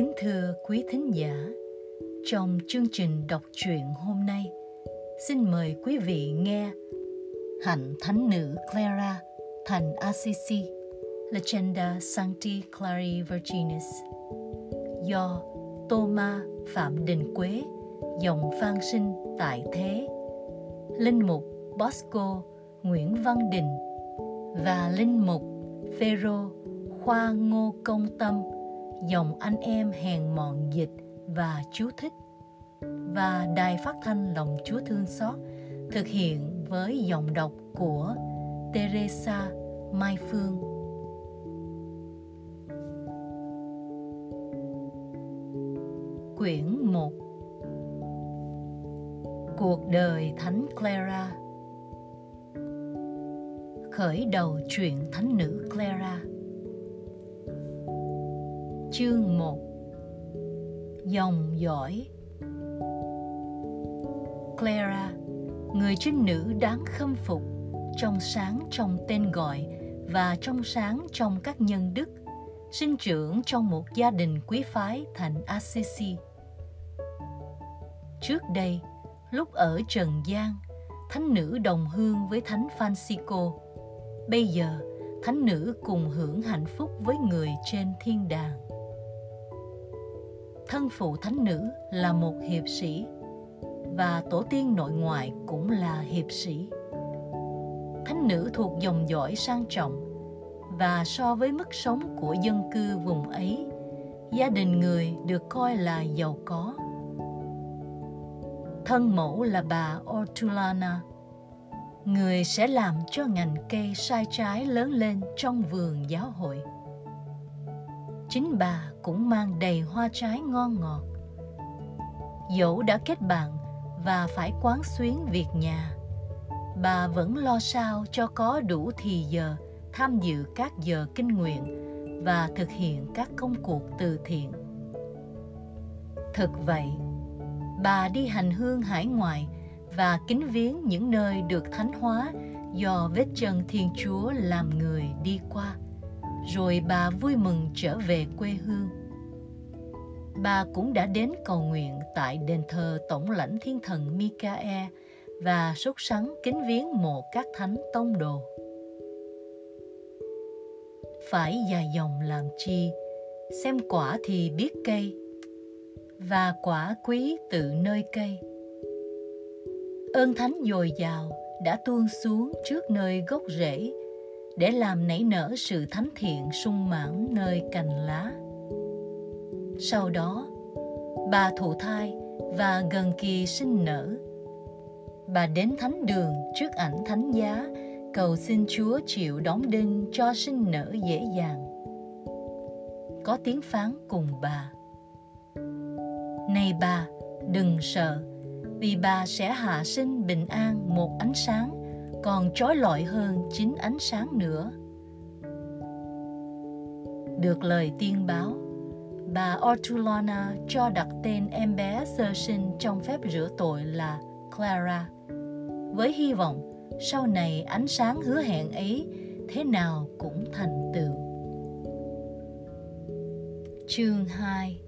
Kính thưa quý thính giả, trong chương trình đọc truyện hôm nay, xin mời quý vị nghe Hạnh Thánh Nữ Clara thành Assisi Legenda Sancti Clari Virginis do Thomas Phạm Đình Quế dòng Phan Sinh tại Thế Linh mục Bosco Nguyễn Văn Đình và Linh mục Phêrô Khoa Ngô Công Tâm dòng anh em hèn mọn dịch và chú thích. Và đài phát thanh lòng Chúa thương xót thực hiện với giọng đọc của Teresa Mai Phương. Quyển 1 Cuộc đời Thánh Clara. Khởi đầu chuyện Thánh nữ Clara. Chương 1 Dòng dõi Clara, người trinh nữ đáng khâm phục, trong sáng trong tên gọi và trong sáng trong các nhân đức, sinh trưởng trong một gia đình quý phái thành Assisi. Trước đây, lúc ở Trần gian, thánh nữ đồng hương với thánh Francisco. Bây giờ, thánh nữ cùng hưởng hạnh phúc với người trên thiên đàng thân phụ thánh nữ là một hiệp sĩ và tổ tiên nội ngoại cũng là hiệp sĩ. Thánh nữ thuộc dòng dõi sang trọng và so với mức sống của dân cư vùng ấy, gia đình người được coi là giàu có. Thân mẫu là bà Ortulana, người sẽ làm cho ngành cây sai trái lớn lên trong vườn giáo hội chính bà cũng mang đầy hoa trái ngon ngọt. Dẫu đã kết bạn và phải quán xuyến việc nhà, bà vẫn lo sao cho có đủ thì giờ tham dự các giờ kinh nguyện và thực hiện các công cuộc từ thiện. Thực vậy, bà đi hành hương hải ngoại và kính viếng những nơi được thánh hóa do vết chân Thiên Chúa làm người đi qua rồi bà vui mừng trở về quê hương. Bà cũng đã đến cầu nguyện tại đền thờ Tổng lãnh Thiên thần Micae và sốt sắng kính viếng mộ các thánh tông đồ. Phải dài dòng làm chi, xem quả thì biết cây, và quả quý tự nơi cây. Ơn thánh dồi dào đã tuôn xuống trước nơi gốc rễ để làm nảy nở sự thánh thiện sung mãn nơi cành lá. Sau đó, bà thụ thai và gần kỳ sinh nở. Bà đến thánh đường trước ảnh thánh giá cầu xin Chúa chịu đóng đinh cho sinh nở dễ dàng. Có tiếng phán cùng bà. Này bà, đừng sợ, vì bà sẽ hạ sinh bình an một ánh sáng còn trói lọi hơn chính ánh sáng nữa. Được lời tiên báo, bà Ortulana cho đặt tên em bé sơ sinh trong phép rửa tội là Clara, với hy vọng sau này ánh sáng hứa hẹn ấy thế nào cũng thành tựu. Chương 2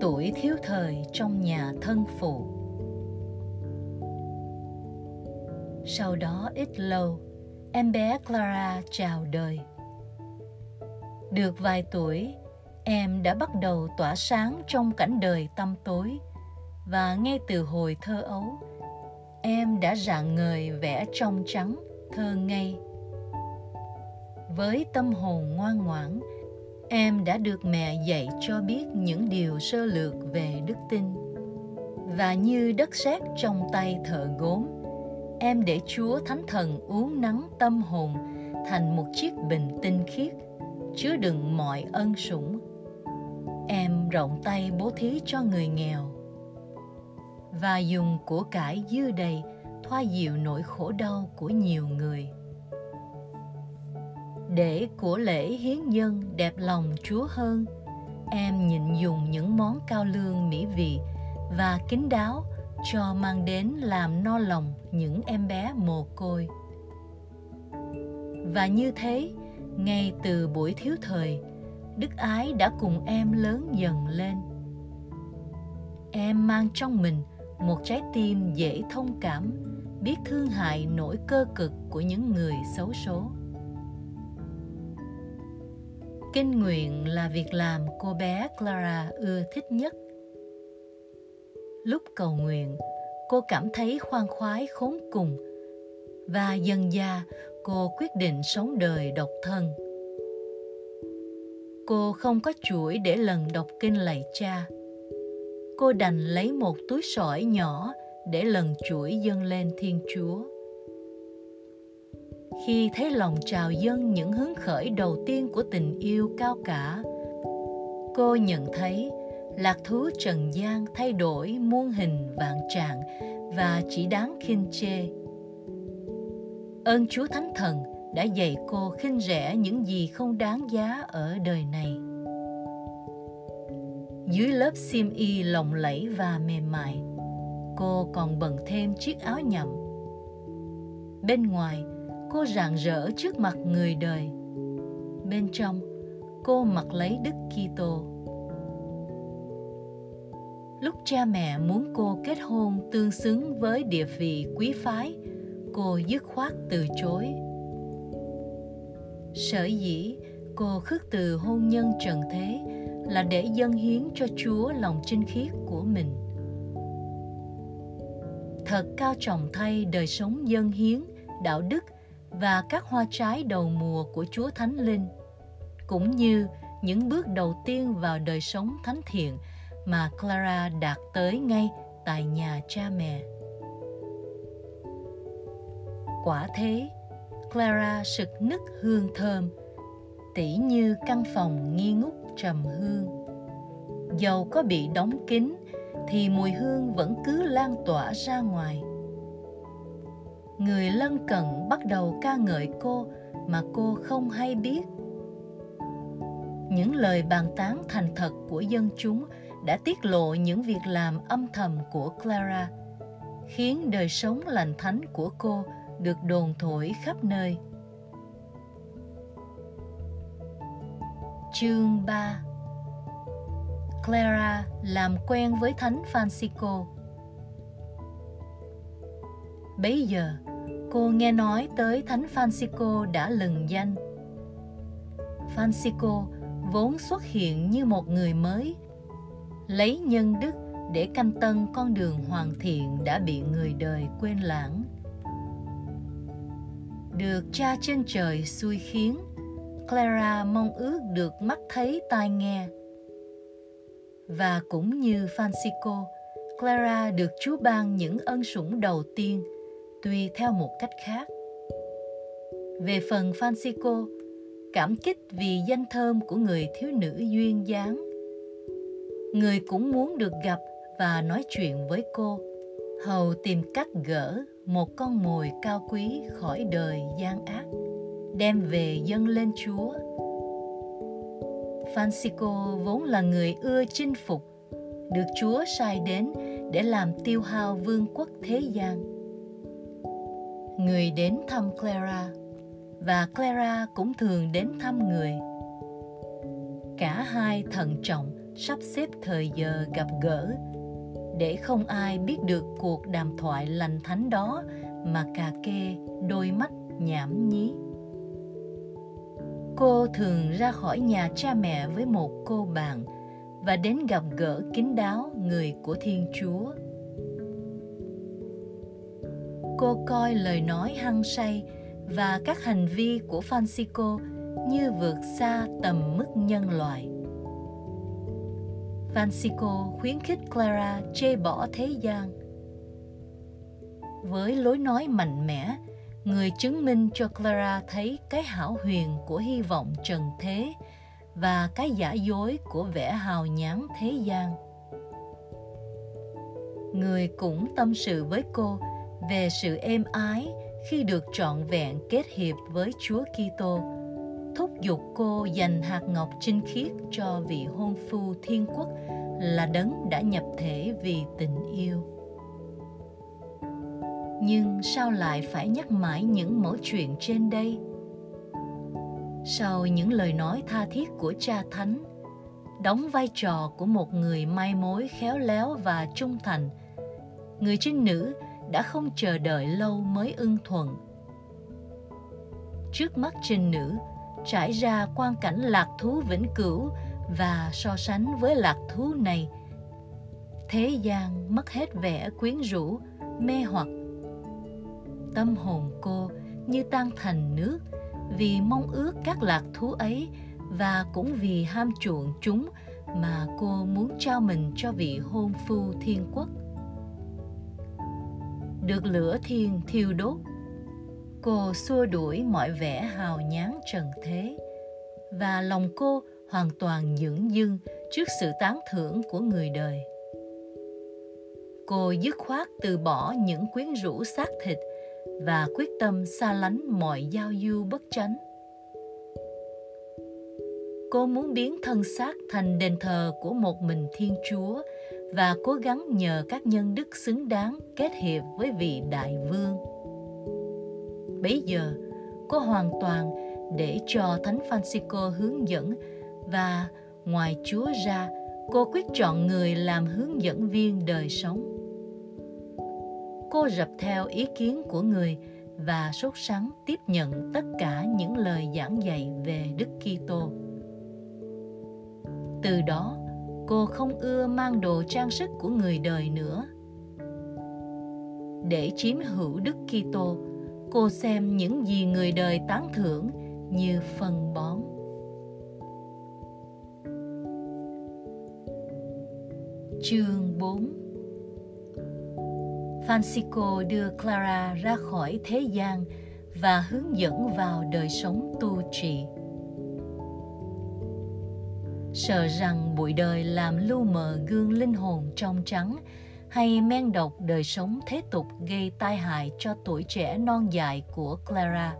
Tuổi thiếu thời trong nhà thân phụ Sau đó ít lâu, em bé Clara chào đời. Được vài tuổi, em đã bắt đầu tỏa sáng trong cảnh đời tăm tối và ngay từ hồi thơ ấu, em đã rạng ngời vẽ trong trắng, thơ ngây. Với tâm hồn ngoan ngoãn, em đã được mẹ dạy cho biết những điều sơ lược về đức tin. Và như đất sét trong tay thợ gốm, em để Chúa Thánh Thần uống nắng tâm hồn thành một chiếc bình tinh khiết, chứa đựng mọi ân sủng. Em rộng tay bố thí cho người nghèo và dùng của cải dư đầy thoa dịu nỗi khổ đau của nhiều người. Để của lễ hiến dân đẹp lòng Chúa hơn, em nhịn dùng những món cao lương mỹ vị và kín đáo cho mang đến làm no lòng những em bé mồ côi. Và như thế, ngay từ buổi thiếu thời, đức ái đã cùng em lớn dần lên. Em mang trong mình một trái tim dễ thông cảm, biết thương hại nỗi cơ cực của những người xấu số. Kinh nguyện là việc làm cô bé clara ưa thích nhất lúc cầu nguyện, cô cảm thấy khoan khoái khốn cùng và dần dà cô quyết định sống đời độc thân. Cô không có chuỗi để lần đọc kinh lạy cha. Cô đành lấy một túi sỏi nhỏ để lần chuỗi dâng lên thiên chúa. Khi thấy lòng trào dâng những hứng khởi đầu tiên của tình yêu cao cả, cô nhận thấy lạc thú trần gian thay đổi muôn hình vạn trạng và chỉ đáng khinh chê. Ơn chúa thánh thần đã dạy cô khinh rẻ những gì không đáng giá ở đời này. Dưới lớp xiêm y lộng lẫy và mềm mại, cô còn bận thêm chiếc áo nhậm bên ngoài, cô rạng rỡ trước mặt người đời. Bên trong, cô mặc lấy đức kitô lúc cha mẹ muốn cô kết hôn tương xứng với địa vị quý phái, cô dứt khoát từ chối. Sở dĩ cô khước từ hôn nhân trần thế là để dâng hiến cho chúa lòng chinh khiết của mình. Thật cao trọng thay đời sống dân hiến, đạo đức và các hoa trái đầu mùa của chúa thánh linh, cũng như những bước đầu tiên vào đời sống thánh thiện mà clara đạt tới ngay tại nhà cha mẹ. Quả thế, clara sực nức hương thơm, tỉ như căn phòng nghi ngút trầm hương. Dầu có bị đóng kín, thì mùi hương vẫn cứ lan tỏa ra ngoài. Người lân cận bắt đầu ca ngợi cô mà cô không hay biết. Những lời bàn tán thành thật của dân chúng đã tiết lộ những việc làm âm thầm của clara khiến đời sống lành thánh của cô được đồn thổi khắp nơi chương 3 Clara làm quen với Thánh Francisco. Bấy giờ, cô nghe nói tới Thánh Francisco đã lừng danh. Francisco vốn xuất hiện như một người mới, lấy nhân đức để canh tân con đường hoàn thiện đã bị người đời quên lãng. Được cha trên trời xui khiến, Clara mong ước được mắt thấy tai nghe và cũng như Francisco, Clara được Chúa ban những ân sủng đầu tiên, tuy theo một cách khác. Về phần Francisco, cảm kích vì danh thơm của người thiếu nữ duyên dáng. Người cũng muốn được gặp và nói chuyện với cô, hầu tìm cách gỡ một con mồi cao quý khỏi đời gian ác, đem về dâng lên Chúa Francisco vốn là người ưa chinh phục, được Chúa sai đến để làm tiêu hao vương quốc thế gian. Người đến thăm Clara và Clara cũng thường đến thăm người. Cả hai thận trọng sắp xếp thời giờ gặp gỡ, để không ai biết được cuộc đàm thoại lành thánh đó mà cà kê đôi mắt nhảm nhí. Cô thường ra khỏi nhà cha mẹ với một cô bạn và đến gặp gỡ kín đáo người của thiên chúa. Cô coi lời nói hăng say và các hành vi của francisco như vượt xa tầm mức nhân loại francisco khuyến khích clara chê bỏ thế gian với lối nói mạnh mẽ người chứng minh cho Clara thấy cái hảo huyền của hy vọng trần thế và cái giả dối của vẻ hào nhoáng thế gian. Người cũng tâm sự với cô về sự êm ái khi được trọn vẹn kết hiệp với Chúa Kitô, thúc giục cô dành hạt ngọc trinh khiết cho vị hôn phu thiên quốc là đấng đã nhập thể vì tình yêu. Nhưng sao lại phải nhắc mãi những mẫu chuyện trên đây? Sau những lời nói tha thiết của cha thánh, đóng vai trò của một người mai mối khéo léo và trung thành, người trinh nữ đã không chờ đợi lâu mới ưng thuận. Trước mắt trinh nữ trải ra quan cảnh lạc thú vĩnh cửu và so sánh với lạc thú này, thế gian mất hết vẻ quyến rũ, mê hoặc. Tâm hồn cô như tan thành nước, vì mong ước các lạc thú ấy và cũng vì ham chuộng chúng mà cô muốn trao mình cho vị hôn phu thiên quốc. Được lửa thiên thiêu đốt cô xua đuổi mọi vẻ hào nhán trần thế. Và lòng cô hoàn toàn nhưỡng dưng trước sự tán thưởng của người đời. Cô dứt khoát từ bỏ những quyến rũ xác thịt và quyết tâm xa lánh mọi giao du bất chánh. Cô muốn biến thân xác thành đền thờ của một mình thiên chúa và cố gắng nhờ các nhân đức xứng đáng kết hiệp với vị đại vương bấy giờ cô hoàn toàn để cho thánh francisco hướng dẫn và ngoài chúa ra cô quyết chọn người làm hướng dẫn viên đời sống cô rập theo ý kiến của người và sốt sắng tiếp nhận tất cả những lời giảng dạy về Đức Kitô. Từ đó, cô không ưa mang đồ trang sức của người đời nữa. Để chiếm hữu Đức Kitô, cô xem những gì người đời tán thưởng như phân bón. Chương 4 Francisco đưa Clara ra khỏi thế gian và hướng dẫn vào đời sống tu trì. Sợ rằng bụi đời làm lu mờ gương linh hồn trong trắng hay men độc đời sống thế tục gây tai hại cho tuổi trẻ non dại của Clara.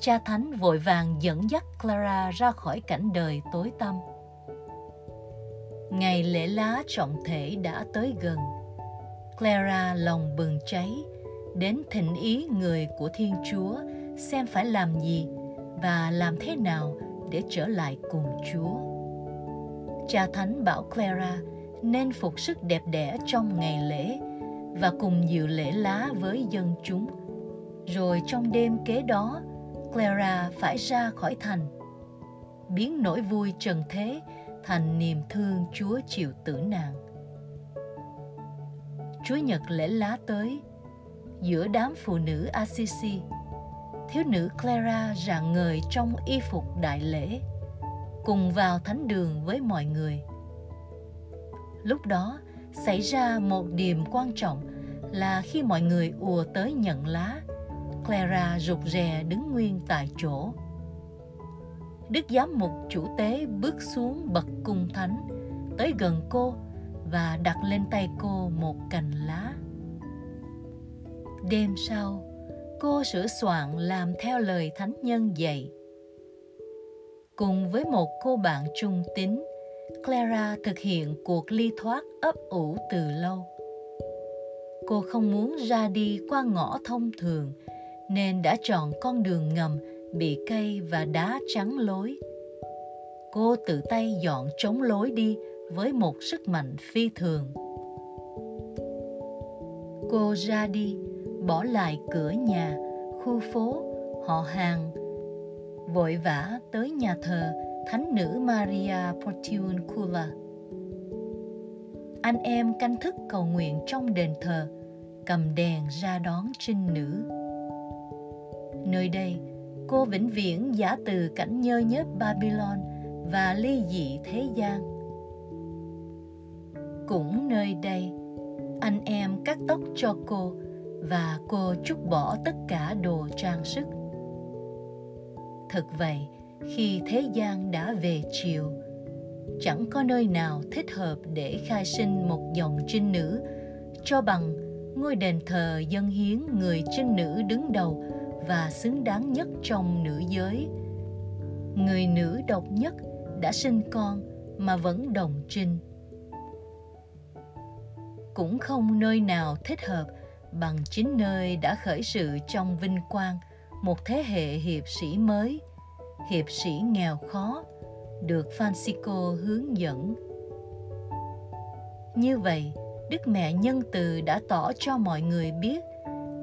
Cha Thánh vội vàng dẫn dắt Clara ra khỏi cảnh đời tối tăm. Ngày lễ lá trọng thể đã tới gần – Clara lòng bừng cháy, đến thỉnh ý người của Thiên Chúa xem phải làm gì và làm thế nào để trở lại cùng Chúa. Cha Thánh bảo Clara nên phục sức đẹp đẽ trong ngày lễ và cùng dự lễ lá với dân chúng. Rồi trong đêm kế đó, Clara phải ra khỏi thành, biến nỗi vui trần thế thành niềm thương Chúa chịu tử nạn. Chúa Nhật lễ lá tới, giữa đám phụ nữ Assisi, thiếu nữ Clara rạng ngời trong y phục đại lễ, cùng vào thánh đường với mọi người. Lúc đó xảy ra một điểm quan trọng là khi mọi người ùa tới nhận lá, Clara rụt rè đứng nguyên tại chỗ. Đức giám mục chủ tế bước xuống bậc cung thánh, tới gần cô và đặt lên tay cô một cành lá đêm sau cô sửa soạn làm theo lời thánh nhân dạy cùng với một cô bạn trung tín clara thực hiện cuộc ly thoát ấp ủ từ lâu. Cô không muốn ra đi qua ngõ thông thường, nên đã chọn con đường ngầm, bị cây và đá chắn lối. Cô tự tay dọn trống lối đi với một sức mạnh phi thường. Cô ra đi, bỏ lại cửa nhà, khu phố, họ hàng, vội vã tới nhà thờ thánh nữ maria portiuncula anh em canh thức cầu nguyện trong đền thờ, cầm đèn ra đón trinh nữ. Nơi đây, cô vĩnh viễn giả từ cảnh nhơ nhớp babylon và ly dị thế gian. Cũng nơi đây, anh em cắt tóc cho cô và cô trút bỏ tất cả đồ trang sức. Thật vậy khi thế gian đã về chiều. Chẳng có nơi nào thích hợp để khai sinh một dòng trinh nữ, cho bằng ngôi đền thờ dân hiến người trinh nữ đứng đầu và xứng đáng nhất trong nữ giới. Người nữ độc nhất đã sinh con mà vẫn đồng trinh. Cũng không nơi nào thích hợp bằng chính nơi đã khởi sự trong vinh quang một thế hệ hiệp sĩ mới hiệp sĩ nghèo khó, được Francisco hướng dẫn. Như vậy, Đức Mẹ Nhân Từ đã tỏ cho mọi người biết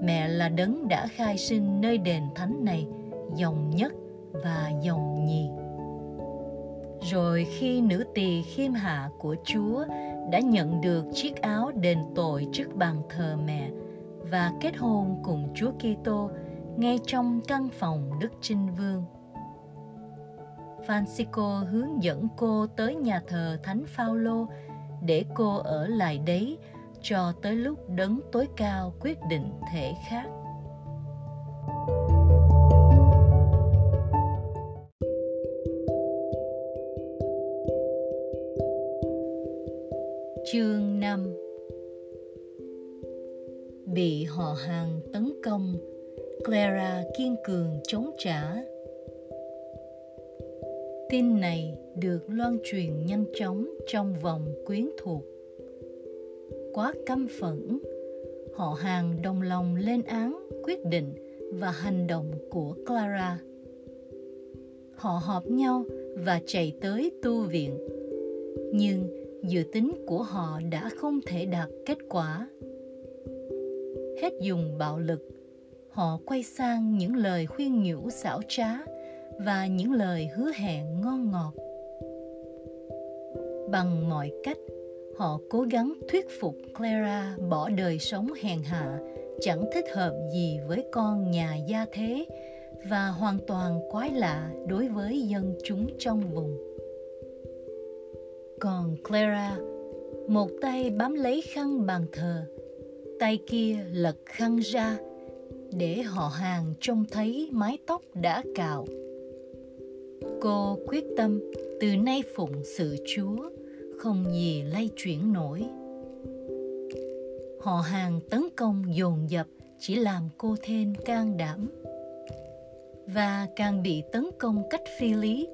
mẹ là đấng đã khai sinh nơi đền thánh này dòng nhất và dòng nhì. Rồi khi nữ tỳ khiêm hạ của Chúa đã nhận được chiếc áo đền tội trước bàn thờ mẹ và kết hôn cùng Chúa Kitô ngay trong căn phòng Đức Trinh Vương. Francisco hướng dẫn cô tới nhà thờ Thánh Phaolô để cô ở lại đấy cho tới lúc đấng tối cao quyết định thể khác. Chương 5 Bị họ hàng tấn công, Clara kiên cường chống trả. Tin này được loan truyền nhanh chóng trong vòng quyến thuộc. Quá căm phẫn, họ hàng đồng lòng lên án quyết định và hành động của Clara. Họ họp nhau và chạy tới tu viện. Nhưng dự tính của họ đã không thể đạt kết quả hết dùng bạo lực họ quay sang những lời khuyên nhủ xảo trá và những lời hứa hẹn ngon ngọt bằng mọi cách họ cố gắng thuyết phục clara bỏ đời sống hèn hạ chẳng thích hợp gì với con nhà gia thế và hoàn toàn quái lạ đối với dân chúng trong vùng còn Clara, một tay bám lấy khăn bàn thờ, tay kia lật khăn ra để họ hàng trông thấy mái tóc đã cạo. Cô quyết tâm từ nay phụng sự Chúa, không gì lay chuyển nổi. Họ hàng tấn công dồn dập chỉ làm cô thêm can đảm và càng bị tấn công cách phi lý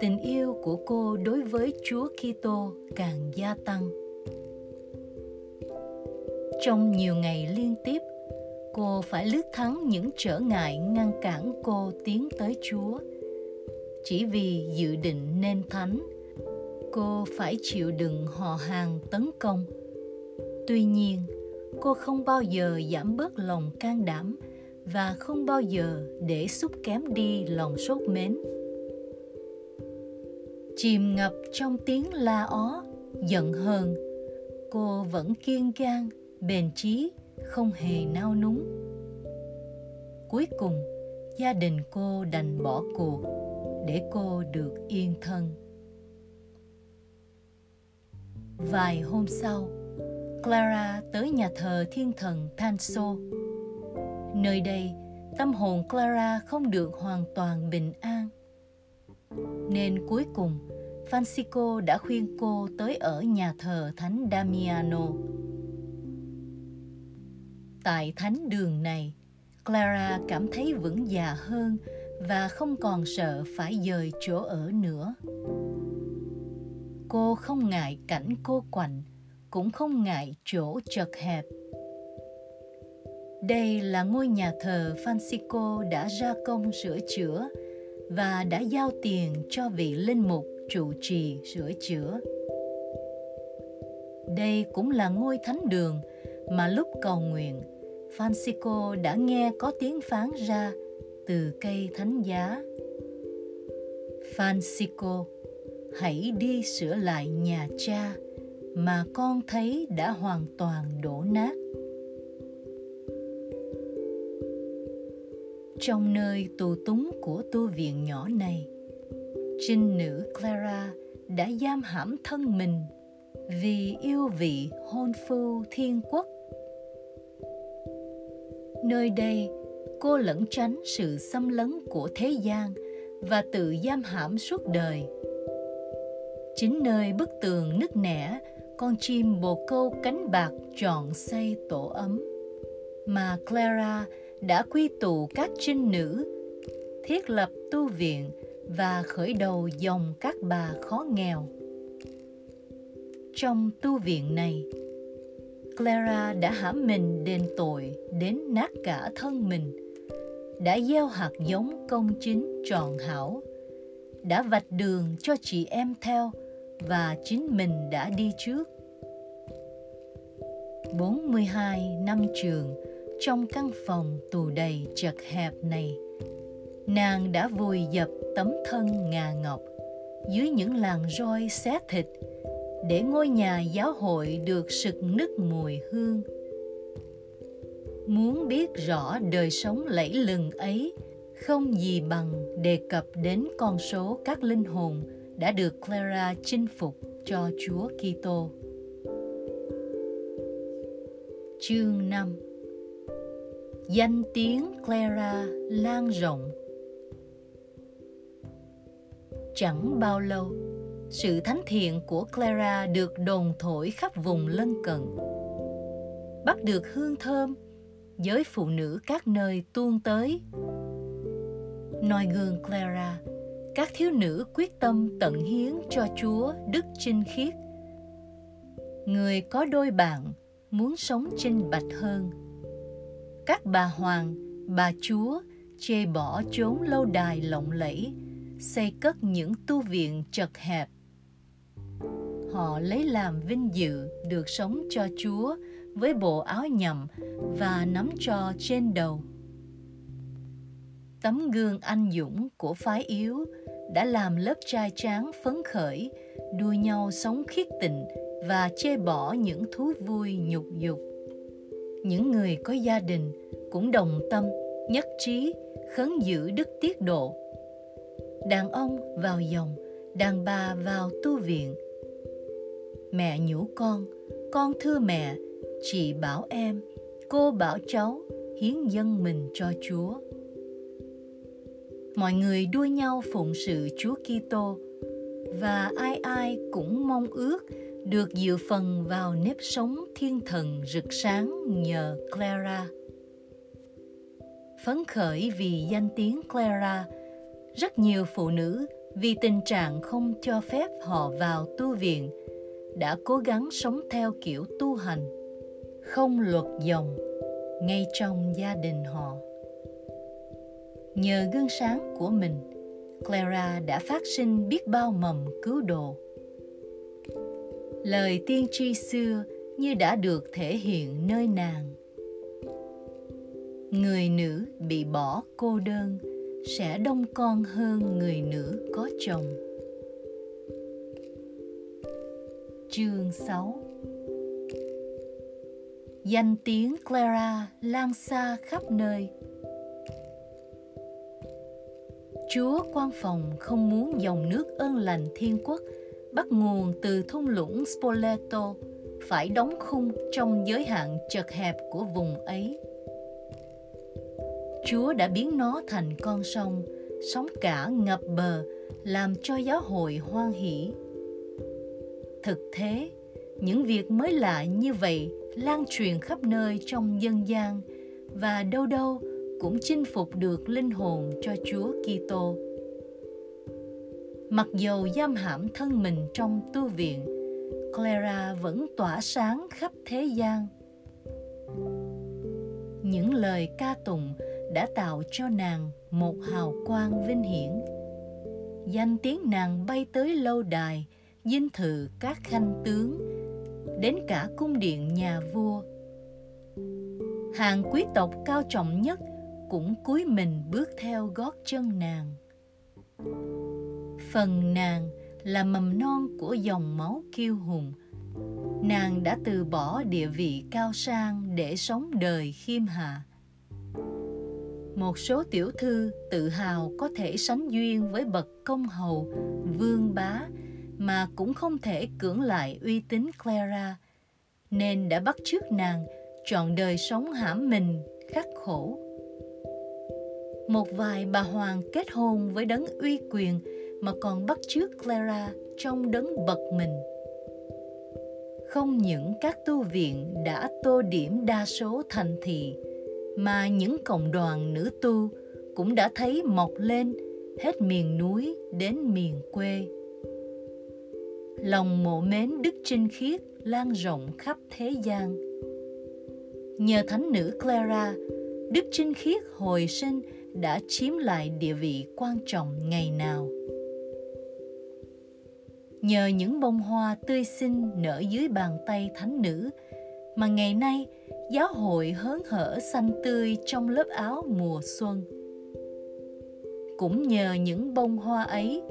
tình yêu của cô đối với Chúa Kitô càng gia tăng. Trong nhiều ngày liên tiếp, cô phải lướt thắng những trở ngại ngăn cản cô tiến tới Chúa. Chỉ vì dự định nên thánh, cô phải chịu đựng họ hàng tấn công. Tuy nhiên, cô không bao giờ giảm bớt lòng can đảm và không bao giờ để xúc kém đi lòng sốt mến. Chìm ngập trong tiếng la ó giận hờn cô vẫn kiên gan bền chí không hề nao núng. Cuối cùng gia đình cô đành bỏ cuộc để cô được yên thân. Vài hôm sau clara tới nhà thờ thiên thần tanso. Nơi đây tâm hồn clara không được hoàn toàn bình an. Nên cuối cùng Francisco đã khuyên cô tới ở nhà thờ Thánh Damiano. Tại thánh đường này, Clara cảm thấy vững dạ hơn và không còn sợ phải dời chỗ ở nữa. Cô không ngại cảnh cô quạnh, cũng không ngại chỗ chật hẹp. Đây là ngôi nhà thờ Francisco đã ra công sửa chữa và đã giao tiền cho vị linh mục trụ trì sửa chữa. Đây cũng là ngôi thánh đường mà lúc cầu nguyện, Francisco đã nghe có tiếng phán ra từ cây thánh giá. Francisco, hãy đi sửa lại nhà cha mà con thấy đã hoàn toàn đổ nát. Trong nơi tù túng của tu viện nhỏ này, trinh nữ Clara đã giam hãm thân mình vì yêu vị hôn phu thiên quốc. Nơi đây, cô lẩn tránh sự xâm lấn của thế gian và tự giam hãm suốt đời. Chính nơi bức tường nứt nẻ, con chim bồ câu cánh bạc chọn xây tổ ấm mà Clara đã quy tụ các trinh nữ thiết lập tu viện và khởi đầu dòng các bà khó nghèo. Trong tu viện này, Clara đã hãm mình đền tội đến nát cả thân mình, đã gieo hạt giống công chính tròn hảo đã vạch đường cho chị em theo và chính mình đã đi trước. 42 năm trường trong căn phòng tù đầy chật hẹp này, nàng đã vùi dập tấm thân ngà ngọc dưới những làn roi xé thịt để ngôi nhà giáo hội được sực nức mùi hương. Muốn biết rõ đời sống lẫy lừng ấy, không gì bằng đề cập đến con số các linh hồn đã được Clara chinh phục cho Chúa Kitô. Chương 5 Danh tiếng Clara lan rộng Chẳng bao lâu, sự thánh thiện của Clara được đồn thổi khắp vùng lân cận. Bắt được hương thơm, giới phụ nữ các nơi tuôn tới. Noi gương Clara, các thiếu nữ quyết tâm tận hiến cho Chúa đức chinh khiết. Người có đôi bạn muốn sống trinh bạch hơn. Các bà hoàng, bà chúa chê bỏ chốn lâu đài lộng lẫy, xây cất những tu viện chật hẹp. Họ lấy làm vinh dự được sống cho Chúa với bộ áo nhầm và nắm trò trên đầu. Tấm gương anh dũng của phái yếu đã làm lớp trai tráng phấn khởi, đua nhau sống khiết tịnh và chê bỏ những thú vui nhục dục. Những người có gia đình cũng đồng tâm, nhất trí, khấn giữ đức tiết độ. Đàn ông vào dòng, đàn bà vào tu viện. Mẹ nhủ con, con thưa mẹ, chị bảo em, cô bảo cháu hiến dân mình cho Chúa. Mọi người đua nhau phụng sự Chúa Kitô và ai ai cũng mong ước được dự phần vào nếp sống thiên thần rực sáng nhờ Clara. Phấn khởi vì danh tiếng Clara, rất nhiều phụ nữ vì tình trạng không cho phép họ vào tu viện đã cố gắng sống theo kiểu tu hành, không luật dòng ngay trong gia đình họ. Nhờ gương sáng của mình, Clara đã phát sinh biết bao mầm cứu độ. Lời tiên tri xưa như đã được thể hiện nơi nàng. Người nữ bị bỏ cô đơn sẽ đông con hơn người nữ có chồng. Chương 6 Danh tiếng Clara lan xa khắp nơi Chúa quan phòng không muốn dòng nước ơn lành thiên quốc bắt nguồn từ thung lũng Spoleto phải đóng khung trong giới hạn chật hẹp của vùng ấy. Chúa đã biến nó thành con sông, sóng cả ngập bờ, làm cho giáo hội hoan hỷ. Thực thế, những việc mới lạ như vậy lan truyền khắp nơi trong dân gian và đâu đâu cũng chinh phục được linh hồn cho Chúa Kitô Mặc dầu giam hãm thân mình trong tu viện, Clara vẫn tỏa sáng khắp thế gian. Những lời ca tụng đã tạo cho nàng một hào quang vinh hiển. Danh tiếng nàng bay tới lâu đài, dinh thự các khanh tướng, đến cả cung điện nhà vua. Hàng quý tộc cao trọng nhất cũng cúi mình bước theo gót chân nàng. Phần nàng là mầm non của dòng máu kiêu hùng. Nàng đã từ bỏ địa vị cao sang để sống đời khiêm hạ. Một số tiểu thư tự hào có thể sánh duyên với bậc công hầu, vương bá mà cũng không thể cưỡng lại uy tín clara nên đã bắt chước nàng chọn đời sống hãm mình khắc khổ một vài bà hoàng kết hôn với đấng uy quyền mà còn bắt chước Clara trong đấng bậc mình. Không những các tu viện đã tô điểm đa số thành thị, mà những cộng đoàn nữ tu cũng đã thấy mọc lên hết miền núi đến miền quê. Lòng mộ mến đức trinh khiết lan rộng khắp thế gian. Nhờ thánh nữ Clara, đức trinh khiết hồi sinh đã chiếm lại địa vị quan trọng ngày nào nhờ những bông hoa tươi xinh nở dưới bàn tay thánh nữ mà ngày nay giáo hội hớn hở xanh tươi trong lớp áo mùa xuân cũng nhờ những bông hoa ấy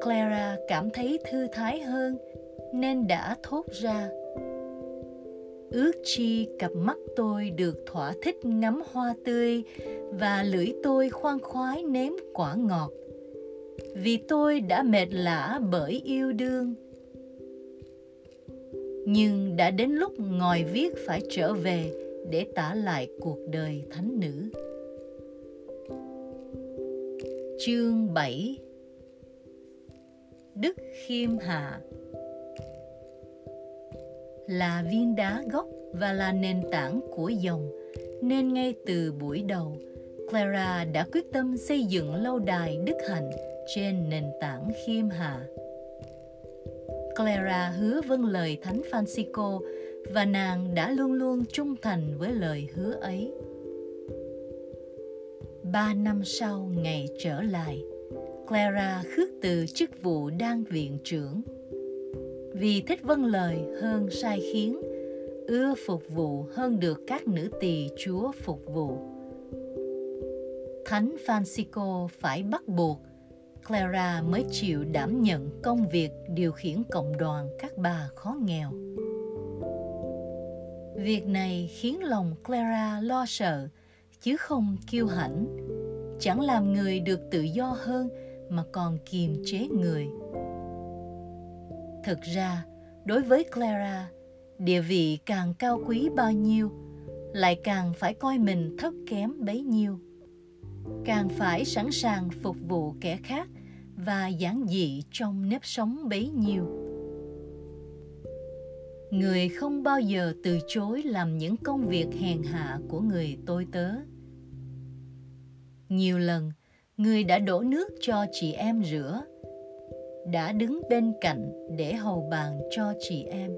clara cảm thấy thư thái hơn, nên đã thốt ra. Ước chi cặp mắt tôi được thỏa thích ngắm hoa tươi và lưỡi tôi khoan khoái nếm quả ngọt. Vì tôi đã mệt lả bởi yêu đương. Nhưng đã đến lúc ngòi viết phải trở về để tả lại cuộc đời thánh nữ. Chương 7 Đức Khiêm Hạ là viên đá gốc và là nền tảng của dòng nên ngay từ buổi đầu Clara đã quyết tâm xây dựng lâu đài đức hạnh trên nền tảng khiêm hạ. Clara hứa vâng lời Thánh Francisco và nàng đã luôn luôn trung thành với lời hứa ấy. Ba năm sau ngày trở lại, Clara khước từ chức vụ đang viện trưởng. Vì thích vâng lời hơn sai khiến, ưa phục vụ hơn được các nữ tỳ chúa phục vụ. Thánh francisco phải bắt buộc, clara mới chịu đảm nhận công việc điều khiển cộng đoàn các bà khó nghèo. Việc này khiến lòng clara lo sợ, chứ không kiêu hãnh. Chẳng làm người được tự do hơn mà còn kiềm chế người Thực ra, đối với Clara, địa vị càng cao quý bao nhiêu, lại càng phải coi mình thấp kém bấy nhiêu. Càng phải sẵn sàng phục vụ kẻ khác và giản dị trong nếp sống bấy nhiêu. Người không bao giờ từ chối làm những công việc hèn hạ của người tôi tớ. Nhiều lần, người đã đổ nước cho chị em rửa, đã đứng bên cạnh để hầu bàn cho chị em.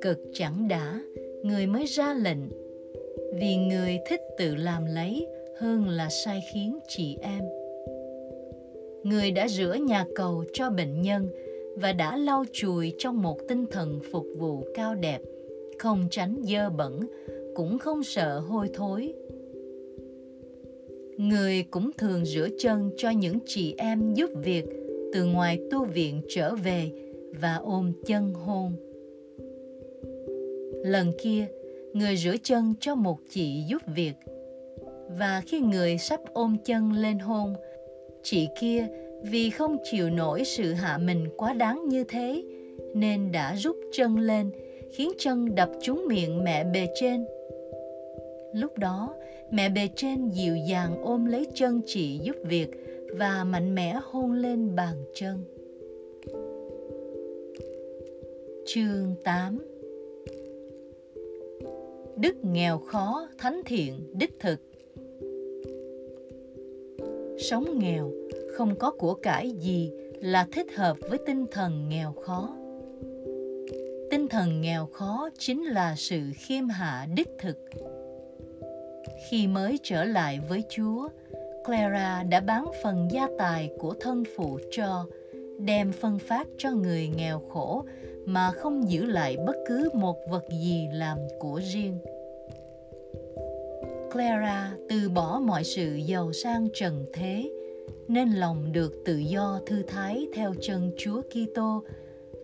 Cực chẳng đã, người mới ra lệnh, vì người thích tự làm lấy hơn là sai khiến chị em. Người đã rửa nhà cầu cho bệnh nhân và đã lau chùi trong một tinh thần phục vụ cao đẹp, không tránh dơ bẩn, cũng không sợ hôi thối người cũng thường rửa chân cho những chị em giúp việc, từ ngoài tu viện trở về và ôm chân hôn. Lần kia, người rửa chân cho một chị giúp việc. Và khi người sắp ôm chân lên hôn, chị kia vì không chịu nổi sự hạ mình quá đáng như thế, nên đã rút chân lên, khiến chân đập trúng miệng mẹ bề trên. Lúc đó mẹ bề trên dịu dàng ôm lấy chân chị giúp việc và mạnh mẽ hôn lên bàn chân. Chương 8 Đức nghèo khó, thánh thiện, đích thực Sống nghèo, không có của cải gì là thích hợp với tinh thần nghèo khó. Tinh thần nghèo khó chính là sự khiêm hạ đích thực. Khi mới trở lại với Chúa, Clara đã bán phần gia tài của thân phụ cho, đem phân phát cho người nghèo khổ mà không giữ lại bất cứ một vật gì làm của riêng. Clara từ bỏ mọi sự giàu sang trần thế, nên lòng được tự do thư thái theo chân Chúa Kitô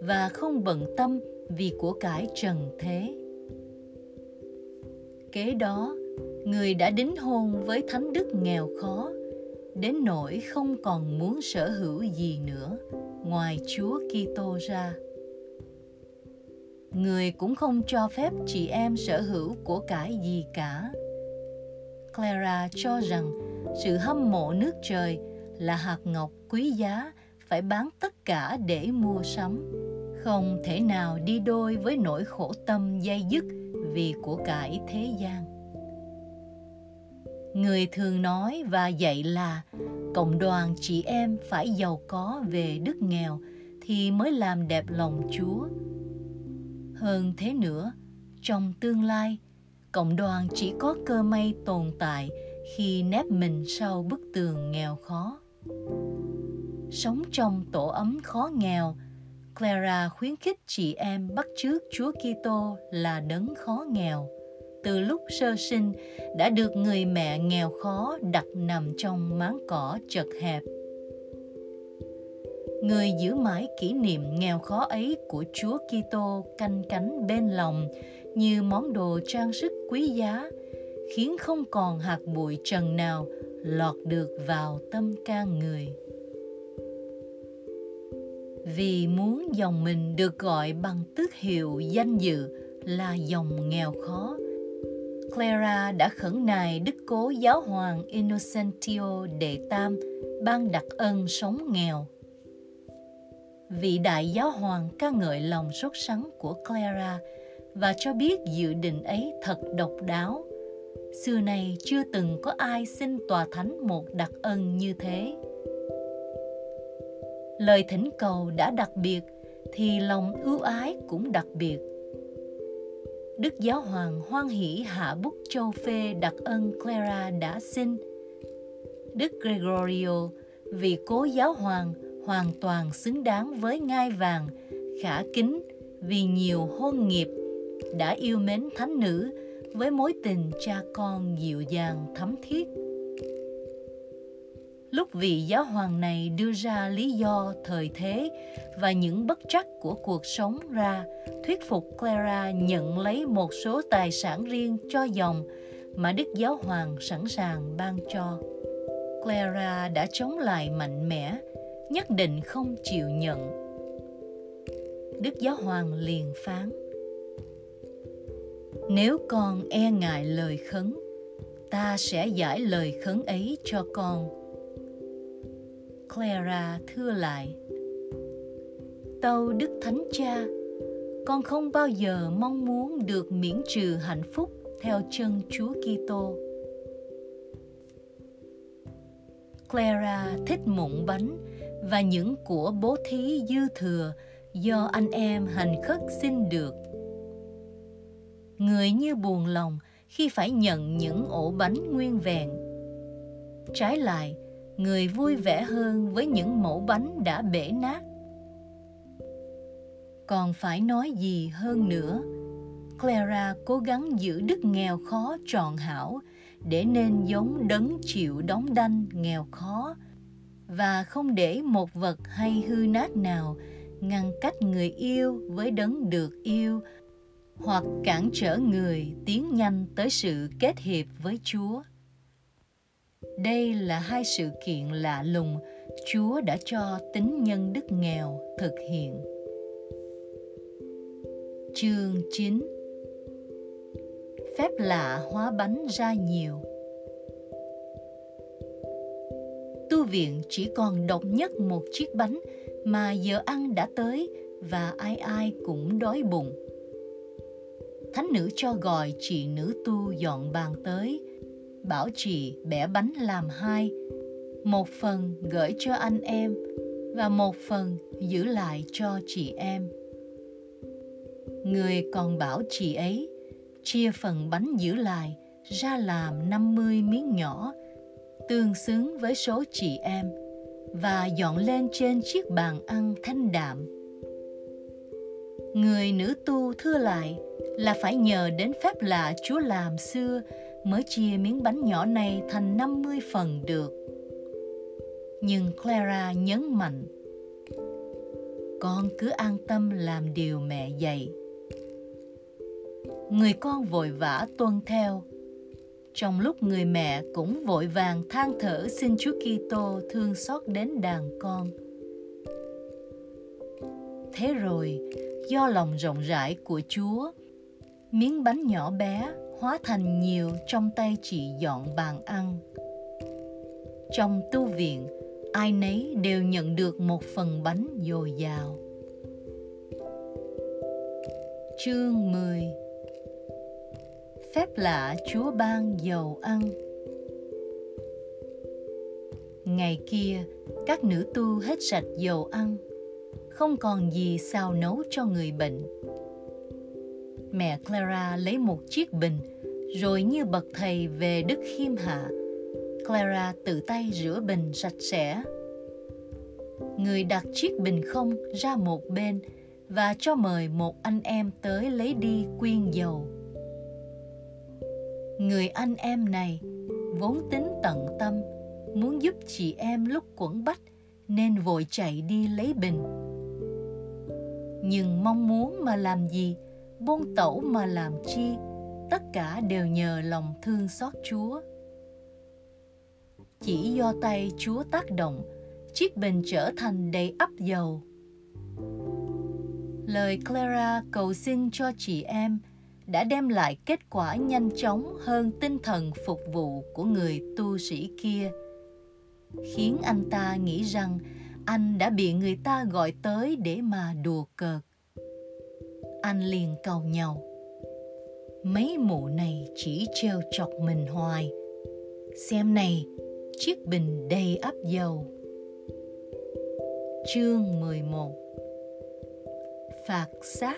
và không bận tâm vì của cải trần thế. Kế đó, người đã đính hôn với thánh đức nghèo khó, đến nỗi không còn muốn sở hữu gì nữa ngoài Chúa Kitô ra. Người cũng không cho phép chị em sở hữu của cải gì cả. Clara cho rằng sự hâm mộ nước trời là hạt ngọc quý giá phải bán tất cả để mua sắm, không thể nào đi đôi với nỗi khổ tâm dây dứt vì của cải thế gian người thường nói và dạy là cộng đoàn chị em phải giàu có về đức nghèo thì mới làm đẹp lòng chúa hơn thế nữa trong tương lai cộng đoàn chỉ có cơ may tồn tại khi nép mình sau bức tường nghèo khó Sống trong tổ ấm khó nghèo, Clara khuyến khích chị em bắt chước Chúa Kitô là đấng khó nghèo. Từ lúc sơ sinh đã được người mẹ nghèo khó đặt nằm trong máng cỏ chật hẹp. Người giữ mãi kỷ niệm nghèo khó ấy của Chúa Kitô canh cánh bên lòng như món đồ trang sức quý giá, khiến không còn hạt bụi trần nào lọt được vào tâm can người vì muốn dòng mình được gọi bằng tước hiệu danh dự là dòng nghèo khó. Clara đã khẩn nài Đức Cố Giáo hoàng Innocentio đệ tam, ban đặc ân sống nghèo. Vị đại giáo hoàng ca ngợi lòng sốt sắng của Clara và cho biết dự định ấy thật độc đáo. Xưa này chưa từng có ai xin tòa thánh một đặc ân như thế lời thỉnh cầu đã đặc biệt thì lòng ưu ái cũng đặc biệt đức giáo hoàng hoan hỷ hạ bút châu phê đặc ân clara đã xin. Đức gregorio vị cố giáo hoàng, hoàn toàn xứng đáng với ngai vàng, khả kính, vì nhiều hôn nghiệp, đã yêu mến thánh nữ với mối tình cha con dịu dàng thấm thiết lúc vị giáo hoàng này đưa ra lý do, thời thế và những bất trắc của cuộc sống ra, thuyết phục clara nhận lấy một số tài sản riêng cho dòng mà đức giáo hoàng sẵn sàng ban cho. Clara đã chống lại mạnh mẽ, nhất định không chịu nhận. Đức giáo hoàng liền phán, nếu con e ngại lời khấn, ta sẽ giải lời khấn ấy cho con. Clara thưa lại Tâu Đức Thánh Cha Con không bao giờ mong muốn được miễn trừ hạnh phúc theo chân Chúa Kitô. Clara thích mụn bánh và những của bố thí dư thừa do anh em hành khất xin được. Người như buồn lòng khi phải nhận những ổ bánh nguyên vẹn. Trái lại, người vui vẻ hơn với những mẫu bánh đã bể nát. Còn phải nói gì hơn nữa, clara cố gắng giữ đức nghèo khó tròn hảo để nên giống đấng chịu đóng đanh nghèo khó và không để một vật hay hư nát nào ngăn cách người yêu với đấng được yêu hoặc cản trở người tiến nhanh tới sự kết hiệp với chúa đây là hai sự kiện lạ lùng Chúa đã cho tính nhân đức nghèo thực hiện. Chương 9 Phép lạ hóa bánh ra nhiều Tu viện chỉ còn độc nhất một chiếc bánh mà giờ ăn đã tới và ai ai cũng đói bụng. Thánh nữ cho gọi chị nữ tu dọn bàn tới bảo chị bẻ bánh làm hai một phần gửi cho anh em và một phần giữ lại cho chị em người còn bảo chị ấy chia phần bánh giữ lại ra làm 50 miếng nhỏ, tương xứng với số chị em, và dọn lên trên chiếc bàn ăn thanh đạm. Người nữ tu thưa lại là phải nhờ đến phép lạ Chúa làm xưa mới chia miếng bánh nhỏ này thành 50 phần được. Nhưng Clara nhấn mạnh, con cứ an tâm làm điều mẹ dạy. Người con vội vã tuân theo. Trong lúc người mẹ cũng vội vàng than thở xin Chúa Kitô thương xót đến đàn con. Thế rồi, do lòng rộng rãi của Chúa, miếng bánh nhỏ bé hóa thành nhiều trong tay chị dọn bàn ăn. Trong tu viện, ai nấy đều nhận được một phần bánh dồi dào. Chương 10 Phép lạ Chúa ban dầu ăn Ngày kia, các nữ tu hết sạch dầu ăn, không còn gì xào nấu cho người bệnh mẹ Clara lấy một chiếc bình, rồi như bậc thầy về đức khiêm hạ, Clara tự tay rửa bình sạch sẽ. người đặt chiếc bình không ra một bên và cho mời một anh em tới lấy đi quyên dầu. Người anh em này vốn tính tận tâm, muốn giúp chị em lúc quẩn bách nên vội chạy đi lấy bình. Nhưng mong muốn mà làm gì, buông tẩu mà làm chi, tất cả đều nhờ lòng thương xót Chúa. Chỉ do tay Chúa tác động, chiếc bình trở thành đầy ắp dầu. Lời Clara cầu xin cho chị em đã đem lại kết quả nhanh chóng hơn tinh thần phục vụ của người tu sĩ kia khiến anh ta nghĩ rằng anh đã bị người ta gọi tới để mà đùa cợt anh liền cầu nhau. Mấy mụ này chỉ trêu chọc mình hoài. Xem này chiếc bình đầy ắp dầu. Chương 11 Phạt xác.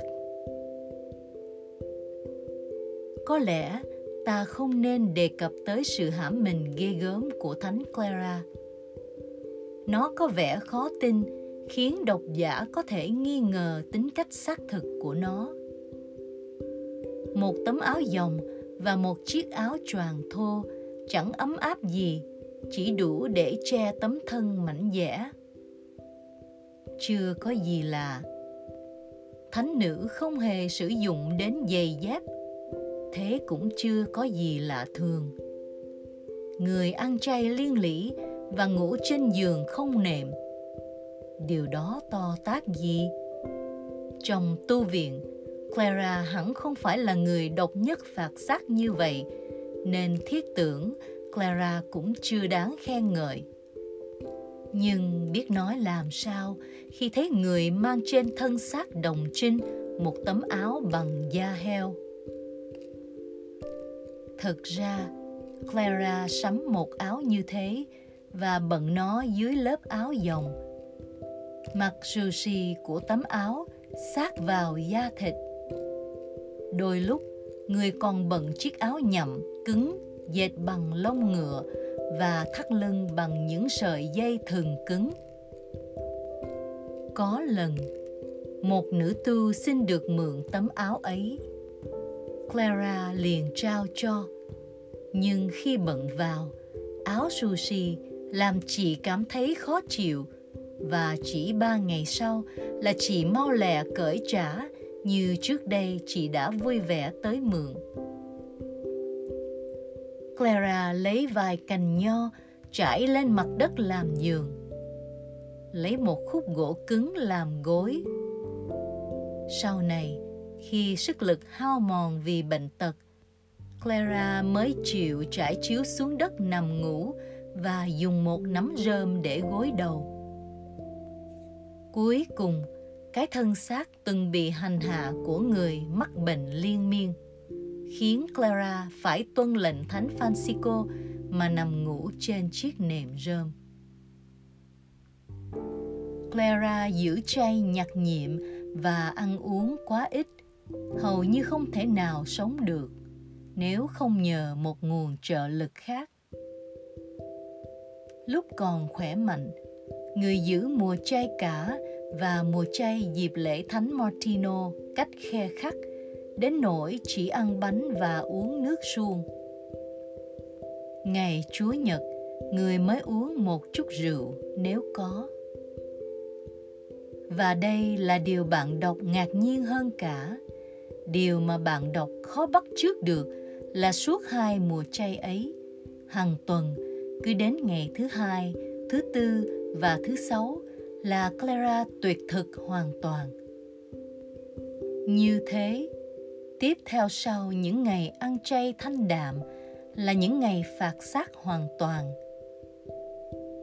Có lẽ ta không nên đề cập tới sự hãm mình ghê gớm của Thánh Clara. Nó có vẻ khó tin, khiến độc giả có thể nghi ngờ tính cách xác thực của nó. Một tấm áo dòng và một chiếc áo choàng thô chẳng ấm áp gì, chỉ đủ để che tấm thân mảnh dẻ. Chưa có gì lạ. Thánh nữ không hề sử dụng đến giày dép thế cũng chưa có gì lạ thường người ăn chay liên lỉ và ngủ trên giường không nệm điều đó to tác gì? Trong tu viện clara hẳn không phải là người độc nhất phạt xác như vậy nên thiết tưởng clara cũng chưa đáng khen ngợi. Nhưng biết nói làm sao khi thấy người mang trên thân xác đồng trinh một tấm áo bằng da heo. Thực ra, Clara sắm một áo như thế và bận nó dưới lớp áo dòng mặt Mặc sì của tấm áo sát vào da thịt. Đôi lúc, người còn bận chiếc áo nhậm cứng dệt bằng lông ngựa và thắt lưng bằng những sợi dây thừng cứng. Có lần, một nữ tu xin được mượn tấm áo ấy Clara liền trao cho. Nhưng khi bận vào, áo sushi làm chị cảm thấy khó chịu và chỉ ba ngày sau là chị mau lẹ cởi trả như trước đây chị đã vui vẻ tới mượn. Clara lấy vài cành nho trải lên mặt đất làm giường. Lấy một khúc gỗ cứng làm gối. Sau này, khi sức lực hao mòn vì bệnh tật clara mới chịu trải chiếu xuống đất nằm ngủ và dùng một nắm rơm để gối đầu cuối cùng, cái thân xác từng bị hành hạ của người mắc bệnh liên miên, khiến clara phải tuân lệnh thánh francisco mà nằm ngủ trên chiếc nệm rơm. Clara giữ chay nhặt nhiệm và ăn uống quá ít, hầu như không thể nào sống được nếu không nhờ một nguồn trợ lực khác. Lúc còn khỏe mạnh người giữ mùa chay cả và mùa chay dịp lễ thánh Martino cách khe khắc đến nỗi chỉ ăn bánh và uống nước suông. Ngày Chúa Nhật, người mới uống một chút rượu nếu có. Và đây là điều bạn đọc ngạc nhiên hơn cả điều mà bạn đọc khó bắt trước được là suốt hai mùa chay ấy hàng tuần cứ đến ngày thứ hai thứ tư và thứ sáu là clara tuyệt thực hoàn toàn. Như thế, tiếp theo sau những ngày ăn chay thanh đạm là những ngày phạt xác hoàn toàn.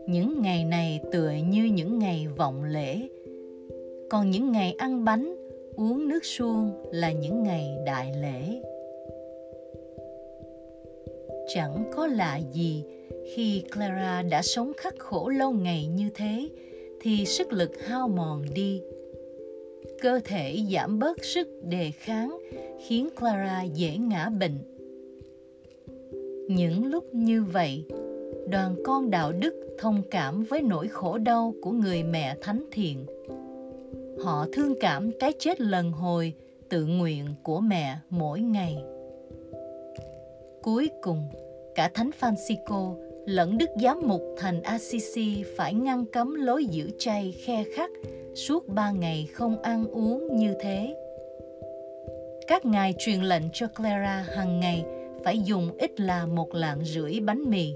Những ngày này tựa như những ngày vọng lễ. Còn những ngày ăn bánh, uống nước suông là những ngày đại lễ. Chẳng có lạ gì khi clara đã sống khắc khổ lâu ngày như thế thì sức lực hao mòn đi cơ thể giảm bớt sức đề kháng khiến clara dễ ngã bệnh những lúc như vậy đoàn con đạo đức thông cảm với nỗi khổ đau của người mẹ thánh thiện. Họ thương cảm cái chết lần hồi tự nguyện của mẹ mỗi ngày. Cuối cùng, cả Thánh Francisco lẫn Đức Giám mục thành Assisi phải ngăn cấm lối giữ chay khe khắc suốt ba ngày không ăn uống như thế. Các ngài truyền lệnh cho Clara hàng ngày phải dùng ít là một lạng rưỡi bánh mì.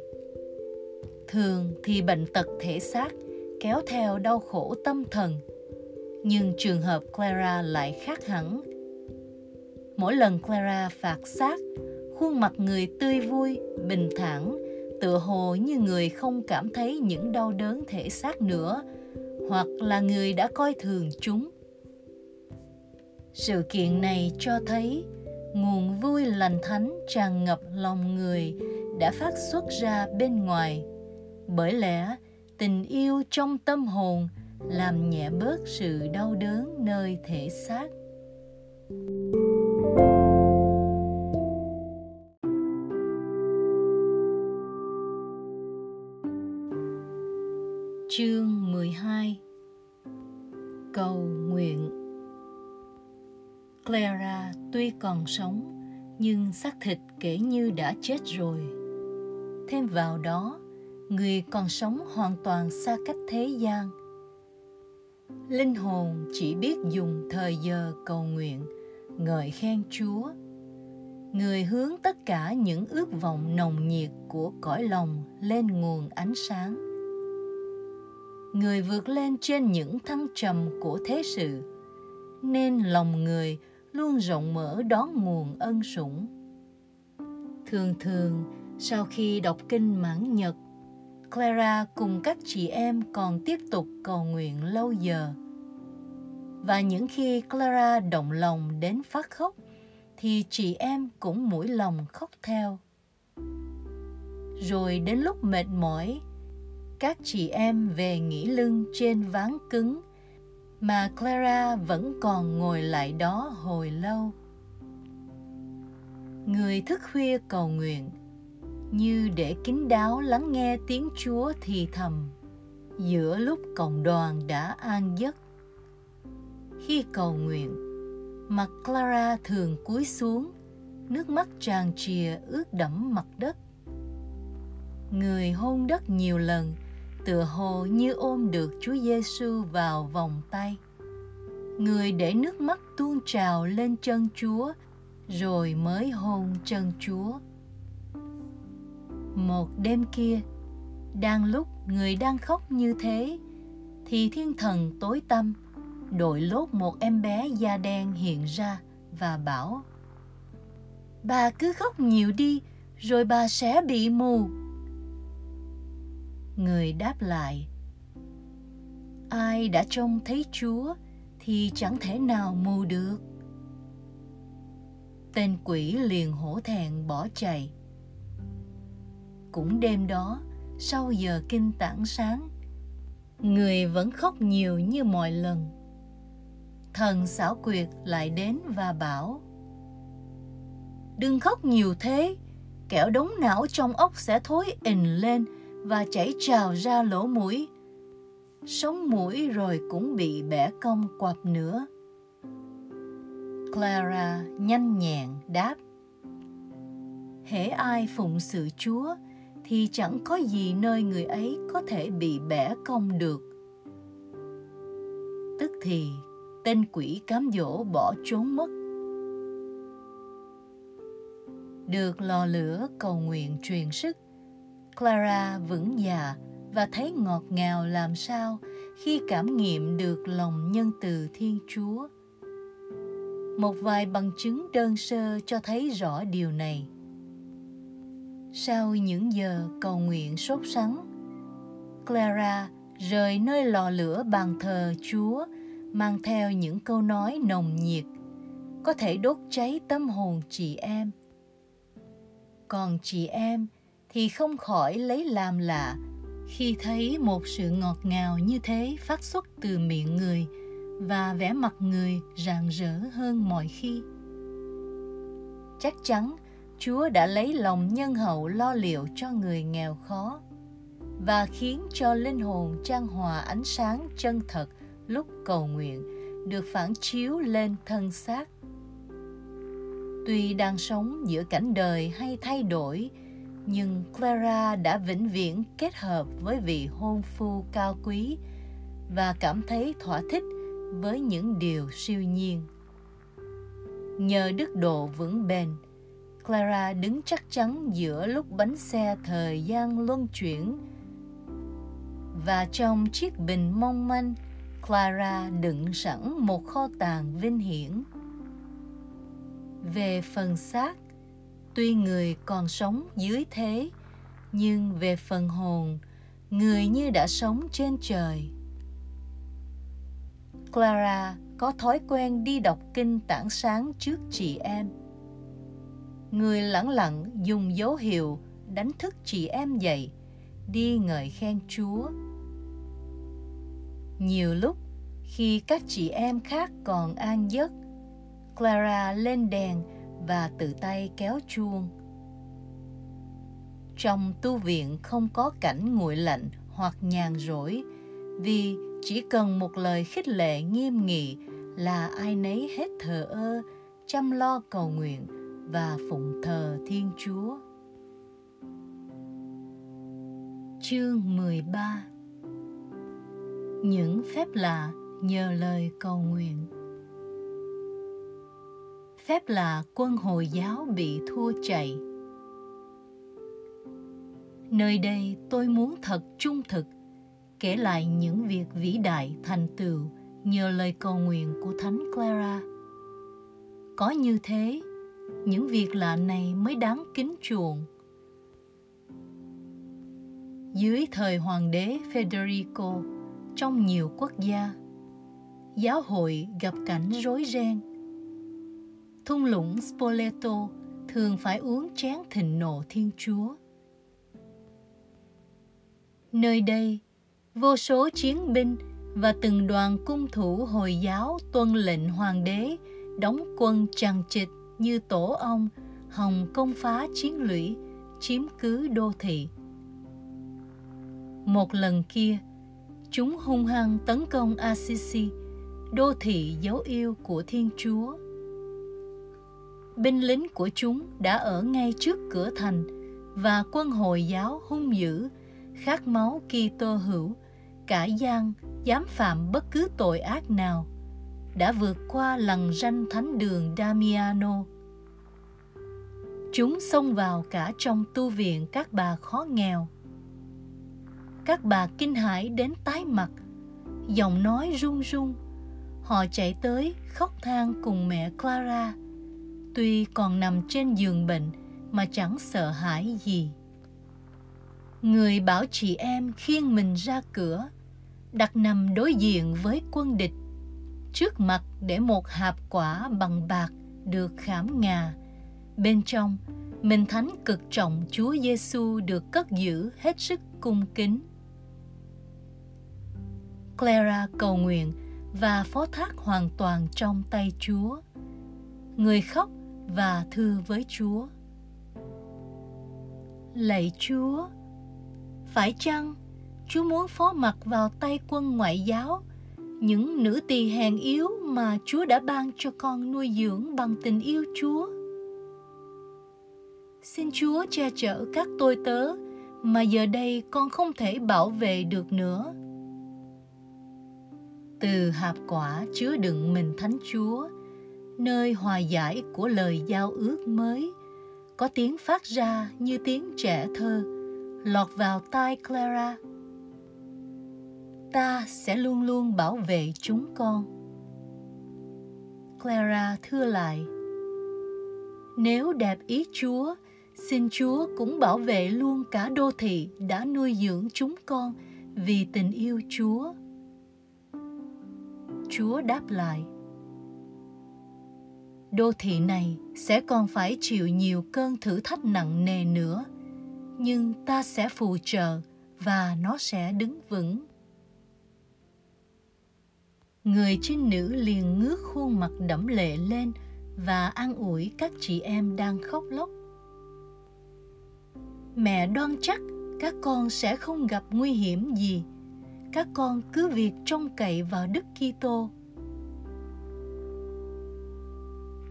Thường thì bệnh tật thể xác kéo theo đau khổ tâm thần. Nhưng trường hợp Clara lại khác hẳn. Mỗi lần Clara phạt xác, khuôn mặt người tươi vui, bình thản, tựa hồ như người không cảm thấy những đau đớn thể xác nữa, hoặc là người đã coi thường chúng. Sự kiện này cho thấy nguồn vui lành thánh tràn ngập lòng người đã phát xuất ra bên ngoài bởi lẽ tình yêu trong tâm hồn làm nhẹ bớt sự đau đớn nơi thể xác Chương 12 Cầu nguyện Clara tuy còn sống nhưng xác thịt kể như đã chết rồi. Thêm vào đó, người còn sống hoàn toàn xa cách thế gian. Linh hồn chỉ biết dùng thời giờ cầu nguyện, ngợi khen Chúa. Người hướng tất cả những ước vọng nồng nhiệt của cõi lòng lên nguồn ánh sáng. Người vượt lên trên những thăng trầm của thế sự, nên lòng người luôn rộng mở đón nguồn ân sủng. Thường thường, sau khi đọc kinh mãn nhật, Clara cùng các chị em còn tiếp tục cầu nguyện lâu giờ. Và những khi Clara động lòng đến phát khóc, thì chị em cũng mũi lòng khóc theo. Rồi đến lúc mệt mỏi, các chị em về nghỉ lưng trên ván cứng mà Clara vẫn còn ngồi lại đó hồi lâu. Người thức khuya cầu nguyện như để kín đáo lắng nghe tiếng Chúa thì thầm giữa lúc cộng đoàn đã an giấc. Khi cầu nguyện, mặt Clara thường cúi xuống, nước mắt tràn trìa ướt đẫm mặt đất. Người hôn đất nhiều lần tựa hồ như ôm được Chúa Giêsu vào vòng tay. Người để nước mắt tuôn trào lên chân Chúa, rồi mới hôn chân Chúa. Một đêm kia, đang lúc người đang khóc như thế, thì thiên thần tối tăm đội lốt một em bé da đen hiện ra và bảo Bà cứ khóc nhiều đi, rồi bà sẽ bị mù người đáp lại, ai đã trông thấy chúa thì chẳng thể nào mù được. Tên quỷ liền hổ thẹn bỏ chạy. Cũng đêm đó, sau giờ kinh tảng sáng, người vẫn khóc nhiều như mọi lần. Thần xảo quyệt lại đến và bảo, đừng khóc nhiều thế kẻo đống não trong ốc sẽ thối ình lên và chảy trào ra lỗ mũi. Sống mũi rồi cũng bị bẻ cong quặp nữa. Clara nhanh nhẹn đáp. Hễ ai phụng sự Chúa thì chẳng có gì nơi người ấy có thể bị bẻ cong được. Tức thì tên quỷ cám dỗ bỏ trốn mất. Được lò lửa cầu nguyện truyền sức, Clara vững dạ và thấy ngọt ngào làm sao khi cảm nghiệm được lòng nhân từ Thiên Chúa. Một vài bằng chứng đơn sơ cho thấy rõ điều này. Sau những giờ cầu nguyện sốt sắng, Clara rời nơi lò lửa bàn thờ Chúa mang theo những câu nói nồng nhiệt, có thể đốt cháy tâm hồn chị em. Còn chị em thì không khỏi lấy làm lạ khi thấy một sự ngọt ngào như thế phát xuất từ miệng người và vẻ mặt người rạng rỡ hơn mọi khi. Chắc chắn, Chúa đã lấy lòng nhân hậu lo liệu cho người nghèo khó. và khiến cho linh hồn trang hòa ánh sáng chân thật lúc cầu nguyện được phản chiếu lên thân xác tuy đang sống giữa cảnh đời hay thay đổi nhưng clara đã vĩnh viễn kết hợp với vị hôn phu cao quý và cảm thấy thỏa thích với những điều siêu nhiên. Nhờ đức độ vững bền, clara đứng chắc chắn giữa lúc bánh xe thời gian luân chuyển. Và trong chiếc bình mong manh, clara đựng sẵn một kho tàng vinh hiển. Về phần xác tuy người còn sống dưới thế, nhưng về phần hồn, người như đã sống trên trời. Clara có thói quen đi đọc kinh tảng sáng trước chị em. Người lẳng lặng dùng dấu hiệu đánh thức chị em dậy, đi ngợi khen chúa. Nhiều lúc, khi các chị em khác còn an giấc, clara lên đèn và tự tay kéo chuông. Trong tu viện không có cảnh nguội lạnh hoặc nhàn rỗi, vì chỉ cần một lời khích lệ nghiêm nghị là ai nấy hết thờ ơ, chăm lo cầu nguyện và phụng thờ Thiên Chúa. Chương 13 Những phép lạ nhờ lời cầu nguyện. Phép là quân Hồi giáo bị thua chạy Nơi đây tôi muốn thật trung thực kể lại những việc vĩ đại thành tựu nhờ lời cầu nguyện của Thánh Clara. Có như thế, những việc lạ này mới đáng kính chuộng. Dưới thời hoàng đế Federico, trong nhiều quốc gia, giáo hội gặp cảnh rối ren. Thung lũng Spoleto thường phải uống chén thịnh nộ Thiên Chúa. Nơi đây, vô số chiến binh và từng đoàn cung thủ Hồi giáo tuân lệnh hoàng đế đóng quân chằng chịt như tổ ong hòng công phá chiến lũy chiếm cứ đô thị một lần kia chúng hung hăng tấn công assisi đô thị dấu yêu của thiên chúa binh lính của chúng đã ở ngay trước cửa thành và quân hồi giáo hung dữ khát máu Kitô hữu cả gian dám phạm bất cứ tội ác nào đã vượt qua lằn ranh thánh đường Damiano. Chúng xông vào cả trong tu viện các bà khó nghèo. Các bà kinh hãi đến tái mặt, giọng nói run run. Họ chạy tới khóc than cùng mẹ Clara, tuy còn nằm trên giường bệnh mà chẳng sợ hãi gì. Người bảo chị em khiêng mình ra cửa, đặt nằm đối diện với quân địch trước mặt để một hạp quả bằng bạc được khảm ngà bên trong mình thánh cực trọng Chúa Giêsu được cất giữ hết sức cung kính. Clara cầu nguyện và phó thác hoàn toàn trong tay Chúa. Người khóc và thưa với Chúa. Lạy Chúa, phải chăng Chúa muốn phó mặc vào tay quân ngoại giáo những nữ tỳ hèn yếu mà Chúa đã ban cho con nuôi dưỡng bằng tình yêu Chúa. Xin Chúa che chở các tôi tớ mà giờ đây con không thể bảo vệ được nữa. Từ hạp quả chứa đựng mình Thánh Chúa, nơi hòa giải của lời giao ước mới, có tiếng phát ra như tiếng trẻ thơ, lọt vào tai Clara. Ta sẽ luôn luôn bảo vệ chúng con. Clara thưa lại. Nếu đẹp ý chúa xin chúa cũng bảo vệ luôn cả đô thị đã nuôi dưỡng chúng con vì tình yêu chúa. Chúa đáp lại đô thị này sẽ còn phải chịu nhiều cơn thử thách nặng nề nữa. Nhưng ta sẽ phù trợ và nó sẽ đứng vững. Người trinh nữ liền ngước khuôn mặt đẫm lệ lên và an ủi các chị em đang khóc lóc. Mẹ đoan chắc các con sẽ không gặp nguy hiểm gì. Các con cứ việc trông cậy vào đức kitô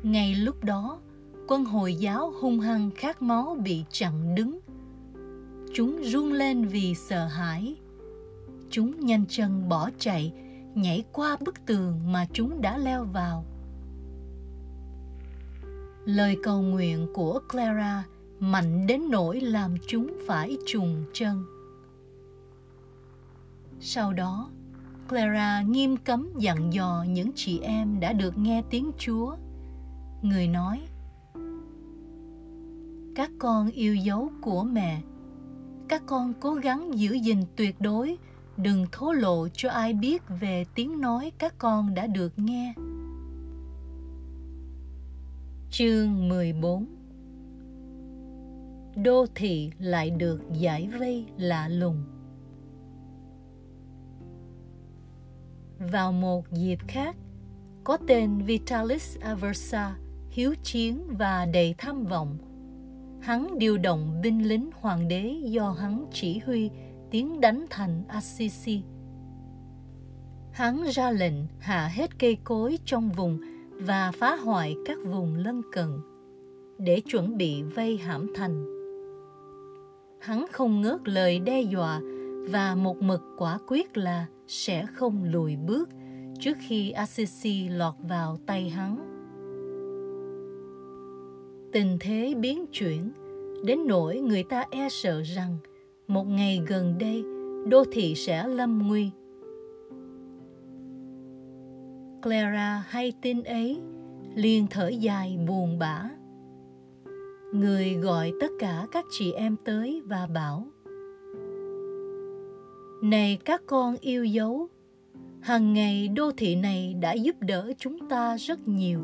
ngay lúc đó, quân hồi giáo hung hăng khát máu bị chặn đứng. Chúng run lên vì sợ hãi. Chúng nhanh chân bỏ chạy, nhảy qua bức tường mà chúng đã leo vào. Lời cầu nguyện của clara mạnh đến nỗi làm chúng phải trùng chân. Sau đó, clara nghiêm cấm dặn dò những chị em đã được nghe tiếng chúa người nói các con yêu dấu của mẹ các con cố gắng giữ gìn tuyệt đối đừng thố lộ cho ai biết về tiếng nói các con đã được nghe. Chương 14 Đô thị lại được giải vây lạ lùng. Vào một dịp khác, có tên Vitalis Aversa, hiếu chiến và đầy tham vọng. Hắn điều động binh lính hoàng đế do hắn chỉ huy, tiến đánh thành Assisi. Hắn ra lệnh hạ hết cây cối trong vùng và phá hoại các vùng lân cận để chuẩn bị vây hãm thành. Hắn không ngớt lời đe dọa và một mực quả quyết là sẽ không lùi bước trước khi Assisi lọt vào tay hắn. Tình thế biến chuyển, đến nỗi người ta e sợ rằng một ngày gần đây, đô thị sẽ lâm nguy. Clara hay tin ấy, liền thở dài buồn bã. Người gọi tất cả các chị em tới và bảo, này các con yêu dấu, hằng ngày đô thị này đã giúp đỡ chúng ta rất nhiều.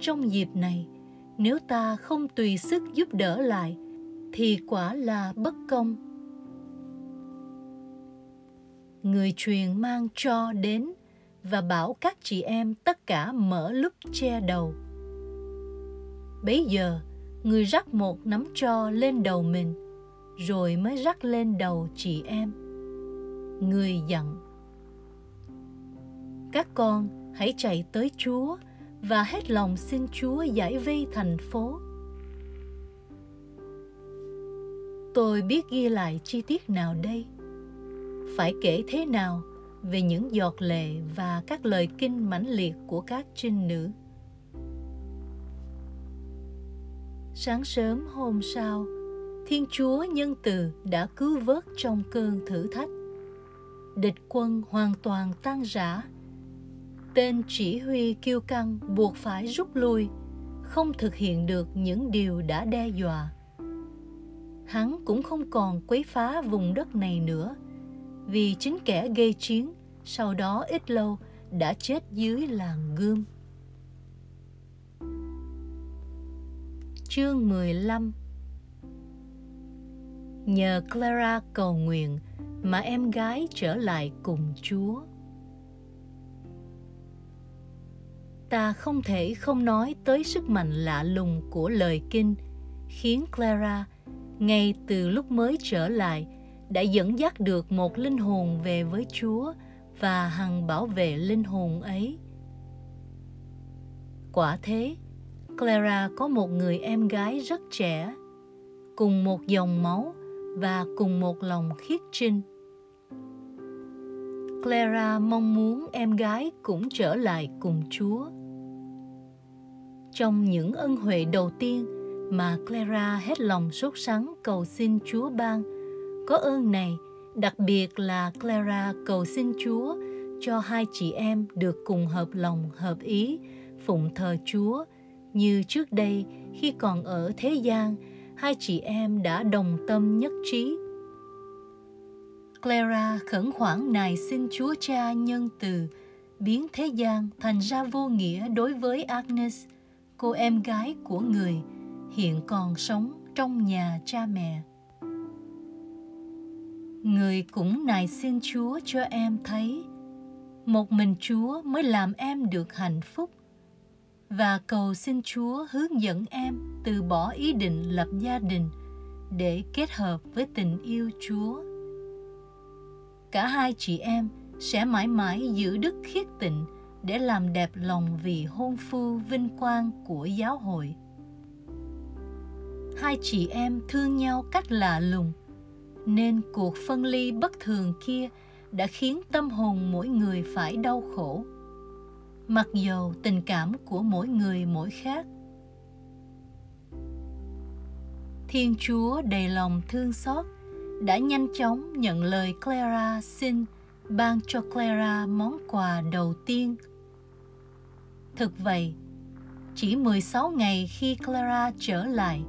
Trong dịp này nếu ta không tùy sức giúp đỡ lại, thì quả là bất công. Người truyền mang cho đến và bảo các chị em tất cả mở lúc che đầu. Bấy giờ, người rắc một nắm cho lên đầu mình, rồi mới rắc lên đầu chị em. Người dặn, các con hãy chạy tới chúa và hết lòng xin chúa giải vây thành phố. Tôi biết ghi lại chi tiết nào đây? Phải kể thế nào về những giọt lệ và các lời kinh mãnh liệt của các trinh nữ? Sáng sớm hôm sau, thiên chúa nhân từ đã cứu vớt trong cơn thử thách. Địch quân hoàn toàn tan rã tên chỉ huy kiêu căng buộc phải rút lui, không thực hiện được những điều đã đe dọa hắn cũng không còn quấy phá vùng đất này nữa, vì chính kẻ gây chiến sau đó ít lâu đã chết dưới làng gươm. Chương 15 Nhờ Clara cầu nguyện mà em gái trở lại cùng Chúa. Ta không thể không nói tới sức mạnh lạ lùng của lời kinh khiến Clara ngay từ lúc mới trở lại đã dẫn dắt được một linh hồn về với Chúa và hằng bảo vệ linh hồn ấy. Quả thế, Clara có một người em gái rất trẻ, cùng một dòng máu và cùng một lòng khiết trinh. Clara mong muốn em gái cũng trở lại cùng Chúa. Trong những ân huệ đầu tiên mà Clara hết lòng sốt sắng cầu xin Chúa ban, có ơn này đặc biệt là Clara cầu xin Chúa cho hai chị em được cùng hợp lòng hợp ý phụng thờ Chúa. Như trước đây khi còn ở thế gian hai chị em đã đồng tâm nhất trí. Clara khẩn khoản nài xin Chúa Cha nhân từ biến thế gian thành ra vô nghĩa đối với Agnes, cô em gái của người, hiện còn sống trong nhà cha mẹ. Người cũng nài xin Chúa cho em thấy một mình Chúa mới làm em được hạnh phúc và cầu xin Chúa hướng dẫn em từ bỏ ý định lập gia đình để kết hợp với tình yêu Chúa. Cả hai chị em sẽ mãi mãi giữ đức khiết tịnh để làm đẹp lòng vị hôn phu vinh quang của giáo hội. Hai chị em thương nhau cách lạ lùng, nên cuộc phân ly bất thường kia đã khiến tâm hồn mỗi người phải đau khổ. Mặc dầu tình cảm của mỗi người mỗi khác. Thiên Chúa đầy lòng thương xót đã nhanh chóng nhận lời Clara xin ban cho Clara món quà đầu tiên. Thực vậy, chỉ 16 ngày khi Clara trở lại,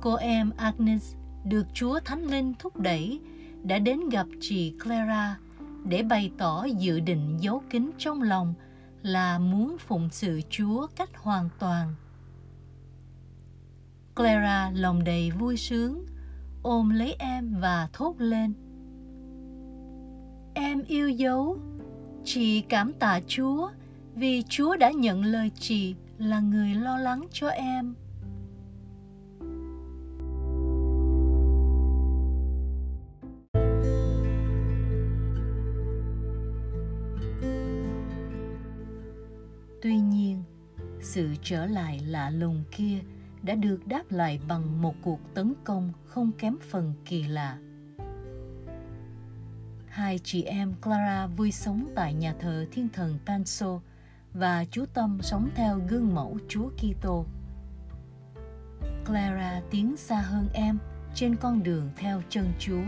cô em Agnes được Chúa Thánh Linh thúc đẩy đã đến gặp chị Clara để bày tỏ dự định giấu kín trong lòng là muốn phụng sự Chúa cách hoàn toàn. Clara lòng đầy vui sướng, ôm lấy em và thốt lên. Em yêu dấu, chị cảm tạ Chúa vì Chúa đã nhận lời chị là người lo lắng cho em. Tuy nhiên, sự trở lại lạ lùng kia đã được đáp lại bằng một cuộc tấn công không kém phần kỳ lạ. Hai chị em Clara vui sống tại nhà thờ Thiên Thần Panso và chú Tâm sống theo gương mẫu Chúa Kitô. Clara tiến xa hơn em trên con đường theo chân Chúa,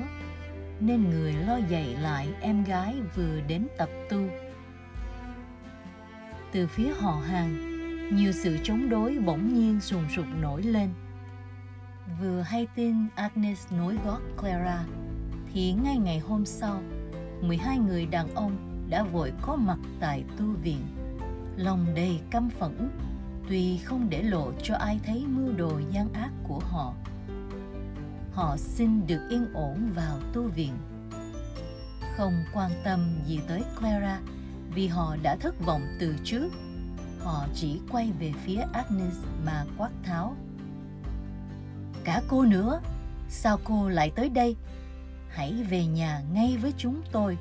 nên người lo dạy lại em gái vừa đến tập tu. Từ phía họ hàng, nhiều sự chống đối bỗng nhiên sùng sục nổi lên. Vừa hay tin Agnes nối gót Clara, thì ngay ngày hôm sau, 12 người đàn ông đã vội có mặt tại tu viện. Lòng đầy căm phẫn, tuy không để lộ cho ai thấy mưu đồ gian ác của họ. Họ xin được yên ổn vào tu viện. Không quan tâm gì tới Clara vì họ đã thất vọng từ trước họ chỉ quay về phía Agnes mà quát tháo. Cả cô nữa, sao cô lại tới đây? Hãy về nhà ngay với chúng tôi.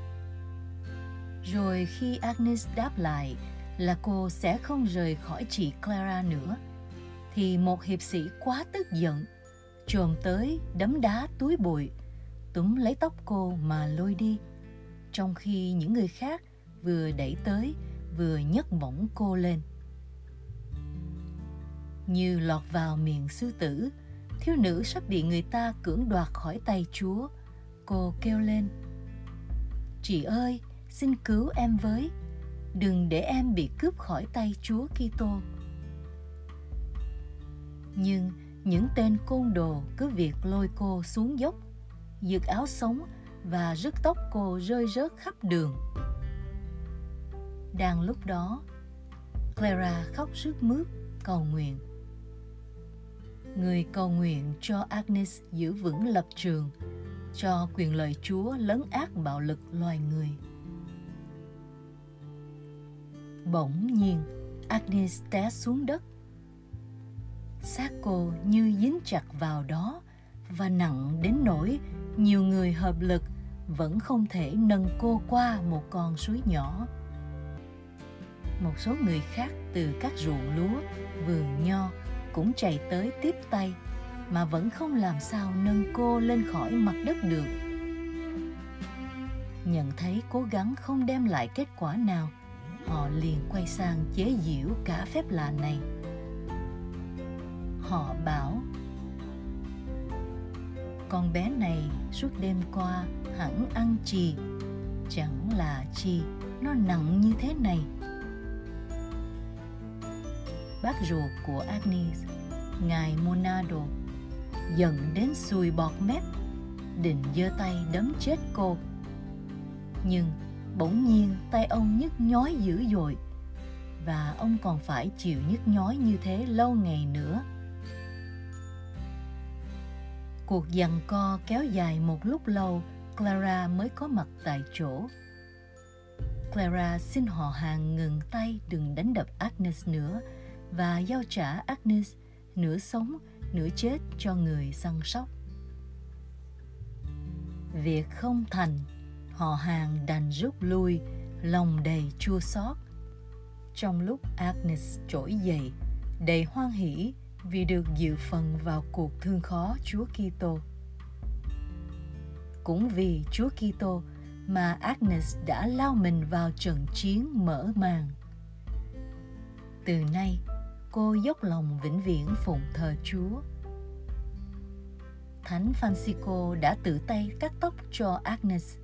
Rồi khi Agnes đáp lại là cô sẽ không rời khỏi chị Clara nữa, thì một hiệp sĩ quá tức giận, trồm tới đấm đá túi bụi, túm lấy tóc cô mà lôi đi, trong khi những người khác vừa đẩy tới vừa nhấc bổng cô lên. Như lọt vào miệng sư tử thiếu nữ sắp bị người ta cưỡng đoạt khỏi tay chúa cô kêu lên. Chị ơi xin cứu em với đừng để em bị cướp khỏi tay chúa kitô. Nhưng những tên côn đồ cứ việc lôi cô xuống dốc giật áo sống và rứt tóc cô rơi rớt khắp đường. Đang lúc đó clara khóc rướt mướt cầu nguyện. Người cầu nguyện cho Agnes giữ vững lập trường, cho quyền lợi Chúa lấn át bạo lực loài người. Bỗng nhiên, Agnes té xuống đất. Xác cô như dính chặt vào đó và nặng đến nỗi nhiều người hợp lực vẫn không thể nâng cô qua một con suối nhỏ. Một số người khác từ các ruộng lúa, vườn nho cũng chạy tới tiếp tay mà vẫn không làm sao nâng cô lên khỏi mặt đất được nhận thấy cố gắng không đem lại kết quả nào họ liền quay sang chế giễu cả phép lạ này họ bảo con bé này suốt đêm qua hẳn ăn chì chẳng là chi nó nặng như thế này bác ruột của Agnes, ngài Monado, giận đến sùi bọt mép, định giơ tay đấm chết cô. Nhưng bỗng nhiên tay ông nhức nhói dữ dội và ông còn phải chịu nhức nhói như thế lâu ngày nữa. Cuộc giằng co kéo dài một lúc lâu, Clara mới có mặt tại chỗ. Clara xin họ hàng ngừng tay đừng đánh đập Agnes nữa và giao trả Agnes nửa sống nửa chết cho người săn sóc. việc không thành họ hàng đành rút lui lòng đầy chua xót trong lúc agnes trỗi dậy đầy hoan hỷ vì được dự phần vào cuộc thương khó Chúa Kitô. Cũng vì Chúa Kitô mà Agnes đã lao mình vào trận chiến mở màn. Từ nay, cô dốc lòng vĩnh viễn phụng thờ Chúa. Thánh Francisco đã tự tay cắt tóc cho Agnes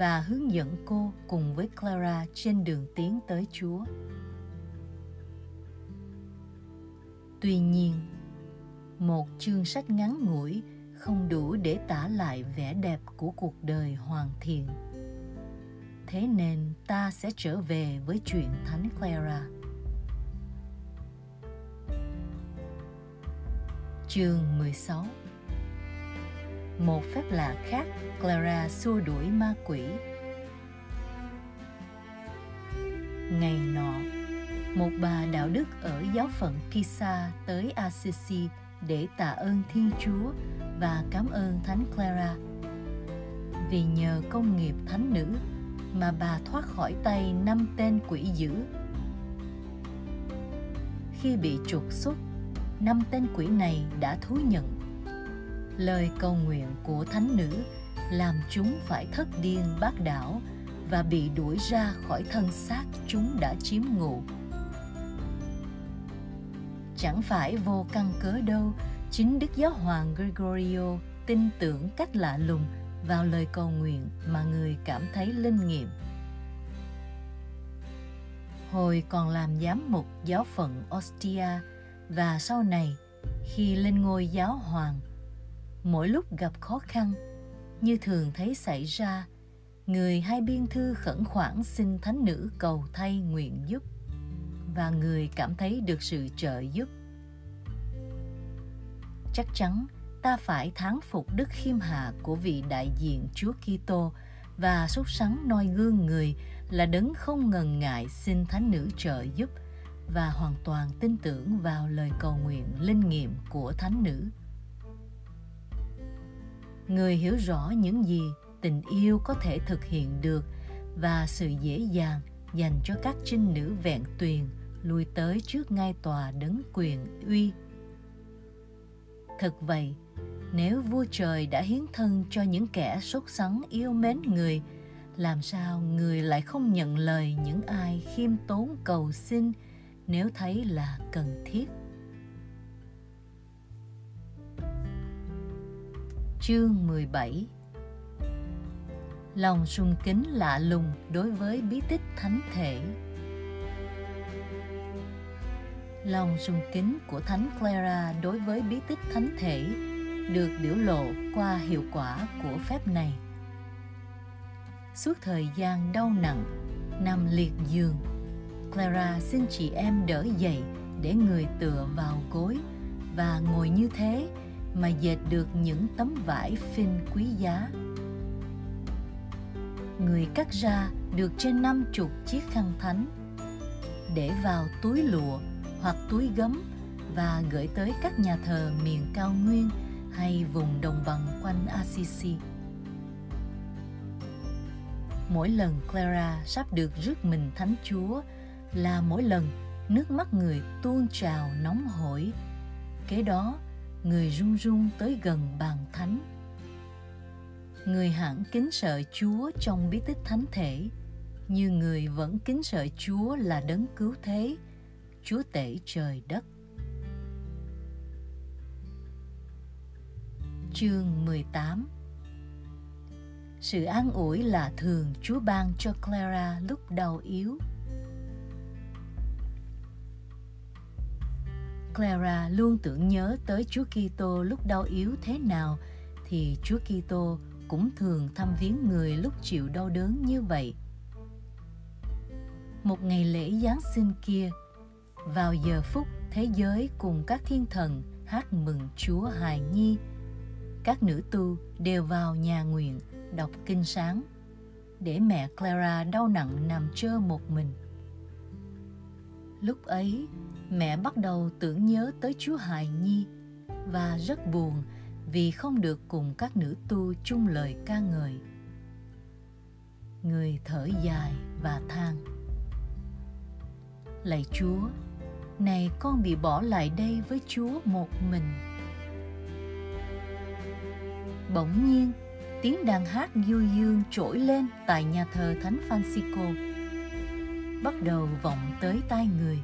và hướng dẫn cô cùng với Clara trên đường tiến tới Chúa. Tuy nhiên, một chương sách ngắn ngủi không đủ để tả lại vẻ đẹp của cuộc đời hoàn thiện. Thế nên ta sẽ trở về với chuyện Thánh Clara. Chương 16 một phép lạ khác, Clara xua đuổi ma quỷ. Ngày nọ, một bà đạo đức ở giáo phận Kisa tới Assisi để tạ ơn Thiên Chúa và cảm ơn Thánh Clara. Vì nhờ công nghiệp thánh nữ mà bà thoát khỏi tay năm tên quỷ dữ. Khi bị trục xuất, năm tên quỷ này đã thú nhận. Lời cầu nguyện của thánh nữ làm chúng phải thất điên bác đảo và bị đuổi ra khỏi thân xác chúng đã chiếm ngụ. Chẳng phải vô căn cớ đâu, chính đức giáo hoàng gregorio tin tưởng cách lạ lùng vào lời cầu nguyện mà người cảm thấy linh nghiệm. Hồi còn làm giám mục giáo phận ostia và sau này, khi lên ngôi giáo hoàng mỗi lúc gặp khó khăn như thường thấy xảy ra, người hai biên thư khẩn khoản xin thánh nữ cầu thay nguyện giúp và người cảm thấy được sự trợ giúp. Chắc chắn ta phải thán phục đức khiêm hạ của vị đại diện Chúa Kitô và sốt sắng noi gương người là đấng không ngần ngại xin thánh nữ trợ giúp và hoàn toàn tin tưởng vào lời cầu nguyện linh nghiệm của thánh nữ. Người hiểu rõ những gì tình yêu có thể thực hiện được và sự dễ dàng dành cho các trinh nữ vẹn tuyền lui tới trước ngai tòa đấng quyền uy. Thực vậy, nếu vua trời đã hiến thân cho những kẻ sốt sắng yêu mến người, làm sao người lại không nhận lời những ai khiêm tốn cầu xin nếu thấy là cần thiết? Chương 17 Lòng sùng kính lạ lùng đối với bí tích thánh thể. Lòng sùng kính của Thánh Clara đối với bí tích thánh thể được biểu lộ qua hiệu quả của phép này. Suốt thời gian đau nặng, nằm liệt giường, Clara xin chị em đỡ dậy để người tựa vào gối và ngồi như thế mà dệt được những tấm vải phinh quý giá. Người cắt ra được trên năm chục chiếc khăn thánh để vào túi lụa hoặc túi gấm và gửi tới các nhà thờ miền cao nguyên hay vùng đồng bằng quanh Assisi. Mỗi lần Clara sắp được rước mình Thánh Chúa là mỗi lần nước mắt người tuôn trào nóng hổi. Kế đó, người run run tới gần bàn thánh. Người hẳn kính sợ Chúa trong bí tích thánh thể, như người vẫn kính sợ Chúa là đấng cứu thế, Chúa tể trời đất. Chương 18 Sự an ủi là thường Chúa ban cho Clara lúc đau yếu. Clara luôn tưởng nhớ tới Chúa Kitô lúc đau yếu thế nào thì Chúa Kitô cũng thường thăm viếng người lúc chịu đau đớn như vậy. Một ngày lễ Giáng sinh kia, vào giờ phút thế giới cùng các thiên thần hát mừng Chúa hài nhi, các nữ tu đều vào nhà nguyện đọc kinh sáng để mẹ Clara đau nặng nằm trơ một mình. Lúc ấy, mẹ bắt đầu tưởng nhớ tới Chúa hài nhi và rất buồn vì không được cùng các nữ tu chung lời ca ngợi. Người thở dài và than. Lạy Chúa, này con bị bỏ lại đây với Chúa một mình. Bỗng nhiên, tiếng đàn hát du dương trỗi lên tại nhà thờ Thánh Francisco. Bắt đầu vọng tới tai người.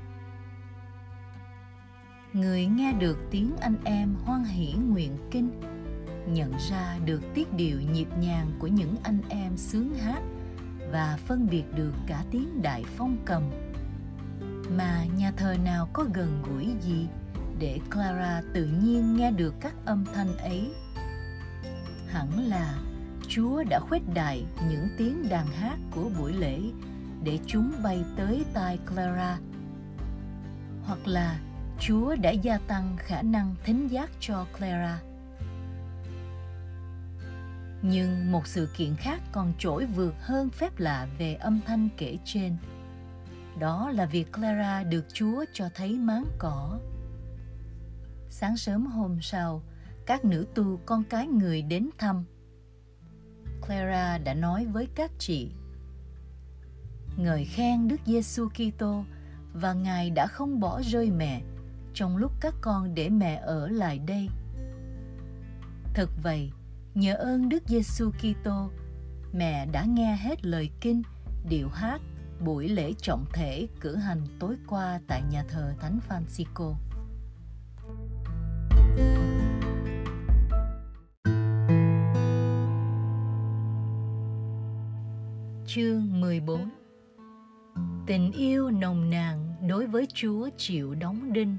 Người nghe được tiếng anh em hoan hỷ nguyện kinh, nhận ra được tiết điệu nhịp nhàng của những anh em sướng hát và phân biệt được cả tiếng đại phong cầm mà nhà thờ nào có gần gũi gì để Clara tự nhiên nghe được các âm thanh ấy. Hẳn là Chúa đã khuếch đại những tiếng đàn hát của buổi lễ để chúng bay tới tai Clara. Hoặc là Chúa đã gia tăng khả năng thính giác cho Clara. Nhưng một sự kiện khác còn trỗi vượt hơn phép lạ về âm thanh kể trên – đó là việc Clara được Chúa cho thấy máng cỏ. Sáng sớm hôm sau, các nữ tu con cái người đến thăm. Clara đã nói với các chị: Ngợi khen Đức Giêsu Kitô và Ngài đã không bỏ rơi mẹ trong lúc các con để mẹ ở lại đây. Thật vậy, nhờ ơn Đức Giêsu Kitô, mẹ đã nghe hết lời kinh, điệu hát buổi lễ trọng thể cử hành tối qua tại nhà thờ Thánh Francisco. Chương 14 Tình yêu nồng nàn đối với Chúa chịu đóng đinh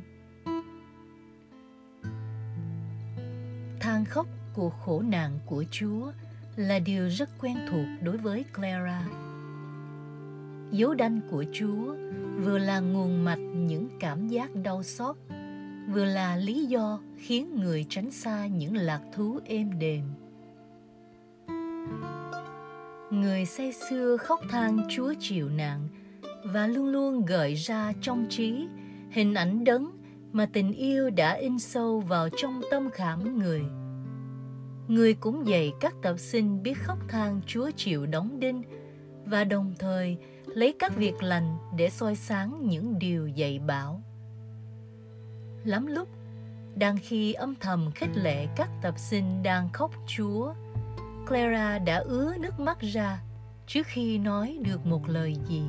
Than khóc của khổ nạn của Chúa là điều rất quen thuộc đối với Clara dấu đanh của Chúa vừa là nguồn mạch những cảm giác đau xót, vừa là lý do khiến người tránh xa những lạc thú êm đềm. Người say xưa khóc than Chúa chịu nạn và luôn luôn gợi ra trong trí hình ảnh đấng mà tình yêu đã in sâu vào trong tâm khảm người. Người cũng dạy các tập sinh biết khóc than Chúa chịu đóng đinh và đồng thời lấy các việc lành để soi sáng những điều dạy bảo. Lắm lúc, đang khi âm thầm khích lệ các tập sinh đang khóc Chúa, Clara đã ứa nước mắt ra trước khi nói được một lời gì.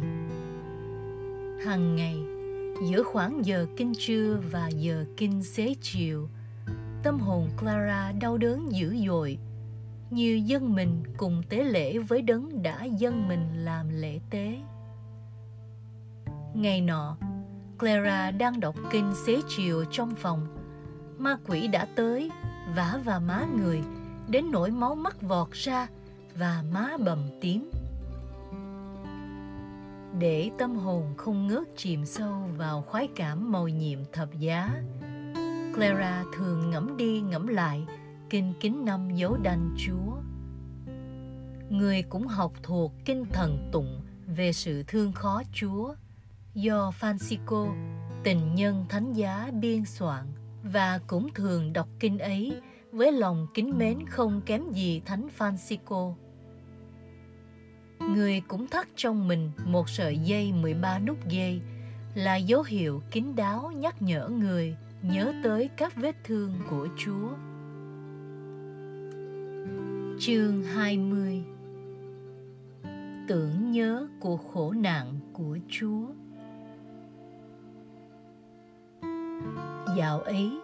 Hằng ngày, giữa khoảng giờ kinh trưa và giờ kinh xế chiều, tâm hồn Clara đau đớn dữ dội như dân mình cùng tế lễ với đấng đã dân mình làm lễ tế. Ngày nọ, Clara đang đọc kinh xế chiều trong phòng. Ma quỷ đã tới, vả vào má người, đến nỗi máu mắt vọt ra và má bầm tím. Để tâm hồn không ngớt chìm sâu vào khoái cảm màu nhiệm thập giá, Clara thường ngẫm đi ngẫm lại kinh kính năm dấu đanh Chúa. Người cũng học thuộc kinh thần tụng về sự thương khó Chúa do Francisco, tình nhân thánh giá biên soạn và cũng thường đọc kinh ấy với lòng kính mến không kém gì thánh Francisco. Người cũng thắt trong mình một sợi dây 13 nút dây là dấu hiệu kín đáo nhắc nhở người nhớ tới các vết thương của Chúa. Chương 20 Tưởng nhớ của khổ nạn của Chúa Dạo ấy,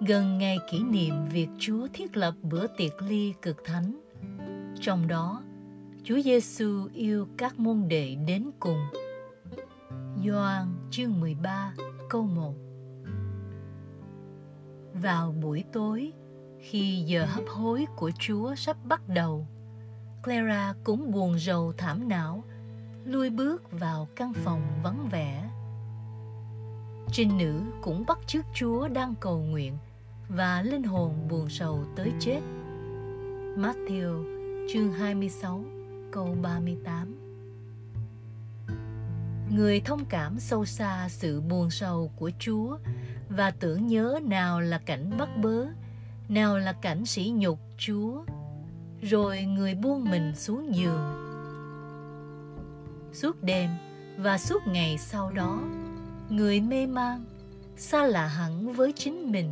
gần ngày kỷ niệm việc Chúa thiết lập bữa tiệc ly cực thánh. Trong đó, Chúa Giêsu yêu các môn đệ đến cùng. Gioan chương 13 câu 1 Vào buổi tối, khi giờ hấp hối của Chúa sắp bắt đầu, Clara cũng buồn rầu thảm não, lui bước vào căn phòng vắng vẻ Trinh nữ cũng bắt chước Chúa đang cầu nguyện và linh hồn buồn sầu tới chết. Matthew chương 26 câu 38 Người thông cảm sâu xa sự buồn sầu của Chúa và tưởng nhớ nào là cảnh bắt bớ, nào là cảnh sỉ nhục Chúa, rồi người buông mình xuống giường. Suốt đêm và suốt ngày sau đó, người mê man, xa lạ hẳn với chính mình.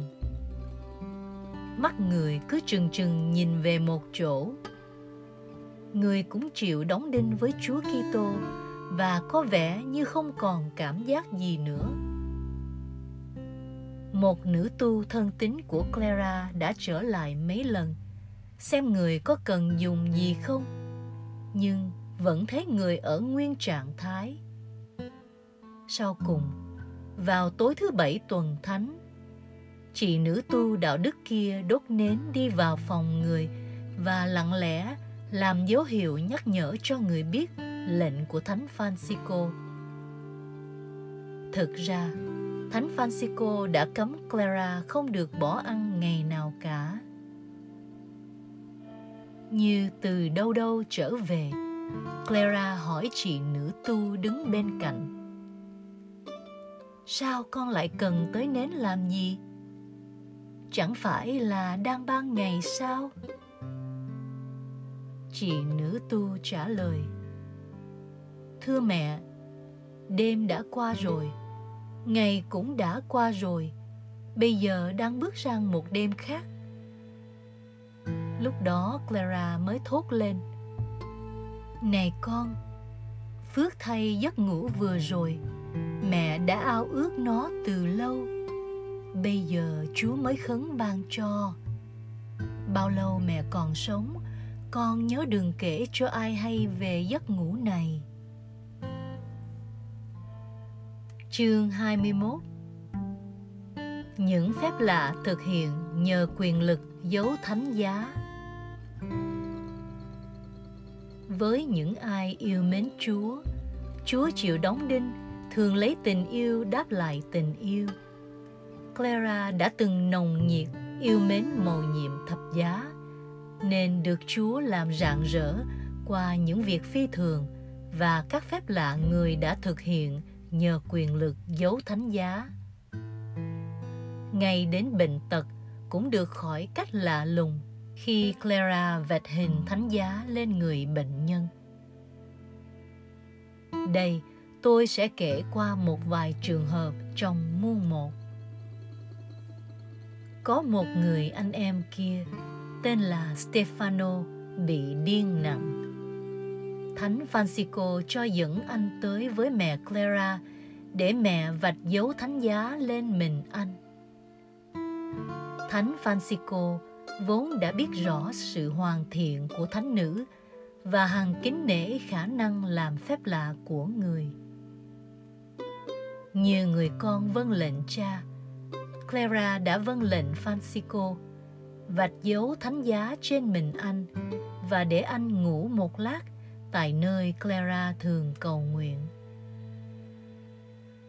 Mắt người cứ trừng trừng nhìn về một chỗ. Người cũng chịu đóng đinh với Chúa Kitô và có vẻ như không còn cảm giác gì nữa. Một nữ tu thân tín của Clara đã trở lại mấy lần, xem người có cần dùng gì không, nhưng vẫn thấy người ở nguyên trạng thái. Sau cùng, vào tối thứ bảy tuần thánh, chị nữ tu đạo đức kia đốt nến đi vào phòng người và lặng lẽ làm dấu hiệu nhắc nhở cho người biết lệnh của thánh Francisco. Thực ra, Thánh Francisco đã cấm Clara không được bỏ ăn ngày nào cả. Như từ đâu đâu trở về, Clara hỏi chị nữ tu đứng bên cạnh. Sao con lại cần tới nến làm gì? Chẳng phải là đang ban ngày sao? Chị nữ tu trả lời Thưa mẹ, đêm đã qua rồi ngày cũng đã qua rồi bây giờ đang bước sang một đêm khác. Lúc đó clara mới thốt lên này con phước thay giấc ngủ vừa rồi mẹ đã ao ước nó từ lâu bây giờ chúa mới khấn ban cho. Bao lâu mẹ còn sống con nhớ đừng kể cho ai hay về giấc ngủ này. Chương 21 Những phép lạ thực hiện nhờ quyền lực dấu thánh giá. Với những ai yêu mến Chúa, Chúa chịu đóng đinh, thường lấy tình yêu đáp lại tình yêu. Clara đã từng nồng nhiệt yêu mến mầu nhiệm thập giá, nên được Chúa làm rạng rỡ qua những việc phi thường và các phép lạ người đã thực hiện nhờ quyền lực giấu thánh giá. Ngay đến bệnh tật cũng được khỏi cách lạ lùng khi Clara vạch hình thánh giá lên người bệnh nhân. Đây, tôi sẽ kể qua một vài trường hợp trong muôn một. Có một người anh em kia tên là Stefano bị điên nặng Thánh Francisco cho dẫn anh tới với mẹ Clara để mẹ vạch dấu thánh giá lên mình anh. Thánh Francisco vốn đã biết rõ sự hoàn thiện của thánh nữ và hằng kính nể khả năng làm phép lạ của người. Như người con vâng lệnh cha, Clara đã vâng lệnh Francisco vạch dấu thánh giá trên mình anh và để anh ngủ một lát tại nơi Clara thường cầu nguyện.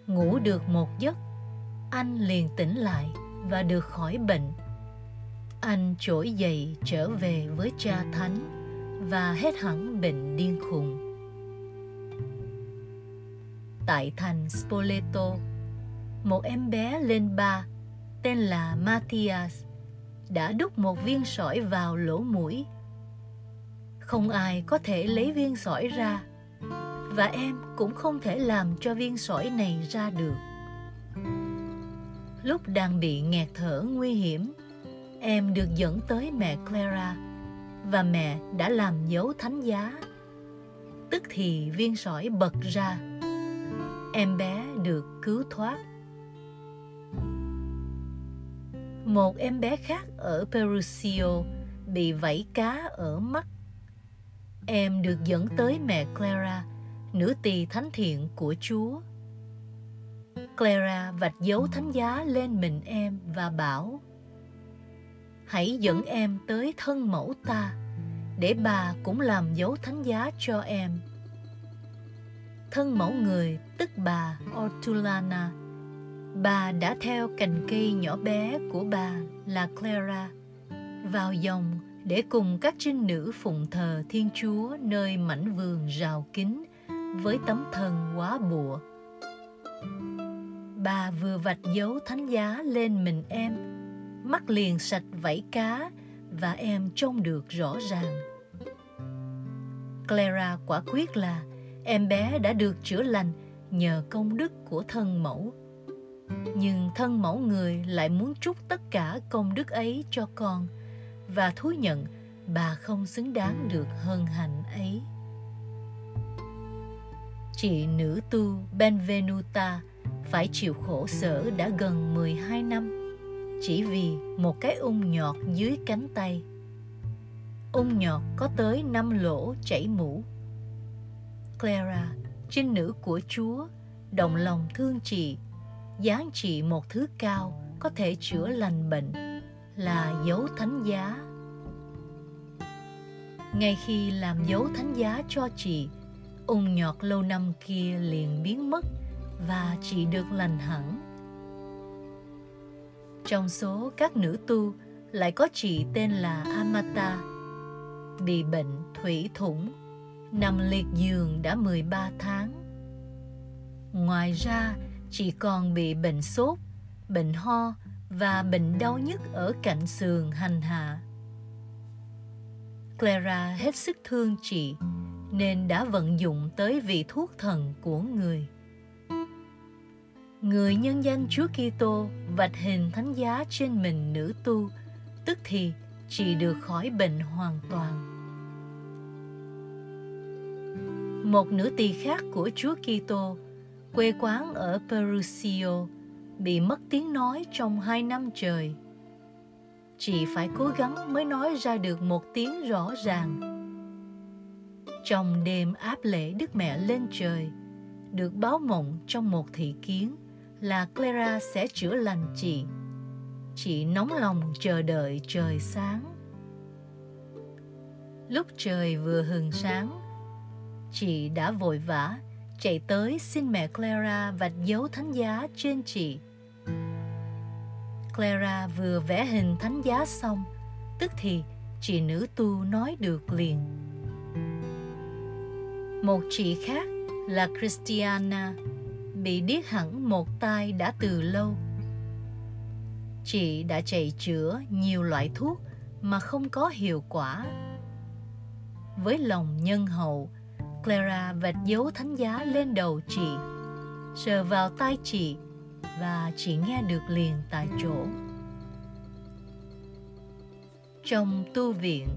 Ngủ được một giấc, anh liền tỉnh lại và được khỏi bệnh. Anh trỗi dậy trở về với cha thánh và hết hẳn bệnh điên khùng. Tại thành Spoleto, một em bé lên ba tên là Matthias đã đút một viên sỏi vào lỗ mũi. Không ai có thể lấy viên sỏi ra, và em cũng không thể làm cho viên sỏi này ra được. Lúc đang bị nghẹt thở nguy hiểm, em được dẫn tới mẹ clara, và mẹ đã làm dấu thánh giá. Tức thì viên sỏi bật ra, em bé được cứu thoát. Một em bé khác ở Perusio bị vảy cá ở mắt em được dẫn tới mẹ Clara, nữ tỳ thánh thiện của Chúa. Clara vạch dấu thánh giá lên mình em và bảo Hãy dẫn em tới thân mẫu ta để bà cũng làm dấu thánh giá cho em. Thân mẫu người tức bà Ortulana Bà đã theo cành cây nhỏ bé của bà là Clara vào dòng để cùng các trinh nữ phụng thờ Thiên Chúa nơi mảnh vườn rào kín với tấm thân quá bụa. Bà vừa vạch dấu thánh giá lên mình em, mắt liền sạch vảy cá và em trông được rõ ràng. Clara quả quyết là em bé đã được chữa lành nhờ công đức của thân mẫu. Nhưng thân mẫu người lại muốn trút tất cả công đức ấy cho con và thú nhận bà không xứng đáng được hơn hạnh ấy. Chị nữ tu Benvenuta phải chịu khổ sở đã gần 12 năm chỉ vì một cái ung nhọt dưới cánh tay. Ung nhọt có tới 5 lỗ chảy mũ. Clara, trinh nữ của Chúa, đồng lòng thương chị, giá chị một thứ cao có thể chữa lành bệnh là dấu thánh giá. Ngay khi làm dấu thánh giá cho chị, ung nhọt lâu năm kia liền biến mất và chị được lành hẳn. Trong số các nữ tu lại có chị tên là Amata, bị bệnh thủy thủng, nằm liệt giường đã 13 tháng. Ngoài ra, chị còn bị bệnh sốt, bệnh ho và bệnh đau nhức ở cạnh sườn hành hạ. Clara hết sức thương chị nên đã vận dụng tới vị thuốc thần của người. Người nhân danh Chúa Kitô vạch hình thánh giá trên mình nữ tu, tức thì chị được khỏi bệnh hoàn toàn. Một nữ tỳ khác của Chúa Kitô, quê quán ở Perusio, bị mất tiếng nói trong hai năm trời. Chị phải cố gắng mới nói ra được một tiếng rõ ràng. Trong đêm áp lễ Đức Mẹ lên trời, được báo mộng trong một thị kiến, là Clara sẽ chữa lành chị. Chị nóng lòng chờ đợi trời sáng. Lúc trời vừa hừng sáng, chị đã vội vã chạy tới xin mẹ Clara vạch dấu thánh giá trên chị. Clara vừa vẽ hình thánh giá xong, tức thì chị nữ tu nói được liền. Một chị khác là Christiana bị điếc hẳn một tai đã từ lâu. Chị đã chạy chữa nhiều loại thuốc mà không có hiệu quả. Với lòng nhân hậu, Clara vạch dấu thánh giá lên đầu chị, sờ vào tai chị và chị nghe được liền tại chỗ. Trong tu viện,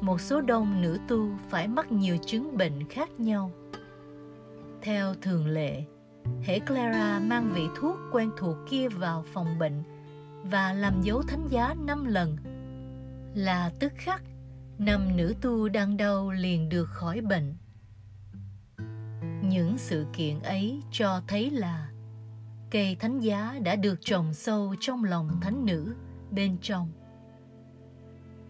một số đông nữ tu phải mắc nhiều chứng bệnh khác nhau. Theo thường lệ, hễ Clara mang vị thuốc quen thuộc kia vào phòng bệnh và làm dấu thánh giá năm lần là tức khắc năm nữ tu đang đau liền được khỏi bệnh. Những sự kiện ấy cho thấy là cây thánh giá đã được trồng sâu trong lòng thánh nữ bên trong.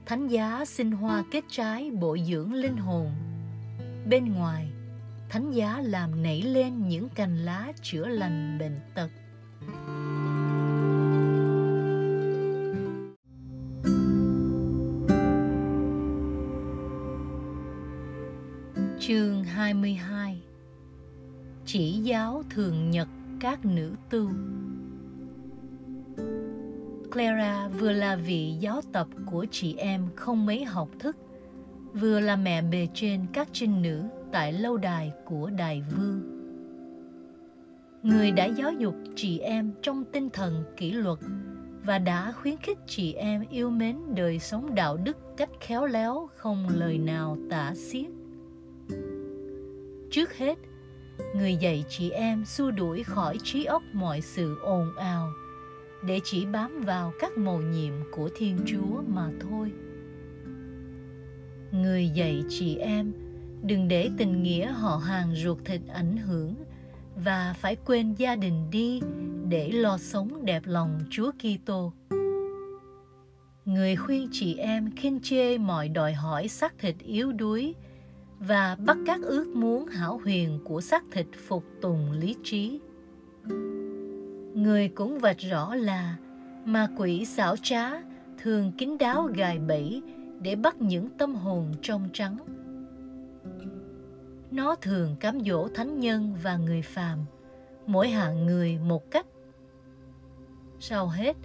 Thánh giá sinh hoa kết trái bổ dưỡng linh hồn. Bên ngoài, thánh giá làm nảy lên những cành lá chữa lành bệnh tật. Chương 22 chỉ giáo thường nhật các nữ tu Clara vừa là vị giáo tập của chị em không mấy học thức, vừa là mẹ bề trên các trinh nữ tại lâu đài của Đài Vương. Người đã giáo dục chị em trong tinh thần kỷ luật và đã khuyến khích chị em yêu mến đời sống đạo đức cách khéo léo không lời nào tả xiết. Trước hết, người dạy chị em xua đuổi khỏi trí óc mọi sự ồn ào, để chỉ bám vào các mầu nhiệm của Thiên Chúa mà thôi. Người dạy chị em, đừng để tình nghĩa họ hàng ruột thịt ảnh hưởng và phải quên gia đình đi để lo sống đẹp lòng Chúa Kitô. Người khuyên chị em khinh chê mọi đòi hỏi xác thịt yếu đuối và bắt các ước muốn hảo huyền của xác thịt phục tùng lý trí. Người cũng vạch rõ là ma quỷ xảo trá thường kín đáo gài bẫy để bắt những tâm hồn trong trắng nó thường cám dỗ thánh nhân và người phàm, mỗi hạng người một cách. Sau hết,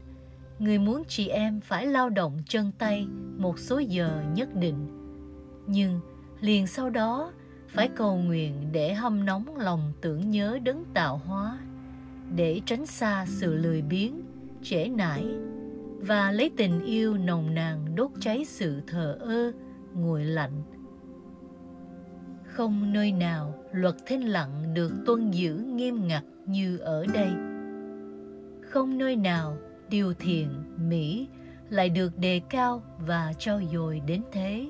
người muốn chị em phải lao động chân tay một số giờ nhất định. Nhưng liền sau đó phải cầu nguyện để hâm nóng lòng tưởng nhớ đấng tạo hóa, để tránh xa sự lười biếng, trễ nải và lấy tình yêu nồng nàn đốt cháy sự thờ ơ, nguội lạnh. Không nơi nào luật thinh lặng được tuân giữ nghiêm ngặt như ở đây. Không nơi nào điều thiện, mỹ lại được đề cao và trao dồi đến thế.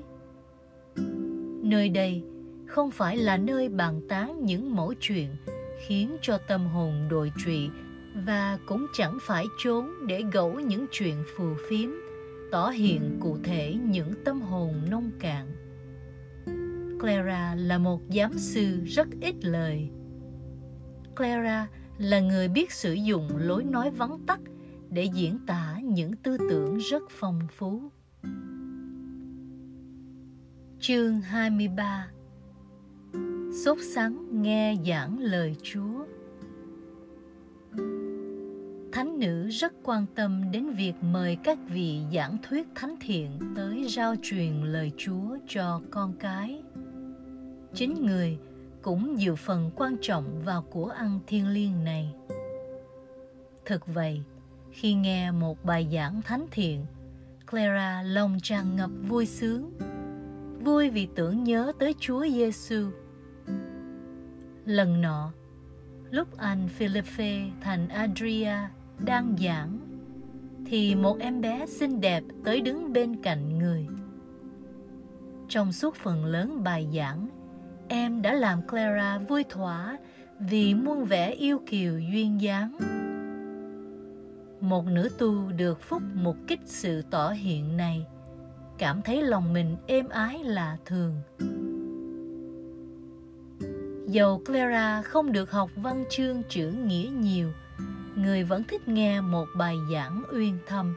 Nơi đây không phải là nơi bàn tán những mẫu chuyện khiến cho tâm hồn đồi trụy và cũng chẳng phải trốn để gẫu những chuyện phù phiếm, tỏ hiện cụ thể những tâm hồn nông cạn. Clara là một giám sư rất ít lời. Clara là người biết sử dụng lối nói vắn tắt để diễn tả những tư tưởng rất phong phú. Chương 23 Sốt sắng nghe giảng lời Chúa Thánh nữ rất quan tâm đến việc mời các vị giảng thuyết thánh thiện tới rao truyền lời Chúa cho con cái. Chính người cũng dự phần quan trọng vào của ăn thiên liêng này. Thực vậy, khi nghe một bài giảng thánh thiện, Clara lòng tràn ngập vui sướng, vui vì tưởng nhớ tới Chúa Giêsu. Lần nọ, lúc anh Philippe thành Adria đang giảng, thì một em bé xinh đẹp tới đứng bên cạnh người. Trong suốt phần lớn bài giảng, em đã làm Clara vui thỏa vì muôn vẻ yêu kiều duyên dáng một nữ tu được phúc một kích sự tỏ hiện này cảm thấy lòng mình êm ái là thường. Dầu clara không được học văn chương chữ nghĩa nhiều, người vẫn thích nghe một bài giảng uyên thâm.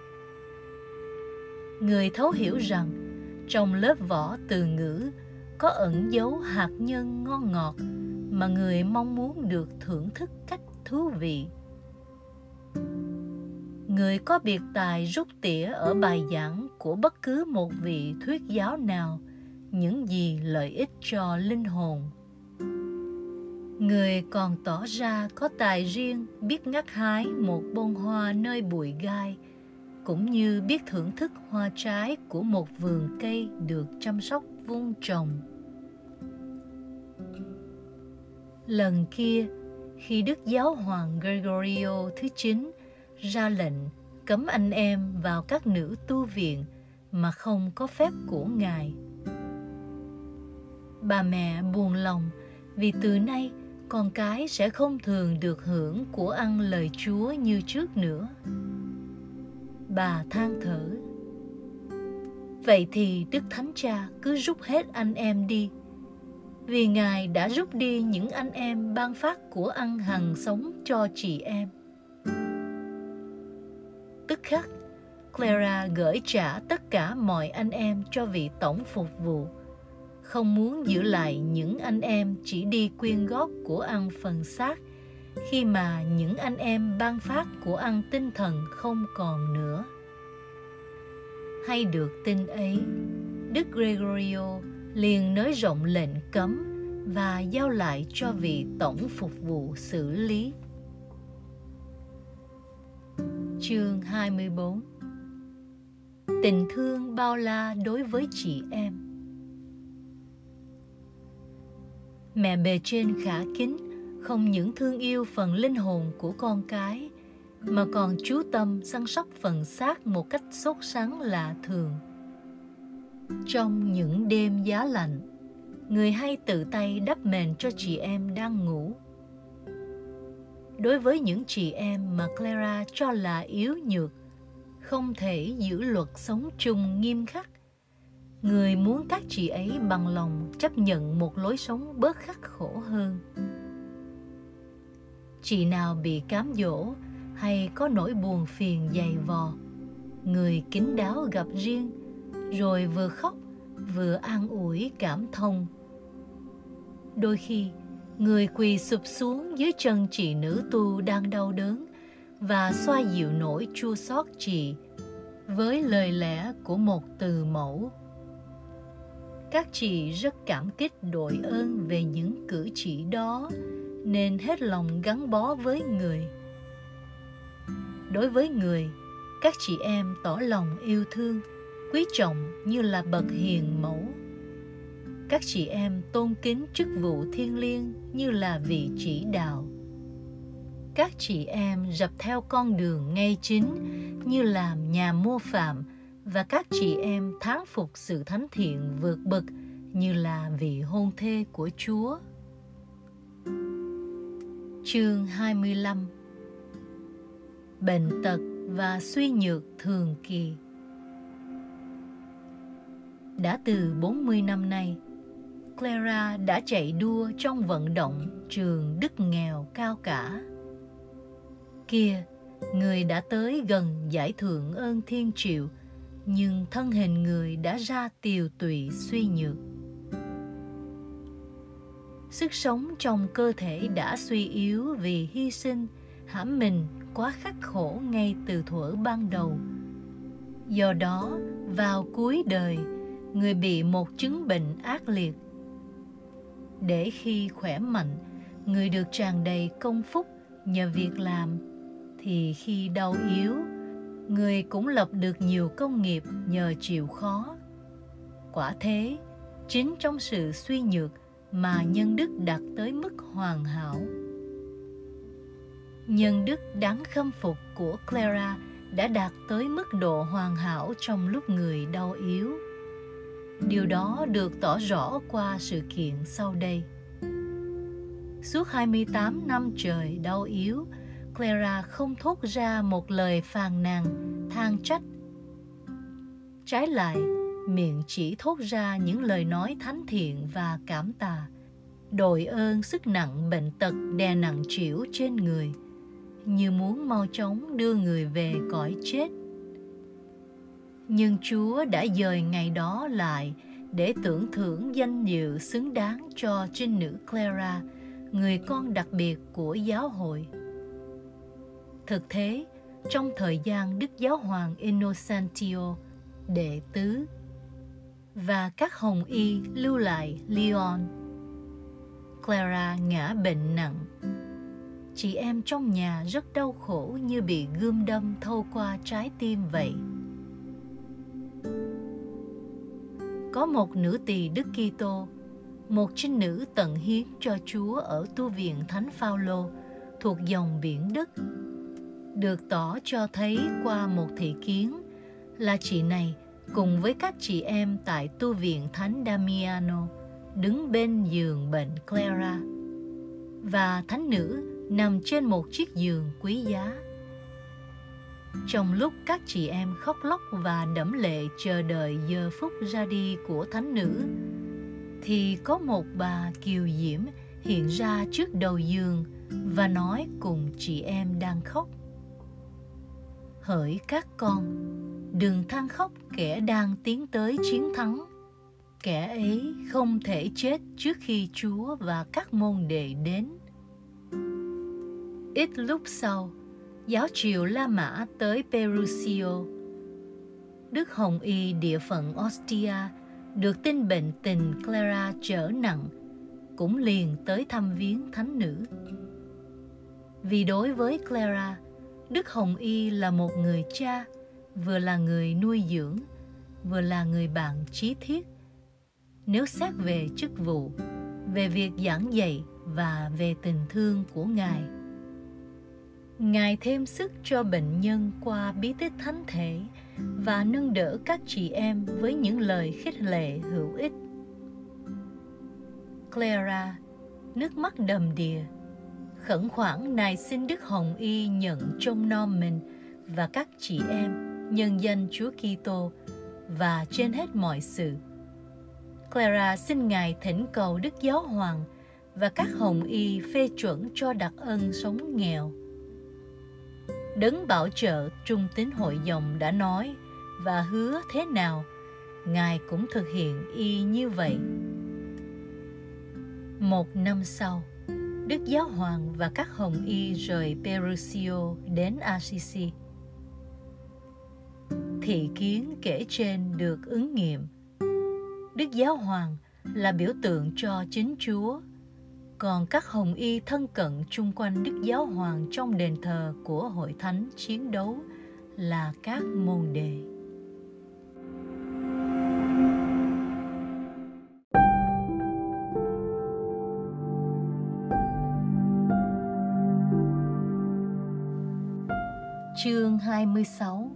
Người thấu hiểu rằng, trong lớp vỏ từ ngữ, có ẩn dấu hạt nhân ngon ngọt mà người mong muốn được thưởng thức cách thú vị người có biệt tài rút tỉa ở bài giảng của bất cứ một vị thuyết giáo nào, những gì lợi ích cho linh hồn. Người còn tỏ ra có tài riêng, biết ngắt hái một bông hoa nơi bụi gai, cũng như biết thưởng thức hoa trái của một vườn cây được chăm sóc vuông trồng. Lần kia, khi đức giáo hoàng gregorio thứ chín ra lệnh cấm anh em vào các nữ tu viện mà không có phép của ngài. Bà mẹ buồn lòng vì từ nay con cái sẽ không thường được hưởng của ăn lời chúa như trước nữa. Bà than thở, vậy thì đức thánh cha cứ rút hết anh em đi, vì ngài đã rút đi những anh em ban phát của ăn hằng sống cho chị em. Tức khắc, Clara gửi trả tất cả mọi anh em cho vị tổng phục vụ, không muốn giữ lại những anh em chỉ đi quyên góp của ăn phần xác khi mà những anh em ban phát của ăn tinh thần không còn nữa. Hay được tin ấy, Đức Gregorio liền nới rộng lệnh cấm và giao lại cho vị tổng phục vụ xử lý. Chương 24 Tình thương bao la đối với chị em. Mẹ bề trên khả kính không những thương yêu phần linh hồn của con cái mà còn chú tâm săn sóc phần xác một cách sốt sắng lạ thường. Trong những đêm giá lạnh, người hay tự tay đắp mền cho chị em đang ngủ đối với những chị em mà Clara cho là yếu nhược, không thể giữ luật sống chung nghiêm khắc. Người muốn các chị ấy bằng lòng chấp nhận một lối sống bớt khắc khổ hơn. Chị nào bị cám dỗ hay có nỗi buồn phiền dày vò, người kín đáo gặp riêng, rồi vừa khóc vừa an ủi cảm thông. Đôi khi, người quỳ sụp xuống dưới chân chị nữ tu đang đau đớn và xoa dịu nỗi chua xót chị với lời lẽ của một từ mẫu. Các chị rất cảm kích đội ơn về những cử chỉ đó, nên hết lòng gắn bó với người. Đối với người, các chị em tỏ lòng yêu thương, quý trọng như là bậc hiền mẫu các chị em tôn kính chức vụ thiêng liêng như là vị chỉ đạo. Các chị em dập theo con đường ngay chính như làm nhà mô phạm và các chị em thán phục sự thánh thiện vượt bậc như là vị hôn thê của Chúa. Chương 25 Bệnh tật và suy nhược thường kỳ. Đã từ 40 năm nay, Clara đã chạy đua trong vận động trường Đức nghèo cao cả. Kia, người đã tới gần giải thưởng ơn thiên triệu, nhưng thân hình người đã ra tiều tụy suy nhược. Sức sống trong cơ thể đã suy yếu vì hy sinh, hãm mình quá khắc khổ ngay từ thuở ban đầu. Do đó, vào cuối đời, người bị một chứng bệnh ác liệt. Để khi khỏe mạnh, người được tràn đầy công phúc nhờ việc làm, thì khi đau yếu, người cũng lập được nhiều công nghiệp nhờ chịu khó. Quả thế, chính trong sự suy nhược mà nhân đức đạt tới mức hoàn hảo. Nhân đức đáng khâm phục của Clara đã đạt tới mức độ hoàn hảo trong lúc người đau yếu. Điều đó được tỏ rõ qua sự kiện sau đây. Suốt 28 năm trời đau yếu, Clara không thốt ra một lời phàn nàn, than trách. Trái lại, miệng chỉ thốt ra những lời nói thánh thiện và cảm tạ, đội ơn sức nặng bệnh tật đè nặng chịu trên người, như muốn mau chóng đưa người về cõi chết. Nhưng Chúa đã dời ngày đó lại để tưởng thưởng danh dự xứng đáng cho trinh nữ Clara, người con đặc biệt của giáo hội. Thực thế, trong thời gian Đức Giáo Hoàng Innocentio đệ tứ và các hồng y lưu lại Lyon. Clara ngã bệnh nặng. Chị em trong nhà rất đau khổ như bị gươm đâm thâu qua trái tim vậy. Có một nữ tỳ Đức Kitô, một trinh nữ tận hiến cho Chúa ở tu viện Thánh Phaolô thuộc dòng biển Đức được tỏ cho thấy qua một thị kiến là chị này cùng với các chị em tại tu viện Thánh Damiano đứng bên giường bệnh Clara và thánh nữ nằm trên một chiếc giường quý giá. Trong lúc các chị em khóc lóc và đẫm lệ chờ đợi giờ phút ra đi của thánh nữ, thì có một bà kiều diễm hiện ra trước đầu giường và nói cùng chị em đang khóc. Hỡi các con đừng than khóc kẻ đang tiến tới chiến thắng. Kẻ ấy không thể chết trước khi chúa và các môn đệ đến. Ít lúc sau giáo triều la mã tới perusio đức hồng y địa phận ostia được tin bệnh tình clara trở nặng cũng liền tới thăm viếng thánh nữ vì đối với clara Đức Hồng Y là một người cha, vừa là người nuôi dưỡng, vừa là người bạn chí thiết. Nếu xét về chức vụ, về việc giảng dạy và về tình thương của Ngài. Ngài thêm sức cho bệnh nhân qua bí tích thánh thể và nâng đỡ các chị em với những lời khích lệ hữu ích. Clara, nước mắt đầm đìa, khẩn khoản nài xin Đức Hồng Y nhận trông nom mình và các chị em nhân danh Chúa Kitô và trên hết mọi sự. Clara xin Ngài thỉnh cầu Đức Giáo Hoàng và các Hồng Y phê chuẩn cho đặc ân sống nghèo. Đấng bảo trợ trung tín hội dòng đã nói và hứa thế nào, Ngài cũng thực hiện y như vậy. Một năm sau, Đức Giáo Hoàng và các Hồng Y rời Perusio đến Assisi. Thị kiến kể trên được ứng nghiệm. Đức Giáo Hoàng là biểu tượng cho chính Chúa, còn các Hồng Y thân cận chung quanh Đức Giáo Hoàng trong đền thờ của hội thánh chiến đấu là các môn đệ. Chương 26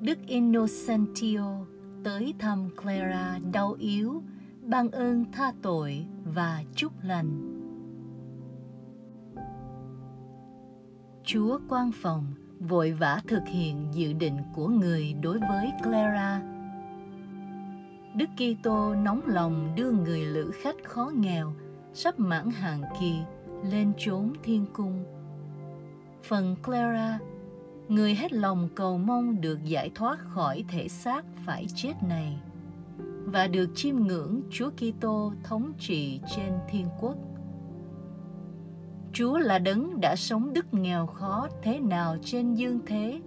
Đức Innocentio tới thăm Clara đau yếu, ban ơn tha tội và chúc lành. Chúa quan phòng vội vã thực hiện dự định của người đối với Clara. Đức Kitô nóng lòng đưa người lữ khách khó nghèo sắp mãn hàng kỳ lên chốn thiên cung phần Clara, người hết lòng cầu mong được giải thoát khỏi thể xác phải chết này và được chiêm ngưỡng Chúa Kitô thống trị trên thiên quốc. Chúa là đấng đã sống đức nghèo khó thế nào trên dương thế,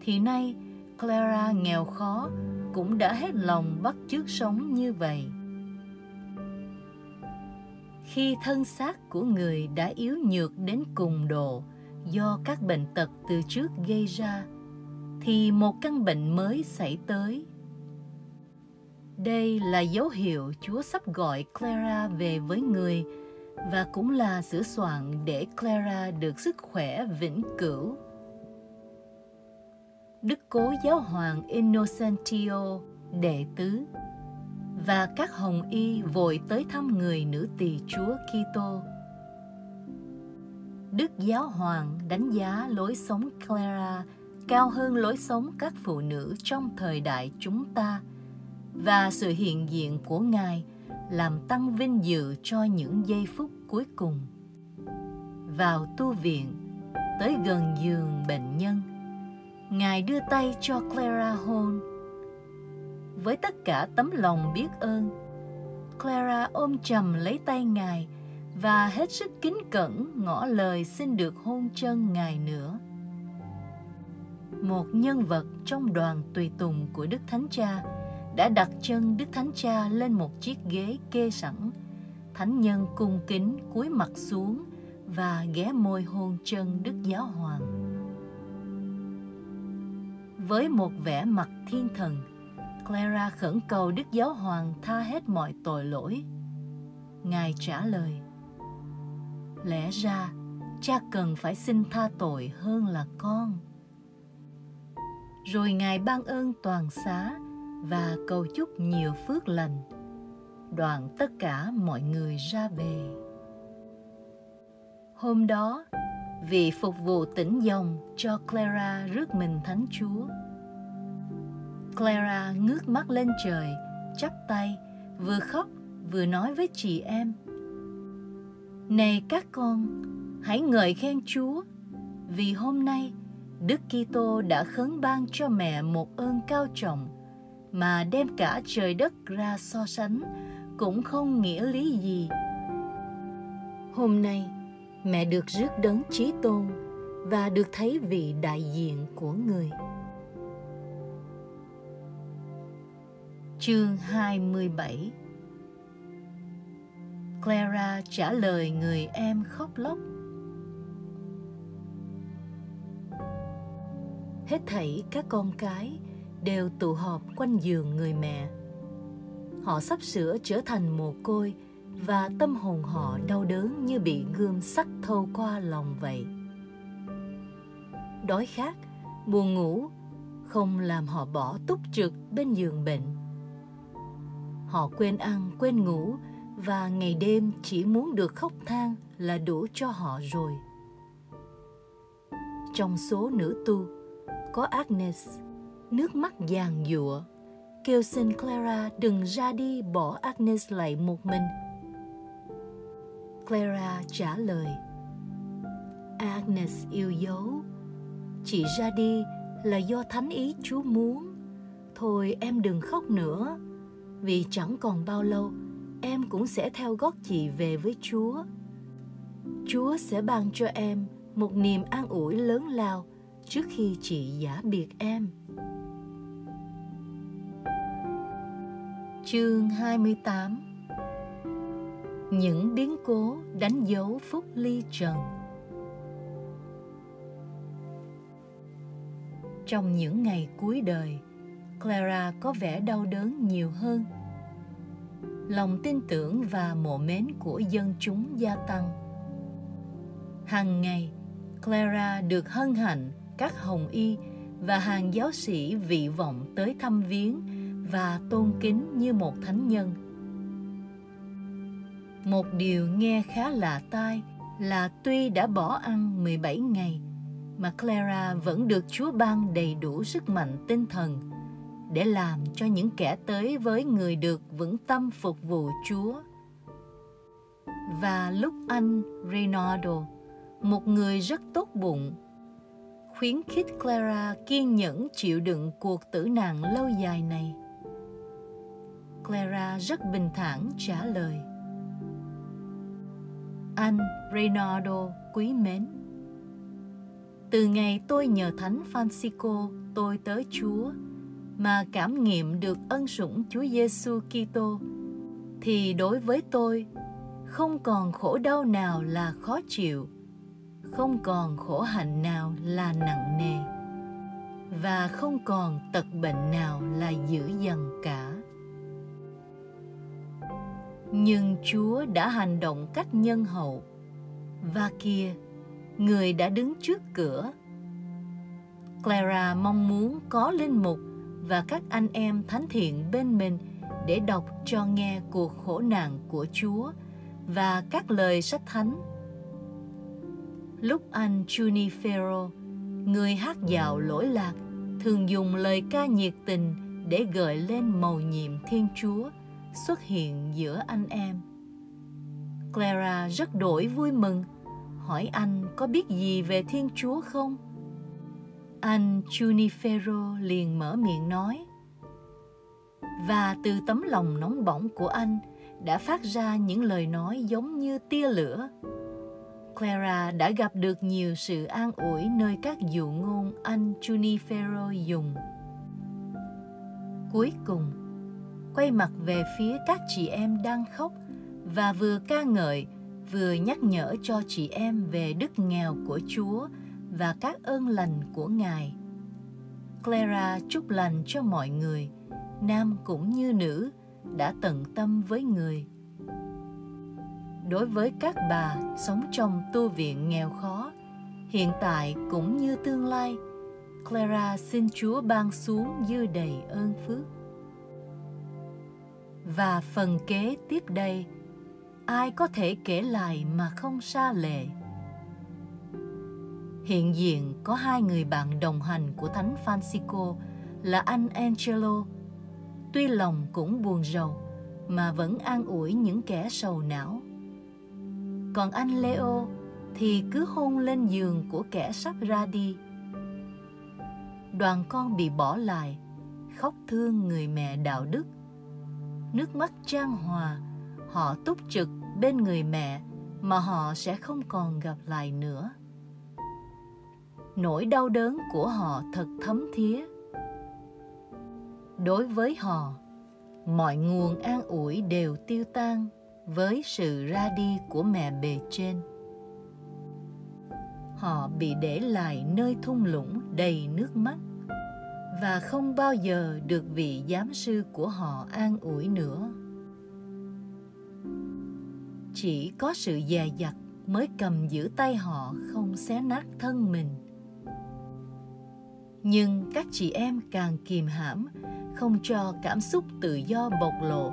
thì nay Clara nghèo khó cũng đã hết lòng bắt chước sống như vậy. Khi thân xác của người đã yếu nhược đến cùng độ, do các bệnh tật từ trước gây ra thì một căn bệnh mới xảy tới đây là dấu hiệu Chúa sắp gọi Clara về với người và cũng là sửa soạn để Clara được sức khỏe vĩnh cửu. Đức Cố Giáo Hoàng Innocentio, đệ tứ và các hồng y vội tới thăm người nữ tỳ Chúa Kitô Đức Giáo Hoàng đánh giá lối sống Clara cao hơn lối sống các phụ nữ trong thời đại chúng ta và sự hiện diện của Ngài làm tăng vinh dự cho những giây phút cuối cùng. Vào tu viện, tới gần giường bệnh nhân, Ngài đưa tay cho Clara hôn. Với tất cả tấm lòng biết ơn, Clara ôm chầm lấy tay Ngài và hết sức kính cẩn ngỏ lời xin được hôn chân ngài nữa. Một nhân vật trong đoàn tùy tùng của Đức Thánh Cha đã đặt chân Đức Thánh Cha lên một chiếc ghế kê sẵn. Thánh nhân cung kính cúi mặt xuống và ghé môi hôn chân Đức Giáo Hoàng. Với một vẻ mặt thiên thần, Clara khẩn cầu Đức Giáo Hoàng tha hết mọi tội lỗi. Ngài trả lời, lẽ ra cha cần phải xin tha tội hơn là con rồi ngài ban ơn toàn xá và cầu chúc nhiều phước lành. Đoạn tất cả mọi người ra về. Hôm đó vì phục vụ tỉnh dòng cho clara rước mình thánh chúa. Clara ngước mắt lên trời chắp tay vừa khóc vừa nói với chị em. Này các con, hãy ngợi khen Chúa, vì hôm nay Đức Kitô đã khấn ban cho mẹ một ơn cao trọng mà đem cả trời đất ra so sánh cũng không nghĩa lý gì. Hôm nay, mẹ được rước đấng trí tôn và được thấy vị đại diện của người. Chương 27 Clara trả lời người em khóc lóc. Hết thảy các con cái đều tụ họp quanh giường người mẹ. Họ sắp sửa trở thành mồ côi và tâm hồn họ đau đớn như bị gươm sắt thâu qua lòng vậy. Đói khát, buồn ngủ không làm họ bỏ túc trực bên giường bệnh. Họ quên ăn, quên ngủ và ngày đêm chỉ muốn được khóc than là đủ cho họ rồi. Trong số nữ tu, có Agnes, nước mắt giàn giụa, kêu xin Clara đừng ra đi bỏ Agnes lại một mình. Clara trả lời, Agnes yêu dấu, chị ra đi là do thánh ý Chúa muốn. Thôi em đừng khóc nữa, vì chẳng còn bao lâu em cũng sẽ theo gót chị về với Chúa. Chúa sẽ ban cho em một niềm an ủi lớn lao trước khi chị giả biệt em. Chương 28 Những biến cố đánh dấu phúc ly trần Trong những ngày cuối đời, Clara có vẻ đau đớn nhiều hơn. Lòng tin tưởng và mộ mến của dân chúng gia tăng. Hàng ngày, Clara được hân hạnh các hồng y và hàng giáo sĩ vị vọng tới thăm viếng và tôn kính như một thánh nhân. Một điều nghe khá lạ tai là tuy đã bỏ ăn 17 ngày mà Clara vẫn được Chúa ban đầy đủ sức mạnh tinh thần để làm cho những kẻ tới với người được vững tâm phục vụ Chúa. Và lúc anh Reynaldo, một người rất tốt bụng, khuyến khích Clara kiên nhẫn chịu đựng cuộc tử nạn lâu dài này. Clara rất bình thản trả lời. Anh Reynaldo quý mến, từ ngày tôi nhờ Thánh Francisco tôi tới Chúa mà cảm nghiệm được ân sủng Chúa Giêsu Kitô thì đối với tôi không còn khổ đau nào là khó chịu, không còn khổ hạnh nào là nặng nề và không còn tật bệnh nào là dữ dằn cả. Nhưng Chúa đã hành động cách nhân hậu và kia người đã đứng trước cửa. Clara mong muốn có linh mục và các anh em thánh thiện bên mình để đọc cho nghe cuộc khổ nạn của Chúa và các lời sách thánh. Lúc anh Junifero, người hát dạo lỗi lạc, thường dùng lời ca nhiệt tình để gợi lên màu nhiệm Thiên Chúa xuất hiện giữa anh em. Clara rất đổi vui mừng hỏi anh có biết gì về Thiên Chúa không? Anh Junifero liền mở miệng nói. Và từ tấm lòng nóng bỏng của anh đã phát ra những lời nói giống như tia lửa. Clara đã gặp được nhiều sự an ủi nơi các dụ ngôn anh Junifero dùng. Cuối cùng, quay mặt về phía các chị em đang khóc và vừa ca ngợi vừa nhắc nhở cho chị em về đức nghèo của Chúa và các ơn lành của Ngài. Clara chúc lành cho mọi người, nam cũng như nữ, đã tận tâm với người. Đối với các bà sống trong tu viện nghèo khó, hiện tại cũng như tương lai, Clara xin Chúa ban xuống dư đầy ơn phước. Và phần kế tiếp đây, ai có thể kể lại mà không xa lệ? Hiện diện có hai người bạn đồng hành của thánh francisco là anh angelo. Tuy lòng cũng buồn rầu, mà vẫn an ủi những kẻ sầu não. Còn anh leo thì cứ hôn lên giường của kẻ sắp ra đi. Đoàn con bị bỏ lại, khóc thương người mẹ đạo đức nước mắt trang hòa. Họ túc trực bên người mẹ mà họ sẽ không còn gặp lại nữa. Nỗi đau đớn của họ thật thấm thía. Đối với họ, mọi nguồn an ủi đều tiêu tan với sự ra đi của mẹ bề trên. Họ bị để lại nơi thung lũng đầy nước mắt và không bao giờ được vị giám sư của họ an ủi nữa. Chỉ có sự dè dặt mới cầm giữ tay họ không xé nát thân mình. Nhưng các chị em càng kìm hãm, không cho cảm xúc tự do bộc lộ,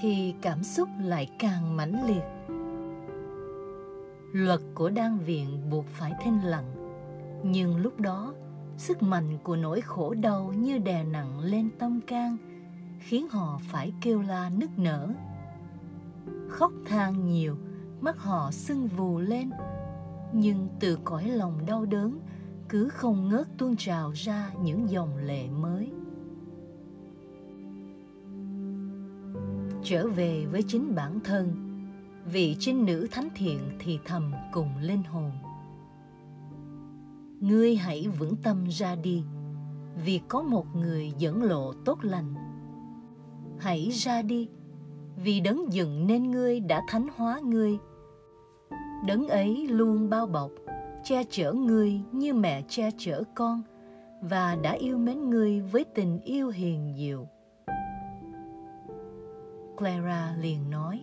thì cảm xúc lại càng mãnh liệt. Luật của đan viện buộc phải thinh lặng, nhưng lúc đó sức mạnh của nỗi khổ đau như đè nặng lên tâm can, khiến họ phải kêu la nức nở. Khóc than nhiều, mắt họ sưng vù lên, nhưng từ cõi lòng đau đớn, cứ không ngớt tuôn trào ra những dòng lệ mới. Trở về với chính bản thân, vị trinh nữ thánh thiện thì thầm cùng linh hồn ngươi hãy vững tâm ra đi, vì có một người dẫn lộ tốt lành. Hãy ra đi, vì đấng dựng nên ngươi đã thánh hóa ngươi. Đấng ấy luôn bao bọc, che chở ngươi như mẹ che chở con, và đã yêu mến ngươi với tình yêu hiền diệu clara liền nói,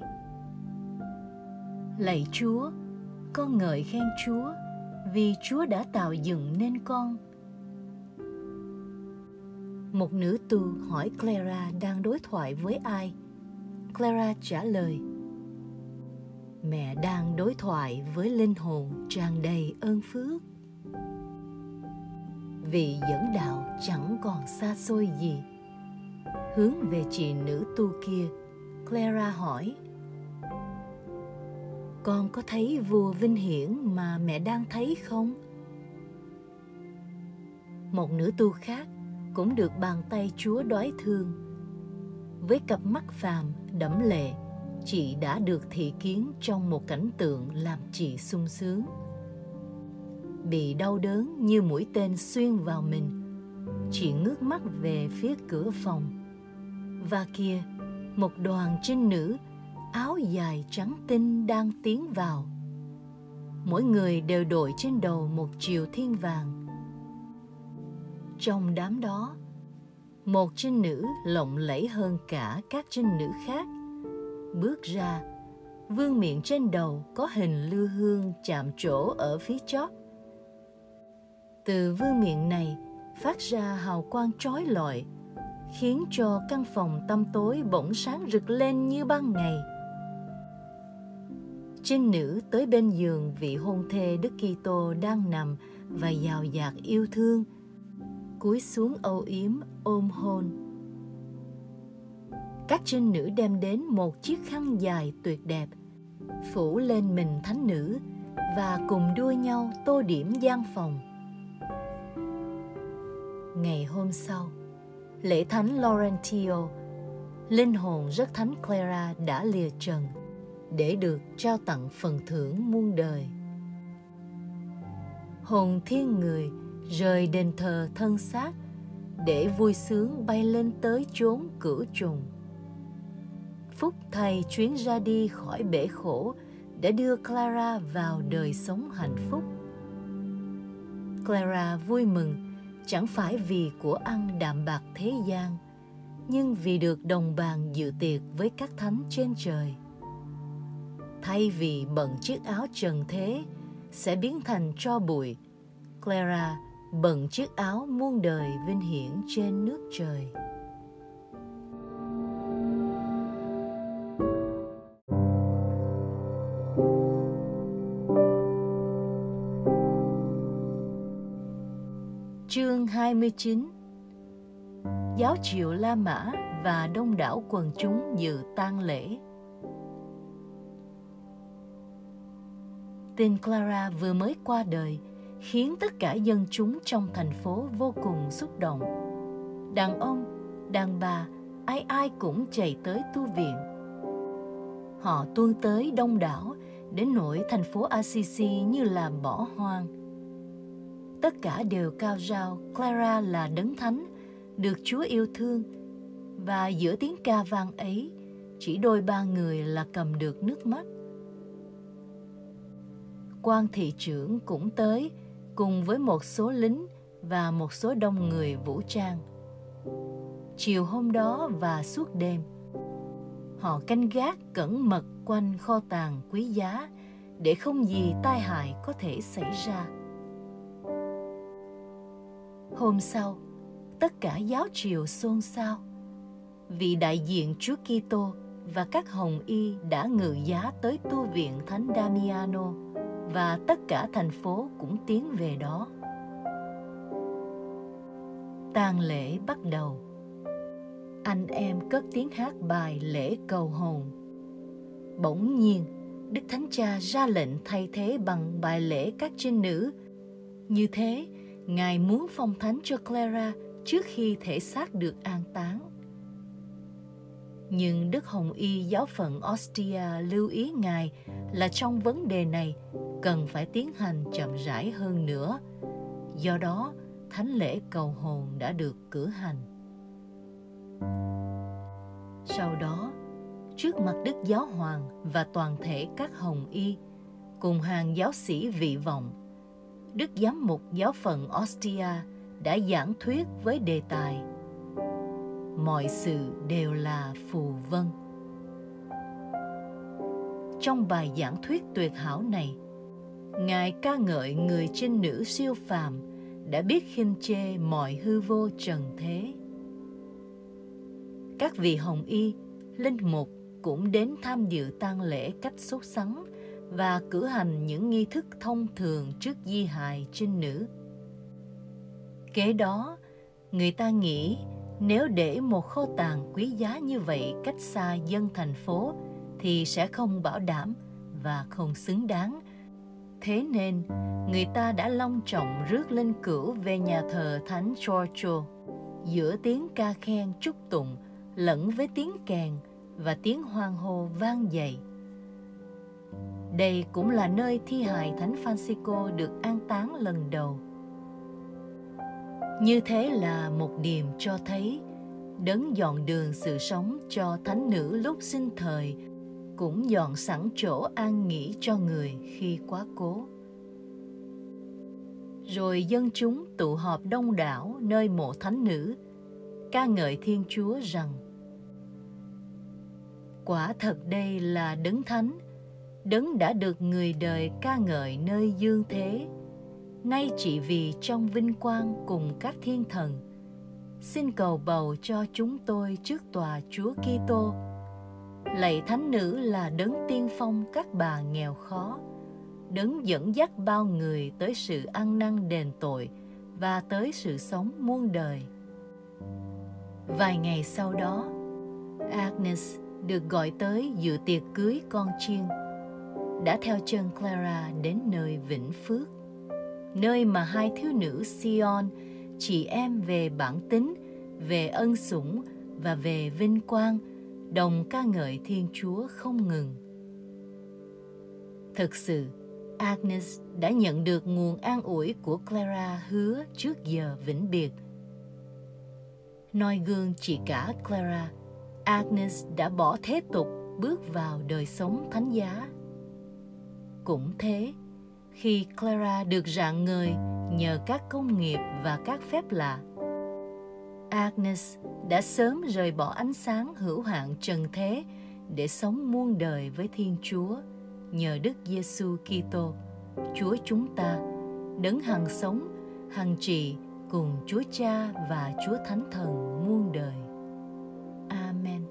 lạy chúa, con ngợi khen chúa vì chúa đã tạo dựng nên con. Một nữ tu hỏi clara đang đối thoại với ai. Clara trả lời, mẹ đang đối thoại với linh hồn tràn đầy ơn phước. Vì dẫn đạo chẳng còn xa xôi gì. Hướng về chị nữ tu kia, clara hỏi con có thấy vua vinh hiển mà mẹ đang thấy không? Một nữ tu khác cũng được bàn tay chúa đói thương. Với cặp mắt phàm, đẫm lệ, chị đã được thị kiến trong một cảnh tượng làm chị sung sướng. Bị đau đớn như mũi tên xuyên vào mình, chị ngước mắt về phía cửa phòng. Và kia một đoàn trinh nữ áo dài trắng tinh đang tiến vào. Mỗi người đều đội trên đầu một chiều thiên vàng. Trong đám đó, một trinh nữ lộng lẫy hơn cả các trinh nữ khác. Bước ra, vương miệng trên đầu có hình lưu hương chạm trổ ở phía chót. Từ vương miệng này phát ra hào quang trói lọi, khiến cho căn phòng tăm tối bỗng sáng rực lên như ban ngày trinh nữ tới bên giường vị hôn thê Đức Kitô đang nằm và giàu dạt yêu thương, cúi xuống âu yếm ôm hôn. Các trinh nữ đem đến một chiếc khăn dài tuyệt đẹp, phủ lên mình thánh nữ và cùng đua nhau tô điểm gian phòng. Ngày hôm sau, lễ thánh Laurentio, linh hồn rất thánh Clara đã lìa trần – để được trao tặng phần thưởng muôn đời. Hồn thiên người rời đền thờ thân xác để vui sướng bay lên tới chốn cửu trùng. Phúc thầy chuyến ra đi khỏi bể khổ đã đưa Clara vào đời sống hạnh phúc. Clara vui mừng chẳng phải vì của ăn đạm bạc thế gian, nhưng vì được đồng bàn dự tiệc với các thánh trên trời thay vì bận chiếc áo trần thế, sẽ biến thành cho bụi. Clara bận chiếc áo muôn đời vinh hiển trên nước trời. Chương 29 Giáo triệu La Mã và đông đảo quần chúng dự tang lễ. Tin Clara vừa mới qua đời khiến tất cả dân chúng trong thành phố vô cùng xúc động. Đàn ông, đàn bà, ai ai cũng chạy tới tu viện. Họ tuôn tới đông đảo đến nỗi thành phố Assisi như là bỏ hoang. Tất cả đều cao rao Clara là đấng thánh, được Chúa yêu thương. Và giữa tiếng ca vang ấy, chỉ đôi ba người là cầm được nước mắt quan thị trưởng cũng tới cùng với một số lính và một số đông người vũ trang. Chiều hôm đó và suốt đêm, họ canh gác cẩn mật quanh kho tàng quý giá để không gì tai hại có thể xảy ra. Hôm sau, tất cả giáo triều xôn xao vì đại diện Chúa Kitô và các hồng y đã ngự giá tới tu viện Thánh Damiano và tất cả thành phố cũng tiến về đó. tang lễ bắt đầu. Anh em cất tiếng hát bài lễ cầu hồn. Bỗng nhiên, Đức Thánh Cha ra lệnh thay thế bằng bài lễ các trinh nữ. Như thế, Ngài muốn phong thánh cho Clara trước khi thể xác được an táng. Nhưng Đức Hồng Y giáo phận Ostia lưu ý Ngài là trong vấn đề này cần phải tiến hành chậm rãi hơn nữa. Do đó, thánh lễ cầu hồn đã được cử hành. Sau đó, trước mặt Đức Giáo Hoàng và toàn thể các Hồng Y, cùng hàng giáo sĩ vị vọng, Đức Giám mục giáo phận Ostia đã giảng thuyết với đề tài Mọi sự đều là phù vân. Trong bài giảng thuyết tuyệt hảo này, Ngài ca ngợi người trinh nữ siêu phàm đã biết khinh chê mọi hư vô trần thế. Các vị hồng y, linh mục cũng đến tham dự tang lễ cách sốt sắng và cử hành những nghi thức thông thường trước di hài trinh nữ. Kế đó, người ta nghĩ nếu để một kho tàng quý giá như vậy cách xa dân thành phố thì sẽ không bảo đảm và không xứng đáng. Thế nên, người ta đã long trọng rước linh cữu về nhà thờ Thánh Giorgio giữa tiếng ca khen chúc tụng lẫn với tiếng kèn và tiếng hoan hô vang dậy. Đây cũng là nơi thi hài Thánh Francisco được an táng lần đầu. Như thế là một điềm cho thấy. Đấng dọn đường sự sống cho thánh nữ lúc sinh thời cũng dọn sẵn chỗ an nghỉ cho người khi quá cố. Rồi dân chúng tụ họp đông đảo nơi mộ thánh nữ, ca ngợi Thiên Chúa rằng Quả thật đây là đấng thánh, đấng đã được người đời ca ngợi nơi dương thế, nay chỉ vì trong vinh quang cùng các thiên thần, xin cầu bầu cho chúng tôi trước tòa Chúa Kitô. Lạy thánh nữ là đấng tiên phong các bà nghèo khó, đấng dẫn dắt bao người tới sự ăn năn đền tội và tới sự sống muôn đời. Vài ngày sau đó, Agnes được gọi tới dự tiệc cưới con chiên đã theo chân Clara đến nơi Vĩnh Phước, nơi mà hai thiếu nữ Sion, chị em về bản tính, về ân sủng và về vinh quang, đồng ca ngợi Thiên Chúa không ngừng. Thực sự, Agnes đã nhận được nguồn an ủi của Clara hứa trước giờ vĩnh biệt. Noi gương chị cả Clara, Agnes đã bỏ thế tục bước vào đời sống thánh giá. Cũng thế, khi Clara được rạng ngời nhờ các công nghiệp và các phép lạ, Agnes đã sớm rời bỏ ánh sáng hữu hạn trần thế để sống muôn đời với Thiên Chúa nhờ Đức Giêsu Kitô, Chúa chúng ta, đấng hằng sống, hằng trị cùng Chúa Cha và Chúa Thánh Thần muôn đời. Amen.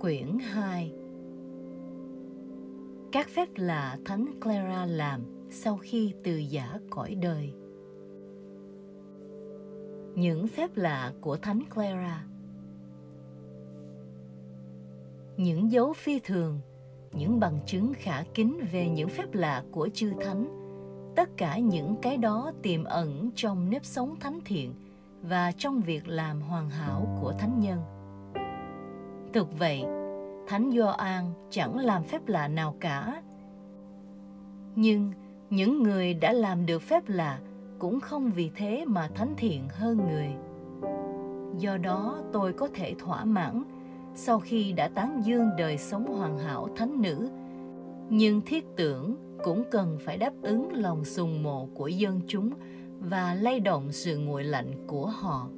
Quyển 2 các phép lạ Thánh Clara làm sau khi từ giả cõi đời. Những phép lạ của Thánh Clara. Những dấu phi thường, những bằng chứng khả kính về những phép lạ của chư Thánh. Tất cả những cái đó tiềm ẩn trong nếp sống thánh thiện và trong việc làm hoàn hảo của thánh nhân. Thực vậy, Thánh Gioan chẳng làm phép lạ nào cả. Nhưng những người đã làm được phép lạ cũng không vì thế mà thánh thiện hơn người. Do đó tôi có thể thỏa mãn sau khi đã tán dương đời sống hoàn hảo thánh nữ, nhưng thiết tưởng cũng cần phải đáp ứng lòng sùng mộ của dân chúng và lay động sự nguội lạnh của họ.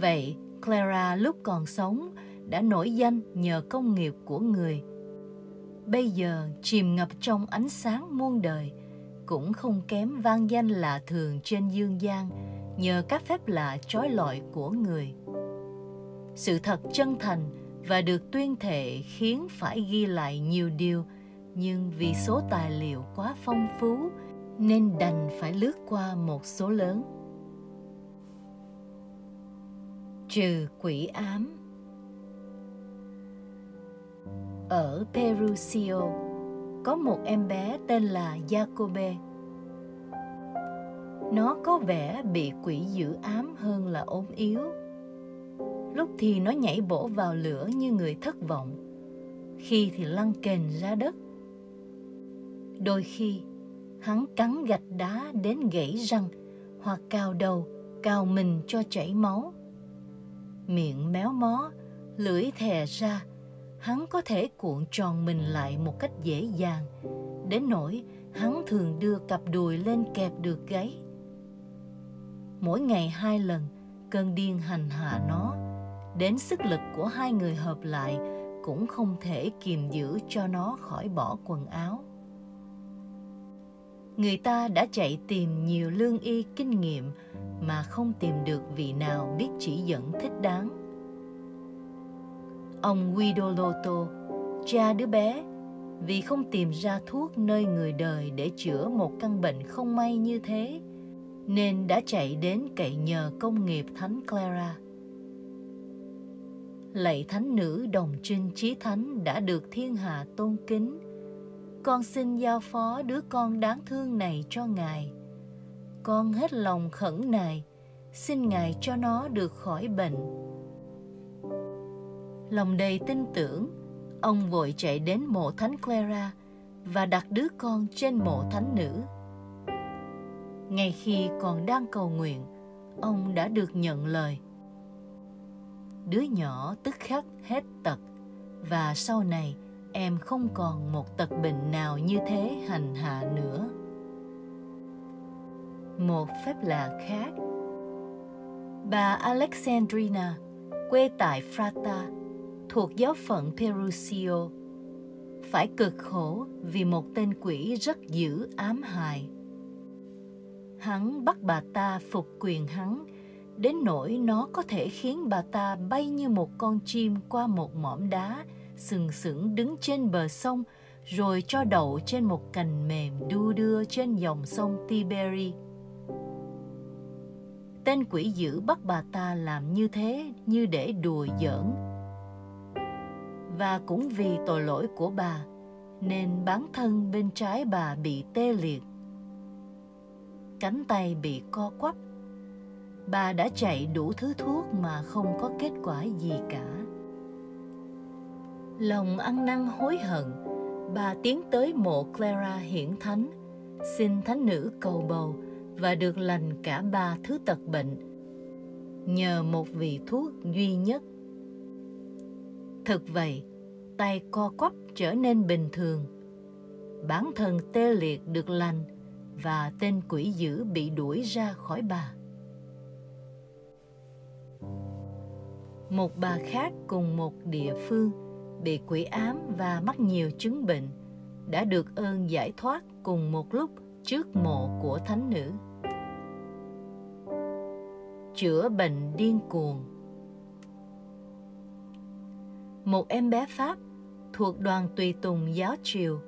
Vậy, Clara lúc còn sống đã nổi danh nhờ công nghiệp của người. Bây giờ chìm ngập trong ánh sáng muôn đời, cũng không kém vang danh lạ thường trên dương gian nhờ các phép lạ trói lọi của người. Sự thật chân thành và được tuyên thệ khiến phải ghi lại nhiều điều, nhưng vì số tài liệu quá phong phú nên đành phải lướt qua một số lớn. Trừ quỷ ám Ở Perusio có một em bé tên là Jacobe. nó có vẻ bị quỷ dữ ám hơn là ốm yếu. Lúc thì nó nhảy bổ vào lửa như người thất vọng. Khi thì lăn kềnh ra đất. Đôi khi, hắn cắn gạch đá đến gãy răng hoặc cào đầu, cào mình cho chảy máu. Miệng méo mó, lưỡi thè ra hắn có thể cuộn tròn mình lại một cách dễ dàng. Đến nỗi, hắn thường đưa cặp đùi lên kẹp được gáy. Mỗi ngày hai lần, cơn điên hành hạ nó. Đến sức lực của hai người hợp lại, cũng không thể kiềm giữ cho nó khỏi bỏ quần áo. Người ta đã chạy tìm nhiều lương y kinh nghiệm mà không tìm được vị nào biết chỉ dẫn thích đáng ông Guidoloto, cha đứa bé vì không tìm ra thuốc nơi người đời để chữa một căn bệnh không may như thế nên đã chạy đến cậy nhờ công nghiệp thánh Clara. Lạy thánh nữ đồng trinh chí thánh đã được thiên hạ tôn kính con xin giao phó đứa con đáng thương này cho ngài. Con hết lòng khẩn nài xin ngài cho nó được khỏi bệnh lòng đầy tin tưởng. Ông vội chạy đến mộ thánh clara và đặt đứa con trên mộ thánh nữ. Ngay khi còn đang cầu nguyện, ông đã được nhận lời. Đứa nhỏ tức khắc hết tật và sau này em không còn một tật bệnh nào như thế hành hạ nữa. Một phép lạ khác. Bà alexandrina, quê tại frata thuộc giáo phận perusio phải cực khổ vì một tên quỷ rất dữ, ám hại hắn bắt bà ta phục quyền hắn, đến nỗi nó có thể khiến bà ta bay như một con chim qua một mỏm đá, sừng sững đứng trên bờ sông, rồi cho đậu trên một cành mềm đu đưa trên dòng sông Tiberi. Tên quỷ dữ bắt bà ta làm như thế, như để đùa giỡn. Và cũng vì tội lỗi của bà, nên bán thân bên trái bà bị tê liệt. Cánh tay bị co quắp. Bà đã chạy đủ thứ thuốc mà không có kết quả gì cả lòng ăn năn hối hận bà tiến tới mộ clara hiển thánh xin thánh nữ cầu bầu và được lành cả ba thứ tật bệnh nhờ một vị thuốc duy nhất thực vậy, tay co quắp trở nên bình thường. Bản thân tê liệt được lành và tên quỷ dữ bị đuổi ra khỏi bà. Một bà khác cùng một địa phương bị quỷ ám và mắc nhiều chứng bệnh đã được ơn giải thoát cùng một lúc trước mộ của thánh nữ. Chữa bệnh điên cuồng một em bé pháp thuộc đoàn tùy tùng giáo triều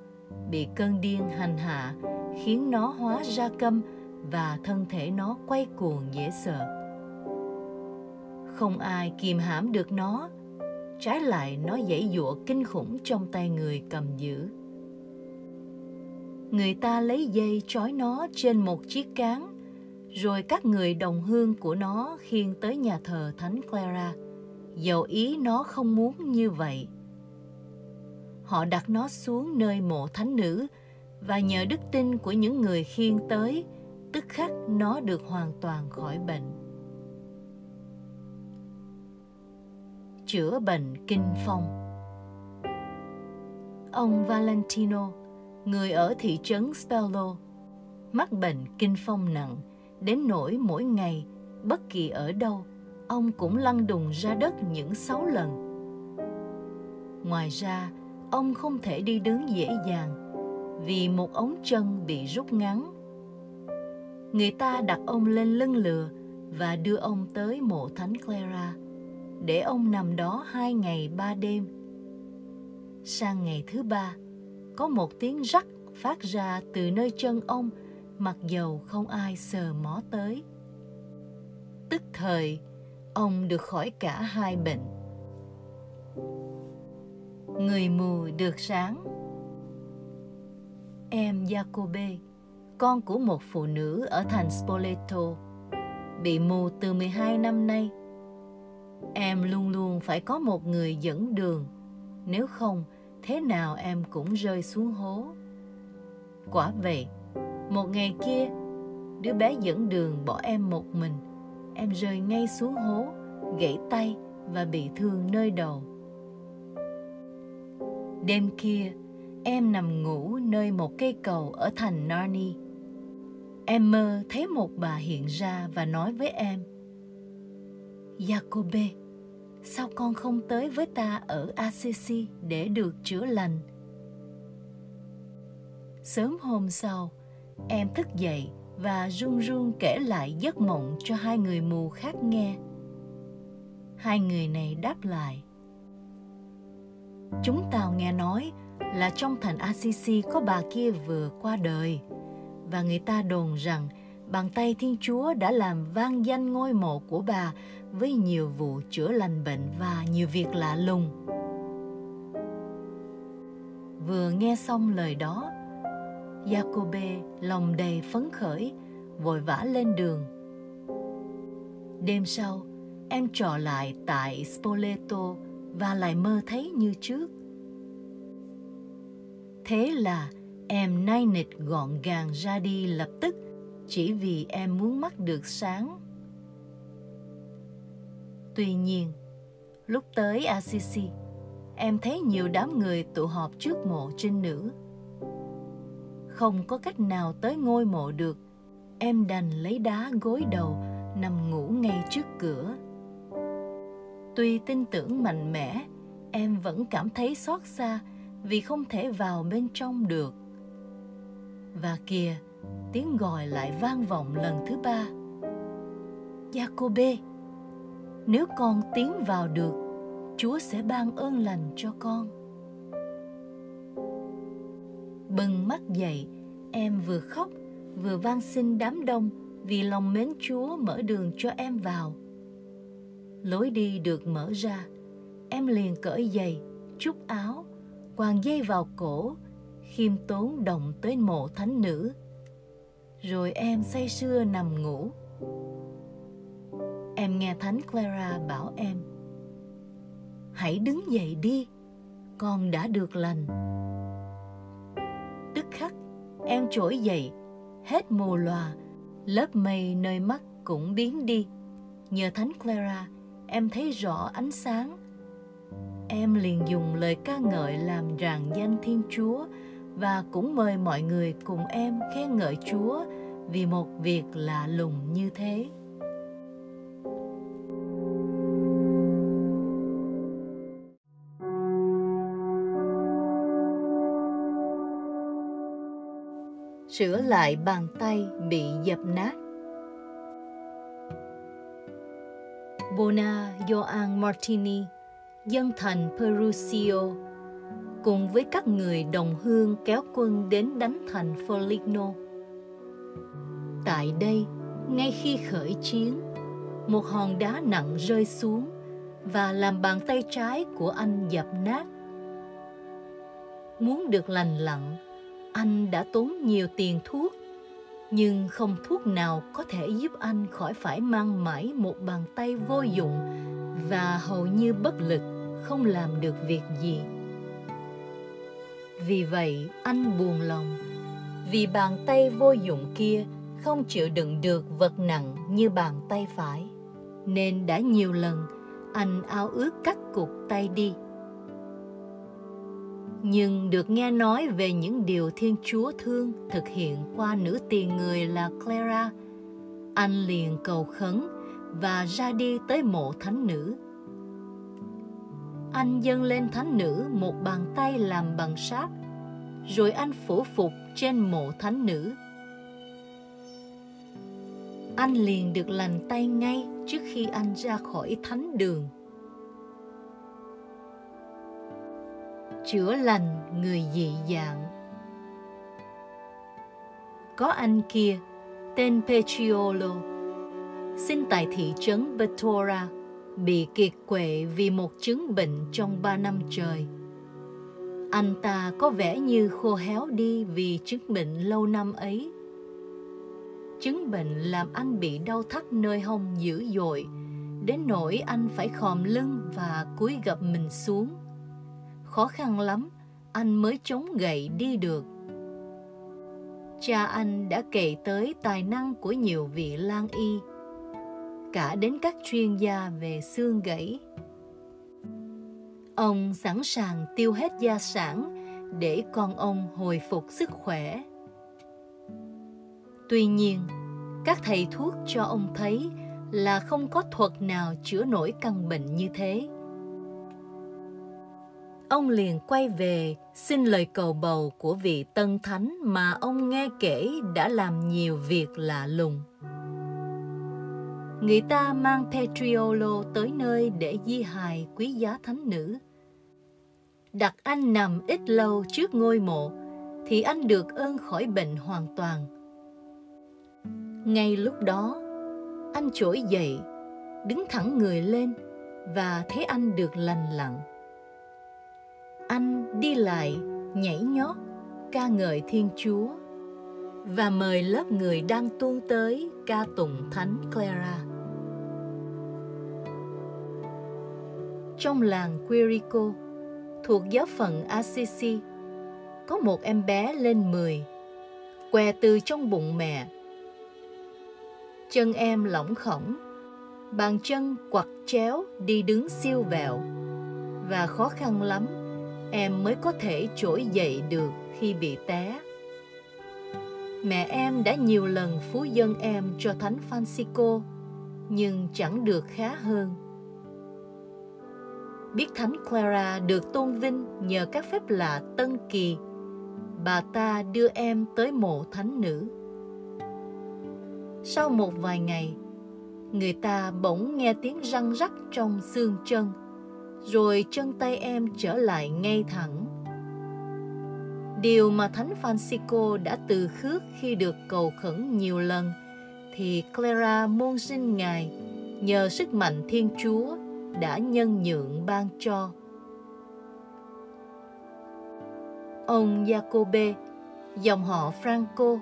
bị cơn điên hành hạ, khiến nó hóa ra câm và thân thể nó quay cuồng dễ sợ. Không ai kìm hãm được nó, trái lại nó dãy dụa kinh khủng trong tay người cầm giữ. Người ta lấy dây trói nó trên một chiếc cán rồi các người đồng hương của nó khiêng tới nhà thờ thánh clara dầu ý nó không muốn như vậy họ đặt nó xuống nơi mộ thánh nữ và nhờ đức tin của những người khiêng tới tức khắc nó được hoàn toàn khỏi bệnh chữa bệnh kinh phong. Ông Valentino, người ở thị trấn Spello, mắc bệnh kinh phong nặng, đến nỗi mỗi ngày, bất kỳ ở đâu, ông cũng lăn đùng ra đất những sáu lần. Ngoài ra, ông không thể đi đứng dễ dàng vì một ống chân bị rút ngắn. Người ta đặt ông lên lưng lừa và đưa ông tới mộ Thánh Clara để ông nằm đó hai ngày ba đêm. Sang ngày thứ ba, có một tiếng rắc phát ra từ nơi chân ông mặc dầu không ai sờ mó tới. Tức thời, ông được khỏi cả hai bệnh. Người mù được sáng Em Jacobe, con của một phụ nữ ở thành Spoleto, bị mù từ 12 năm nay. Em luôn luôn phải có một người dẫn đường, nếu không, thế nào em cũng rơi xuống hố. Quả vậy, một ngày kia, đứa bé dẫn đường bỏ em một mình, em rơi ngay xuống hố, gãy tay và bị thương nơi đầu. Đêm kia, em nằm ngủ nơi một cây cầu ở thành Narni. Em mơ thấy một bà hiện ra và nói với em Jacobe, sao con không tới với ta ở Assisi để được chữa lành? Sớm hôm sau, em thức dậy và run run kể lại giấc mộng cho hai người mù khác nghe. Hai người này đáp lại. Chúng tao nghe nói là trong thành Assisi có bà kia vừa qua đời và người ta đồn rằng bàn tay Thiên Chúa đã làm vang danh ngôi mộ của bà với nhiều vụ chữa lành bệnh và nhiều việc lạ lùng. Vừa nghe xong lời đó, Jacobe lòng đầy phấn khởi, vội vã lên đường. Đêm sau, em trò lại tại Spoleto và lại mơ thấy như trước. Thế là em nay nịch gọn gàng ra đi lập tức chỉ vì em muốn mắt được sáng. Tuy nhiên, lúc tới Assisi, em thấy nhiều đám người tụ họp trước mộ trinh nữ. Không có cách nào tới ngôi mộ được, em đành lấy đá gối đầu nằm ngủ ngay trước cửa. Tuy tin tưởng mạnh mẽ, em vẫn cảm thấy xót xa vì không thể vào bên trong được. Và kìa, tiếng gọi lại vang vọng lần thứ ba. Jacobe, nếu con tiến vào được, Chúa sẽ ban ơn lành cho con. Bừng mắt dậy, em vừa khóc, vừa van xin đám đông vì lòng mến Chúa mở đường cho em vào. Lối đi được mở ra, em liền cởi giày, trút áo, quàng dây vào cổ, khiêm tốn động tới mộ thánh nữ. Rồi em say sưa nằm ngủ. Em nghe Thánh Clara bảo em Hãy đứng dậy đi, con đã được lành. Tức khắc, em trỗi dậy, hết mù lòa, lớp mây nơi mắt cũng biến đi. Nhờ Thánh Clara, em thấy rõ ánh sáng. Em liền dùng lời ca ngợi làm rạng danh Thiên Chúa và cũng mời mọi người cùng em khen ngợi Chúa vì một việc lạ lùng như thế. Sửa lại bàn tay bị dập nát. Bona Joan Martini, dân thành Perusio, cùng với các người đồng hương kéo quân đến đánh thành Foligno. Tại đây, ngay khi khởi chiến, một hòn đá nặng rơi xuống và làm bàn tay trái của anh dập nát. Muốn được lành lặn, anh đã tốn nhiều tiền thuốc, nhưng không thuốc nào có thể giúp anh khỏi phải mang mãi một bàn tay vô dụng và hầu như bất lực, không làm được việc gì. Vì vậy, anh buồn lòng, vì bàn tay vô dụng kia không chịu đựng được vật nặng như bàn tay phải, nên đã nhiều lần anh ao ước cắt cụt tay đi nhưng được nghe nói về những điều Thiên Chúa thương thực hiện qua nữ tiền người là Clara, anh liền cầu khấn và ra đi tới mộ thánh nữ. Anh dâng lên thánh nữ một bàn tay làm bằng sáp, rồi anh phủ phục trên mộ thánh nữ. Anh liền được lành tay ngay trước khi anh ra khỏi thánh đường. Chữa lành người dị dạng. Có anh kia, tên Petriolo, sinh tại thị trấn Betora, bị kiệt quệ vì một chứng bệnh trong ba năm trời. Anh ta có vẻ như khô héo đi vì chứng bệnh lâu năm ấy. Chứng bệnh làm anh bị đau thắt nơi hông dữ dội, đến nỗi anh phải khòm lưng và cúi gập mình xuống. Khó khăn lắm, anh mới chống gậy đi được. Cha anh đã kể tới tài năng của nhiều vị lang y, cả đến các chuyên gia về xương gãy. Ông sẵn sàng tiêu hết gia sản để con ông hồi phục sức khỏe. Tuy nhiên, các thầy thuốc cho ông thấy là không có thuật nào chữa nổi căn bệnh như thế. Ông liền quay về xin lời cầu bầu của vị tân thánh mà ông nghe kể đã làm nhiều việc lạ lùng. Người ta mang Petriolo tới nơi để di hài quý giá thánh nữ. Đặt anh nằm ít lâu trước ngôi mộ, thì anh được ơn khỏi bệnh hoàn toàn. Ngay lúc đó, anh trỗi dậy, đứng thẳng người lên và thấy anh được lành lặn. Anh đi lại, nhảy nhót, ca ngợi Thiên Chúa và mời lớp người đang tuôn tới ca tụng Thánh Clara. Trong làng Quirico, thuộc giáo phận Assisi, có một em bé lên 10, què từ trong bụng mẹ. Chân em lỏng khổng, bàn chân quặt chéo đi đứng siêu vẹo và khó khăn lắm em mới có thể trỗi dậy được khi bị té. Mẹ em đã nhiều lần phú dân em cho Thánh Francisco, nhưng chẳng được khá hơn. Biết Thánh Clara được tôn vinh nhờ các phép lạ tân kỳ, bà ta đưa em tới mộ thánh nữ. Sau một vài ngày, người ta bỗng nghe tiếng răng rắc trong xương chân – rồi chân tay em trở lại ngay thẳng. Điều mà Thánh Francisco đã từ khước khi được cầu khẩn nhiều lần thì Clara môn xin Ngài nhờ sức mạnh Thiên Chúa đã nhân nhượng ban cho. Ông Jacobe, dòng họ Franco,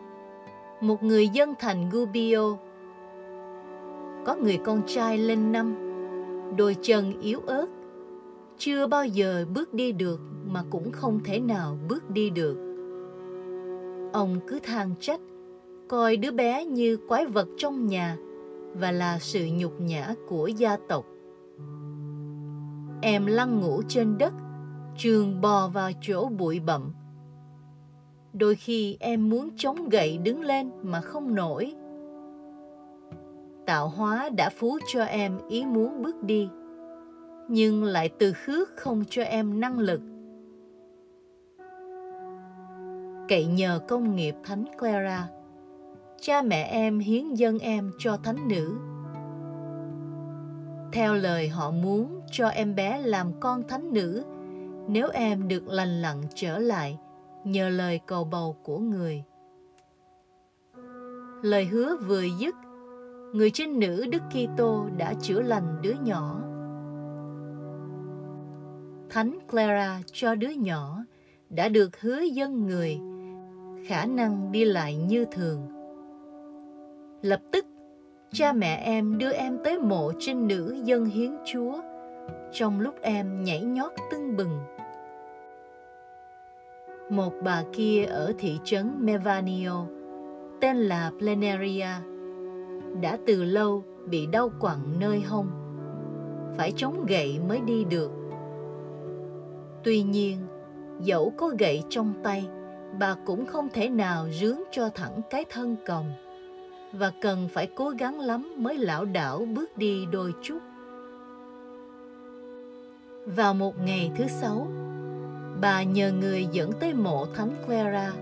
một người dân thành Gubbio, có người con trai lên năm, đôi chân yếu ớt chưa bao giờ bước đi được mà cũng không thể nào bước đi được. Ông cứ than trách, coi đứa bé như quái vật trong nhà và là sự nhục nhã của gia tộc. Em lăn ngủ trên đất, trường bò vào chỗ bụi bặm. Đôi khi em muốn chống gậy đứng lên mà không nổi. Tạo hóa đã phú cho em ý muốn bước đi nhưng lại từ khước không cho em năng lực. Cậy nhờ công nghiệp Thánh Clara, cha mẹ em hiến dân em cho thánh nữ. Theo lời họ muốn cho em bé làm con thánh nữ nếu em được lành lặn trở lại nhờ lời cầu bầu của người. Lời hứa vừa dứt, người trinh nữ Đức Kitô đã chữa lành đứa nhỏ Thánh Clara cho đứa nhỏ đã được hứa dân người khả năng đi lại như thường. Lập tức, cha mẹ em đưa em tới mộ trinh nữ dân hiến Chúa trong lúc em nhảy nhót tưng bừng. Một bà kia ở thị trấn Mevanio tên là Plenaria đã từ lâu bị đau quặn nơi hông phải chống gậy mới đi được Tuy nhiên, dẫu có gậy trong tay, bà cũng không thể nào rướng cho thẳng cái thân còng và cần phải cố gắng lắm mới lão đảo bước đi đôi chút. Vào một ngày thứ sáu, bà nhờ người dẫn tới mộ Thánh Clara,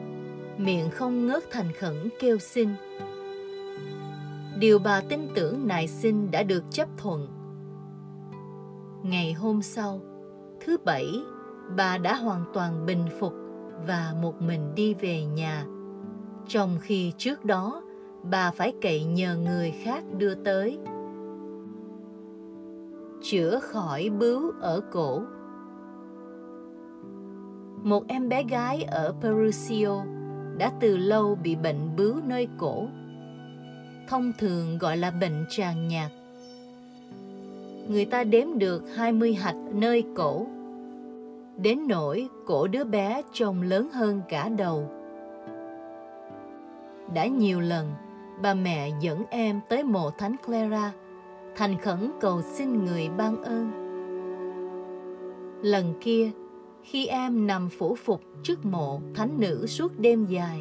miệng không ngớt thành khẩn kêu xin. Điều bà tin tưởng nài xin đã được chấp thuận. Ngày hôm sau, thứ bảy bà đã hoàn toàn bình phục và một mình đi về nhà. Trong khi trước đó, bà phải cậy nhờ người khác đưa tới. Chữa khỏi bướu ở cổ Một em bé gái ở Perusio đã từ lâu bị bệnh bướu nơi cổ. thông thường gọi là bệnh tràn nhạt. Người ta đếm được 20 hạch nơi cổ. Đến nỗi cổ đứa bé trông lớn hơn cả đầu. Đã nhiều lần, bà mẹ dẫn em tới mộ Thánh Clara, thành khẩn cầu xin người ban ơn. Lần kia, khi em nằm phủ phục trước mộ thánh nữ suốt đêm dài,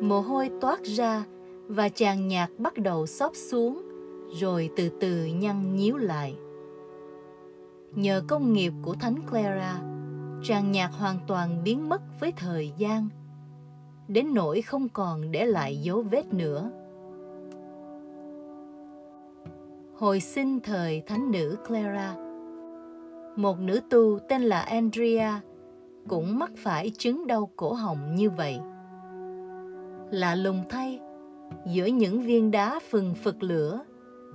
mồ hôi toát ra và chàng nhạc bắt đầu xóp xuống rồi từ từ nhăn nhíu lại. Nhờ công nghiệp của Thánh Clara, tràng nhạc hoàn toàn biến mất với thời gian, đến nỗi không còn để lại dấu vết nữa. Hồi sinh thời Thánh nữ Clara, một nữ tu tên là Andrea cũng mắc phải chứng đau cổ họng như vậy. Lạ lùng thay, giữa những viên đá phừng phực lửa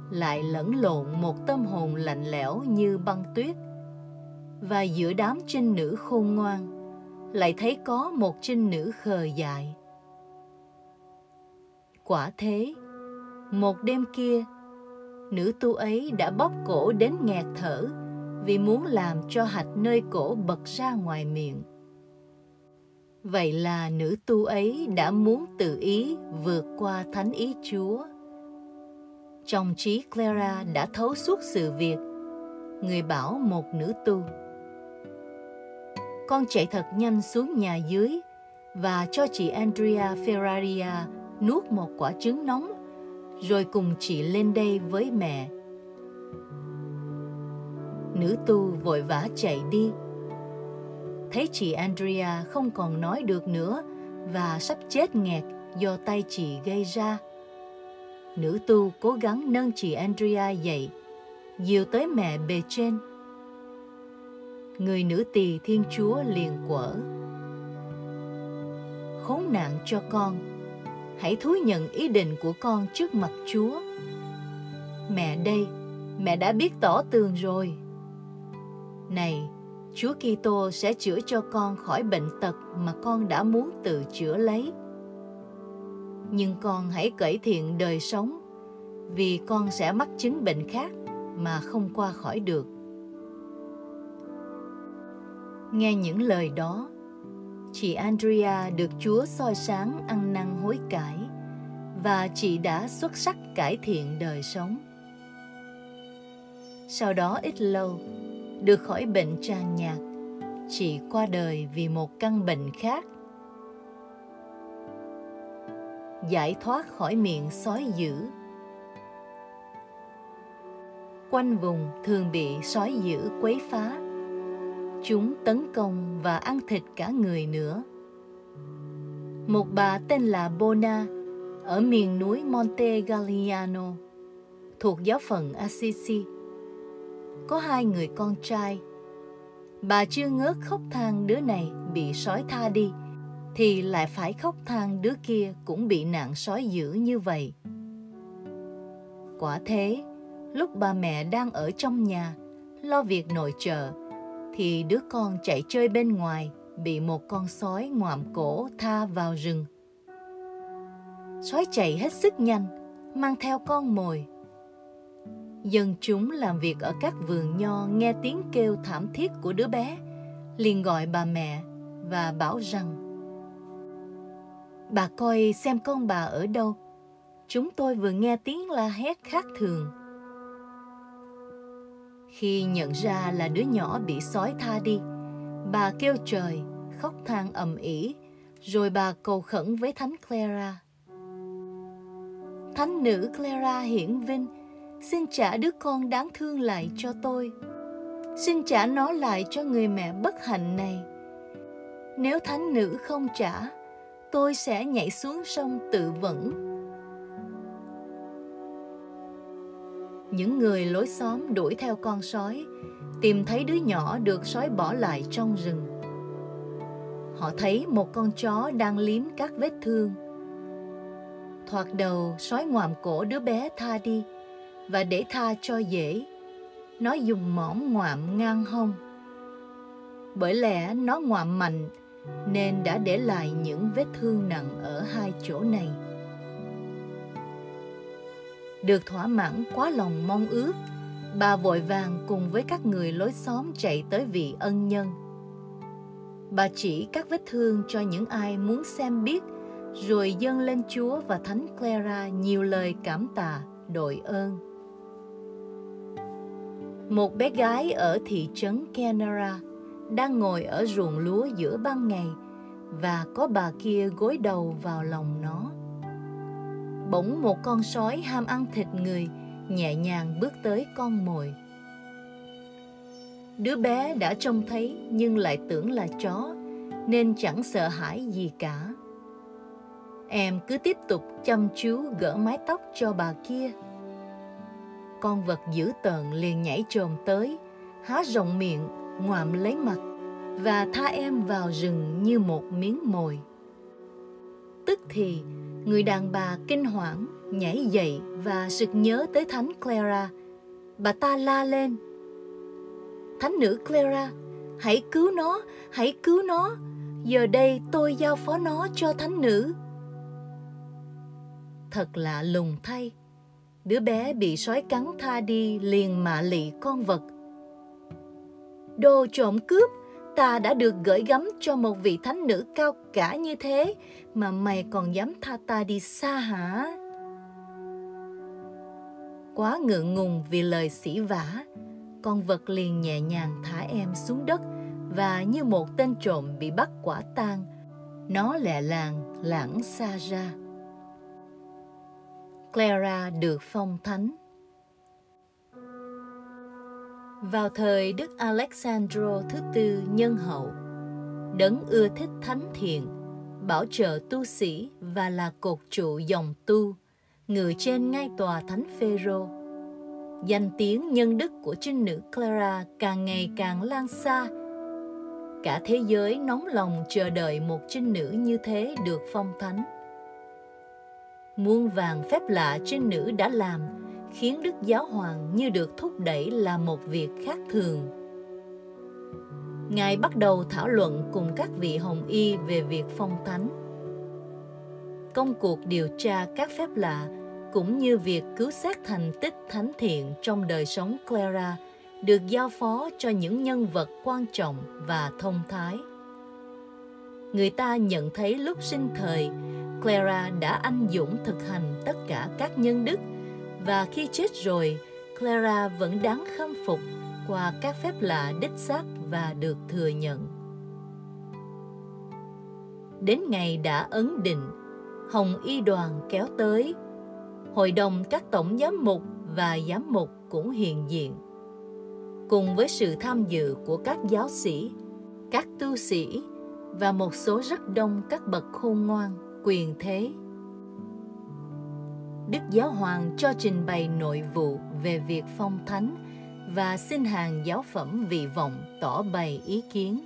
lại lẫn lộn một tâm hồn lạnh lẽo như băng tuyết. Và giữa đám trinh nữ khôn ngoan, lại thấy có một trinh nữ khờ dại. Quả thế, một đêm kia, nữ tu ấy đã bóp cổ đến nghẹt thở vì muốn làm cho hạch nơi cổ bật ra ngoài miệng. Vậy là nữ tu ấy đã muốn tự ý vượt qua thánh ý chúa trong trí Clara đã thấu suốt sự việc. Người bảo một nữ tu. Con chạy thật nhanh xuống nhà dưới và cho chị Andrea Ferraria nuốt một quả trứng nóng, rồi cùng chị lên đây với mẹ. Nữ tu vội vã chạy đi. Thấy chị Andrea không còn nói được nữa và sắp chết nghẹt do tay chị gây ra nữ tu cố gắng nâng chị Andrea dậy, dìu tới mẹ bề trên. Người nữ tỳ Thiên Chúa liền quở. Khốn nạn cho con, hãy thú nhận ý định của con trước mặt Chúa. Mẹ đây, mẹ đã biết tỏ tường rồi. Này, Chúa Kitô sẽ chữa cho con khỏi bệnh tật mà con đã muốn tự chữa lấy nhưng con hãy cải thiện đời sống, vì con sẽ mắc chứng bệnh khác mà không qua khỏi được. Nghe những lời đó, chị andrea được chúa soi sáng ăn năn hối cải và chị đã xuất sắc cải thiện đời sống. Sau đó ít lâu, được khỏi bệnh tràn nhạt, chị qua đời vì một căn bệnh khác giải thoát khỏi miệng sói dữ. Quanh vùng thường bị sói dữ quấy phá. Chúng tấn công và ăn thịt cả người nữa. Một bà tên là Bona, ở miền núi Monte Galliano thuộc giáo phận Assisi. Có hai người con trai. Bà chưa ngớt khóc than đứa này bị sói tha đi thì lại phải khóc than đứa kia cũng bị nạn sói dữ như vậy. Quả thế, lúc bà mẹ đang ở trong nhà, lo việc nội trợ, thì đứa con chạy chơi bên ngoài bị một con sói ngoạm cổ tha vào rừng. Sói chạy hết sức nhanh, mang theo con mồi. Dân chúng làm việc ở các vườn nho nghe tiếng kêu thảm thiết của đứa bé, liền gọi bà mẹ và bảo rằng Bà coi xem con bà ở đâu. Chúng tôi vừa nghe tiếng la hét khác thường. Khi nhận ra là đứa nhỏ bị sói tha đi, bà kêu trời, khóc than ầm ĩ, rồi bà cầu khẩn với Thánh Clara. Thánh nữ Clara hiển vinh, xin trả đứa con đáng thương lại cho tôi. Xin trả nó lại cho người mẹ bất hạnh này. Nếu thánh nữ không trả, tôi sẽ nhảy xuống sông tự vẫn. Những người lối xóm đuổi theo con sói, tìm thấy đứa nhỏ được sói bỏ lại trong rừng. Họ thấy một con chó đang liếm các vết thương. Thoạt đầu, sói ngoạm cổ đứa bé tha đi và để tha cho dễ. Nó dùng mỏm ngoạm ngang hông. Bởi lẽ nó ngoạm mạnh nên đã để lại những vết thương nặng ở hai chỗ này. được thỏa mãn quá lòng mong ước, bà vội vàng cùng với các người lối xóm chạy tới vị ân nhân. Bà chỉ các vết thương cho những ai muốn xem biết, rồi dâng lên Chúa và Thánh Clara nhiều lời cảm tạ, đội ơn. Một bé gái ở thị trấn Canara đang ngồi ở ruộng lúa giữa ban ngày và có bà kia gối đầu vào lòng nó. Bỗng một con sói ham ăn thịt người nhẹ nhàng bước tới con mồi. Đứa bé đã trông thấy nhưng lại tưởng là chó nên chẳng sợ hãi gì cả. Em cứ tiếp tục chăm chú gỡ mái tóc cho bà kia. Con vật dữ tợn liền nhảy trồm tới, há rộng miệng, ngoạm lấy mặt và tha em vào rừng như một miếng mồi. Tức thì, người đàn bà kinh hoảng nhảy dậy và sực nhớ tới thánh Clara. Bà ta la lên. Thánh nữ Clara, hãy cứu nó, hãy cứu nó. Giờ đây tôi giao phó nó cho thánh nữ. Thật lạ lùng thay, đứa bé bị sói cắn tha đi liền mạ lị con vật. Đồ trộm cướp, ta đã được gửi gắm cho một vị thánh nữ cao cả như thế mà mày còn dám tha ta đi xa hả? Quá ngượng ngùng vì lời sỉ vả, con vật liền nhẹ nhàng thả em xuống đất và như một tên trộm bị bắt quả tang, nó lẹ làng lãng xa ra. Clara được phong thánh. Vào thời Đức Alexandro thứ tư nhân hậu, đấng ưa thích thánh thiện, bảo trợ tu sĩ và là cột trụ dòng tu, ngự trên ngai tòa thánh Phêrô. Danh tiếng nhân đức của trinh nữ Clara càng ngày càng lan xa. Cả thế giới nóng lòng chờ đợi một trinh nữ như thế được phong thánh. Muôn vàng phép lạ trinh nữ đã làm khiến Đức Giáo Hoàng như được thúc đẩy là một việc khác thường. Ngài bắt đầu thảo luận cùng các vị hồng y về việc phong thánh. Công cuộc điều tra các phép lạ cũng như việc cứu xét thành tích thánh thiện trong đời sống Clara được giao phó cho những nhân vật quan trọng và thông thái. Người ta nhận thấy lúc sinh thời, Clara đã anh dũng thực hành tất cả các nhân đức và khi chết rồi, Clara vẫn đáng khâm phục qua các phép lạ đích xác và được thừa nhận. Đến ngày đã ấn định, Hồng Y đoàn kéo tới. Hội đồng các tổng giám mục và giám mục cũng hiện diện. Cùng với sự tham dự của các giáo sĩ, các tu sĩ và một số rất đông các bậc khôn ngoan, quyền thế Đức Giáo Hoàng cho trình bày nội vụ về việc phong thánh và xin hàng giáo phẩm vị vọng tỏ bày ý kiến.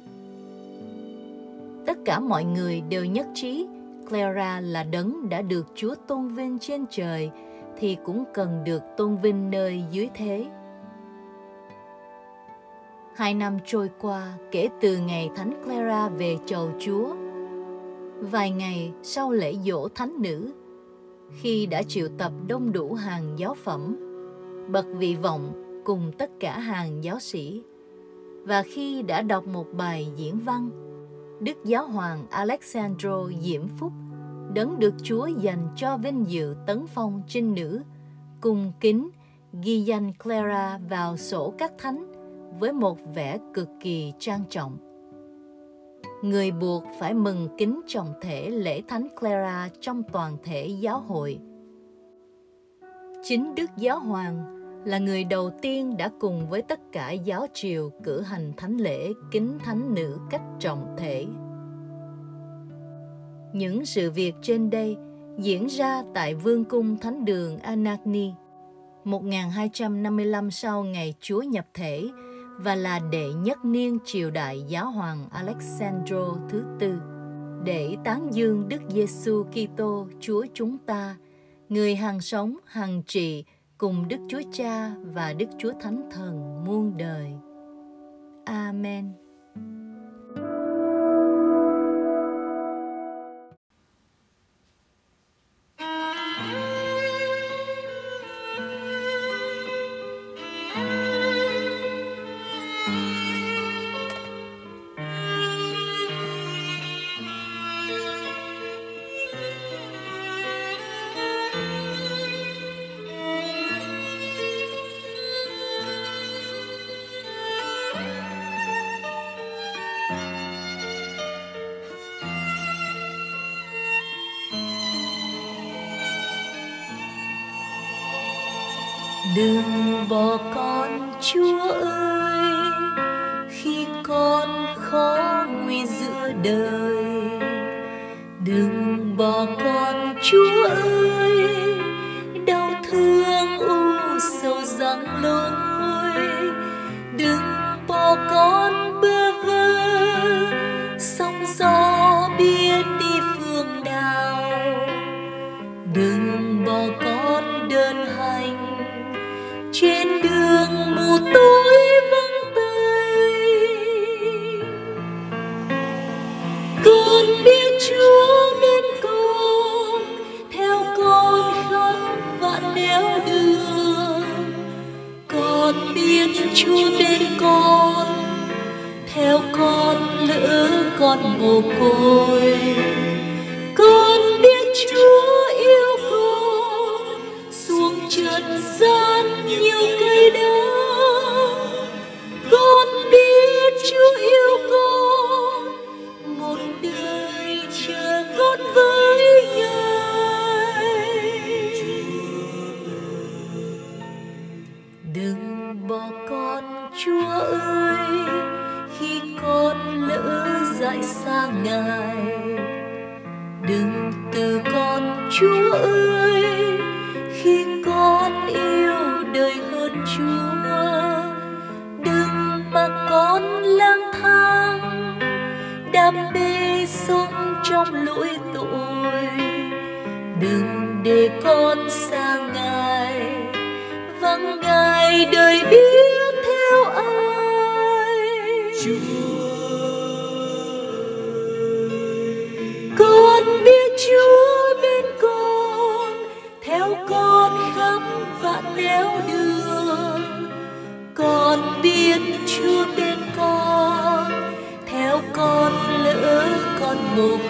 Tất cả mọi người đều nhất trí Clara là đấng đã được Chúa tôn vinh trên trời thì cũng cần được tôn vinh nơi dưới thế. Hai năm trôi qua kể từ ngày Thánh Clara về chầu Chúa. Vài ngày sau lễ dỗ thánh nữ, khi đã triệu tập đông đủ hàng giáo phẩm, bậc vị vọng cùng tất cả hàng giáo sĩ. Và khi đã đọc một bài diễn văn, Đức Giáo Hoàng Alexandro Diễm Phúc đấng được Chúa dành cho vinh dự tấn phong trinh nữ, cùng kính ghi danh Clara vào sổ các thánh với một vẻ cực kỳ trang trọng. Người buộc phải mừng kính trọng thể lễ thánh Clara trong toàn thể giáo hội. Chính Đức Giáo Hoàng là người đầu tiên đã cùng với tất cả giáo triều cử hành thánh lễ kính thánh nữ cách trọng thể. Những sự việc trên đây diễn ra tại Vương cung Thánh đường Anagni 1255 sau ngày Chúa nhập thể và là đệ nhất niên triều đại giáo hoàng Alexandro thứ tư để tán dương Đức Giêsu Kitô Chúa chúng ta, người hàng sống, hàng trị cùng Đức Chúa Cha và Đức Chúa Thánh Thần muôn đời. Amen. mình biết chúa bên con, theo con khắp vạn nẻo đường. Con biết chúa bên con, theo con lỡ con mồ côi. will